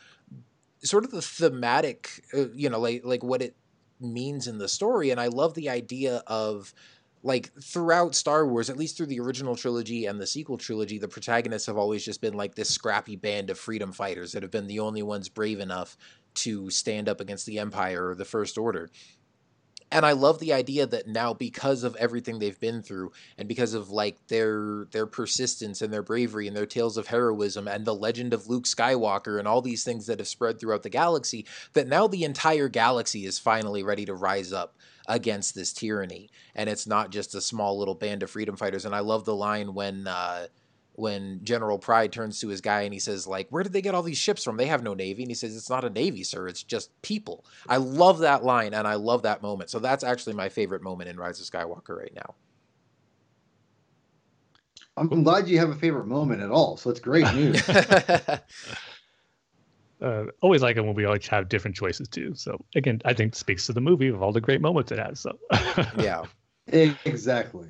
sort of the thematic, uh, you know, like like what it means in the story and i love the idea of like throughout Star Wars, at least through the original trilogy and the sequel trilogy, the protagonists have always just been like this scrappy band of freedom fighters that have been the only ones brave enough to stand up against the Empire or the First Order and I love the idea that now because of everything they've been through and because of like their their persistence and their bravery and their tales of heroism and the legend of Luke Skywalker and all these things that have spread throughout the galaxy that now the entire galaxy is finally ready to rise up against this tyranny. And it's not just a small little band of freedom fighters. And I love the line when uh, when General Pryde turns to his guy and he says, like, where did they get all these ships from? They have no navy. And he says, it's not a navy, sir. It's just people. I love that line and I love that moment. So that's actually my favorite moment in Rise of Skywalker right now. I'm glad you have a favorite moment at all. So it's great news. uh, always like it when we always have different choices too. So again, I think speaks to the movie of all the great moments it has. So yeah, exactly.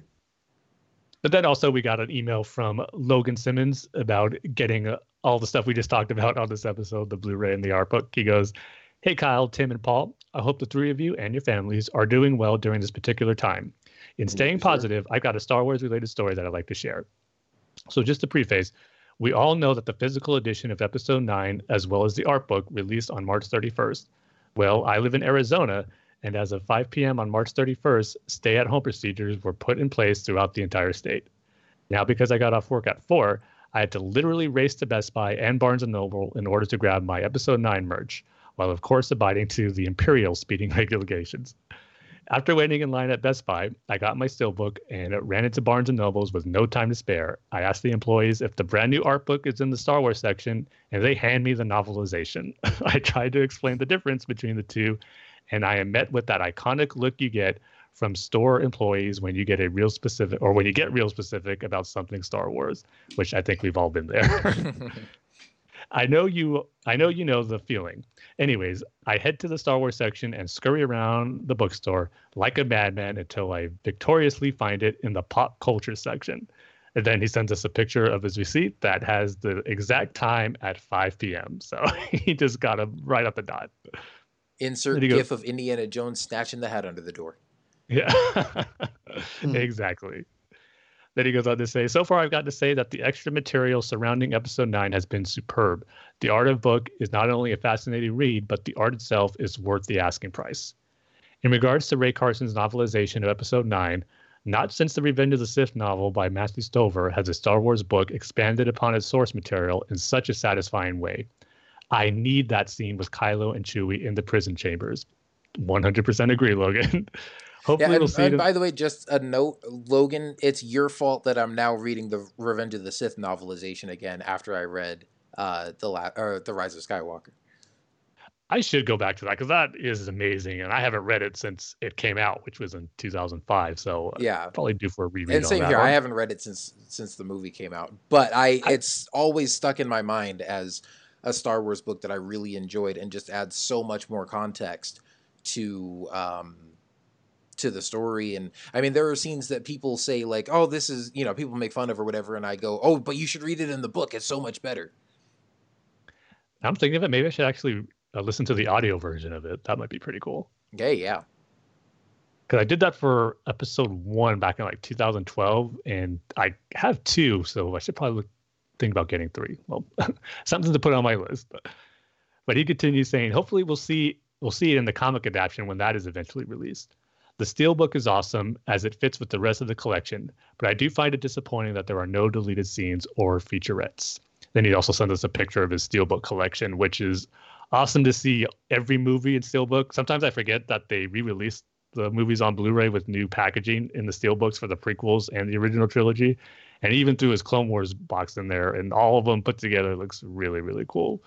But then also we got an email from Logan Simmons about getting uh, all the stuff we just talked about on this episode, the Blu-ray and the art book. He goes, "Hey Kyle, Tim, and Paul. I hope the three of you and your families are doing well during this particular time. In staying positive, I've got a Star Wars related story that I'd like to share. So just to preface, we all know that the physical edition of Episode 9, as well as the art book, released on March 31st. Well, I live in Arizona, and as of 5 p.m. on March 31st, stay at home procedures were put in place throughout the entire state. Now, because I got off work at 4, I had to literally race to Best Buy and Barnes & Noble in order to grab my Episode 9 merch, while of course abiding to the Imperial speeding regulations. After waiting in line at Best Buy, I got my steelbook and ran into Barnes & Noble's with no time to spare. I asked the employees if the brand new art book is in the Star Wars section, and they hand me the novelization. I tried to explain the difference between the two, and I am met with that iconic look you get from store employees when you get a real specific or when you get real specific about something Star Wars, which I think we've all been there. I know you I know you know the feeling. Anyways, I head to the Star Wars section and scurry around the bookstore like a madman until I victoriously find it in the pop culture section. And then he sends us a picture of his receipt that has the exact time at 5 p.m. So he just got him right up the dot. Insert gif of Indiana Jones snatching the hat under the door. Yeah, mm. exactly. Then he goes on to say, So far, I've got to say that the extra material surrounding episode 9 has been superb. The art of book is not only a fascinating read, but the art itself is worth the asking price. In regards to Rae Carson's novelization of episode 9, not since the Revenge of the Sith novel by Matthew Stover has a Star Wars book expanded upon its source material in such a satisfying way. I need that scene with Kylo and Chewie in the prison chambers. 100% agree, Logan. Hopefully, Yeah, and, we'll see. and by the way, just a note, Logan, it's your fault that I'm now reading the Revenge of the Sith novelization again after I read uh, the la- or the Rise of Skywalker. I should go back to that because that is amazing, and I haven't read it since it came out, which was in 2005. So uh, Yeah, probably due for a reread. and same here. one. I haven't read it since since the movie came out, but I, I- it's always stuck in my mind as a Star Wars book that I really enjoyed and just adds so much more context to um to the story and I mean there are scenes that people say like oh this is you know people make fun of or whatever and I go oh but you should read it in the book it's so much better I'm thinking of it. Maybe I should actually uh, listen to the audio version of it. That might be pretty cool. okay yeah Because I did that for episode one back in like 2012, and I have two, so I should probably look, think about getting three. Well, something to put on my list. But, but he continues saying, hopefully we'll see we'll see it in the comic adaptation when that is eventually released. The Steelbook is awesome as it fits with the rest of the collection, but I do find it disappointing that there are no deleted scenes or featurettes. Then he also sent us a picture of his Steelbook collection, which is awesome to see every movie in Steelbook. Sometimes I forget that they re-released the movies on Blu-ray with new packaging in the Steelbooks for the prequels and the original trilogy. And even threw his Clone Wars box in there, and all of them put together looks really, really cool.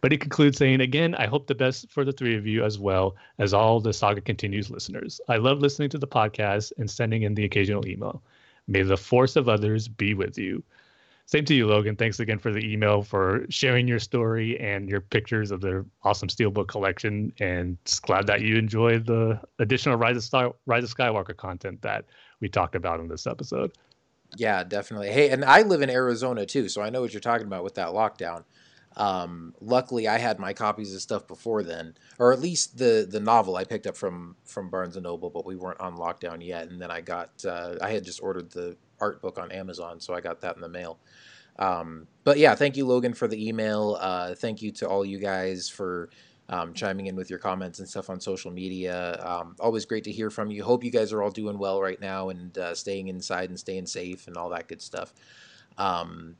But he concludes saying, Again, I hope the best for the three of you as well as all the Saga Continues listeners. I love listening to the podcast and sending in the occasional email. May the force of others be with you. Same to you, Logan. Thanks again for the email, for sharing your story and your pictures of their awesome Steelbook collection. And glad that you enjoyed the additional Rise of, Star- Rise of Skywalker content that we talked about in this episode. Yeah, definitely. Hey, and I live in Arizona too, so I know what you're talking about with that lockdown. Um, luckily, I had my copies of stuff before then, or at least the the novel I picked up from from Barnes and Noble, but we weren't on lockdown yet. And then I got uh, I had just ordered the art book on Amazon, so I got that in the mail. Um, but yeah, thank you, Logan, for the email. Uh, thank you to all you guys for um, chiming in with your comments and stuff on social media. Um, always great to hear from you. Hope you guys are all doing well right now and uh, staying inside and staying safe and all that good stuff. Um,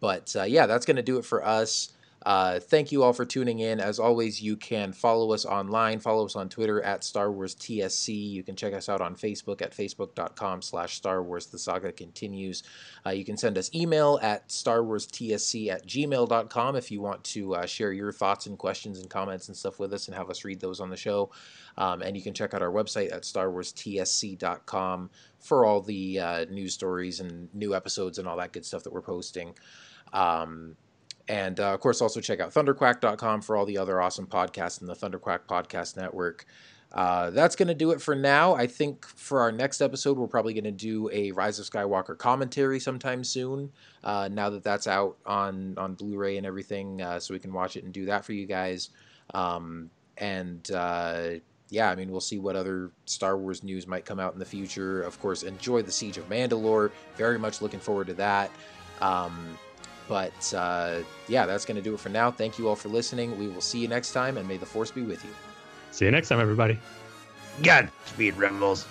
but uh, yeah, that's going to do it for us. Uh, thank you all for tuning in. As always, you can follow us online. Follow us on Twitter at Star Wars TSC. You can check us out on Facebook at facebook.com slash Star Wars The Saga Continues. Uh, you can send us email at Star Wars starwarstsc at gmail.com if you want to uh, share your thoughts and questions and comments and stuff with us and have us read those on the show. Um, and you can check out our website at starwarstsc.com for all the uh, news stories and new episodes and all that good stuff that we're posting. Um, and uh, of course, also check out thunderquack.com for all the other awesome podcasts in the Thunderquack Podcast Network. Uh, that's going to do it for now. I think for our next episode, we're probably going to do a Rise of Skywalker commentary sometime soon. Uh, now that that's out on on Blu-ray and everything, uh, so we can watch it and do that for you guys. Um, and uh, yeah, I mean, we'll see what other Star Wars news might come out in the future. Of course, enjoy the Siege of Mandalore. Very much looking forward to that. Um, but uh, yeah, that's going to do it for now. Thank you all for listening. We will see you next time, and may the Force be with you. See you next time, everybody. Godspeed, Rebels.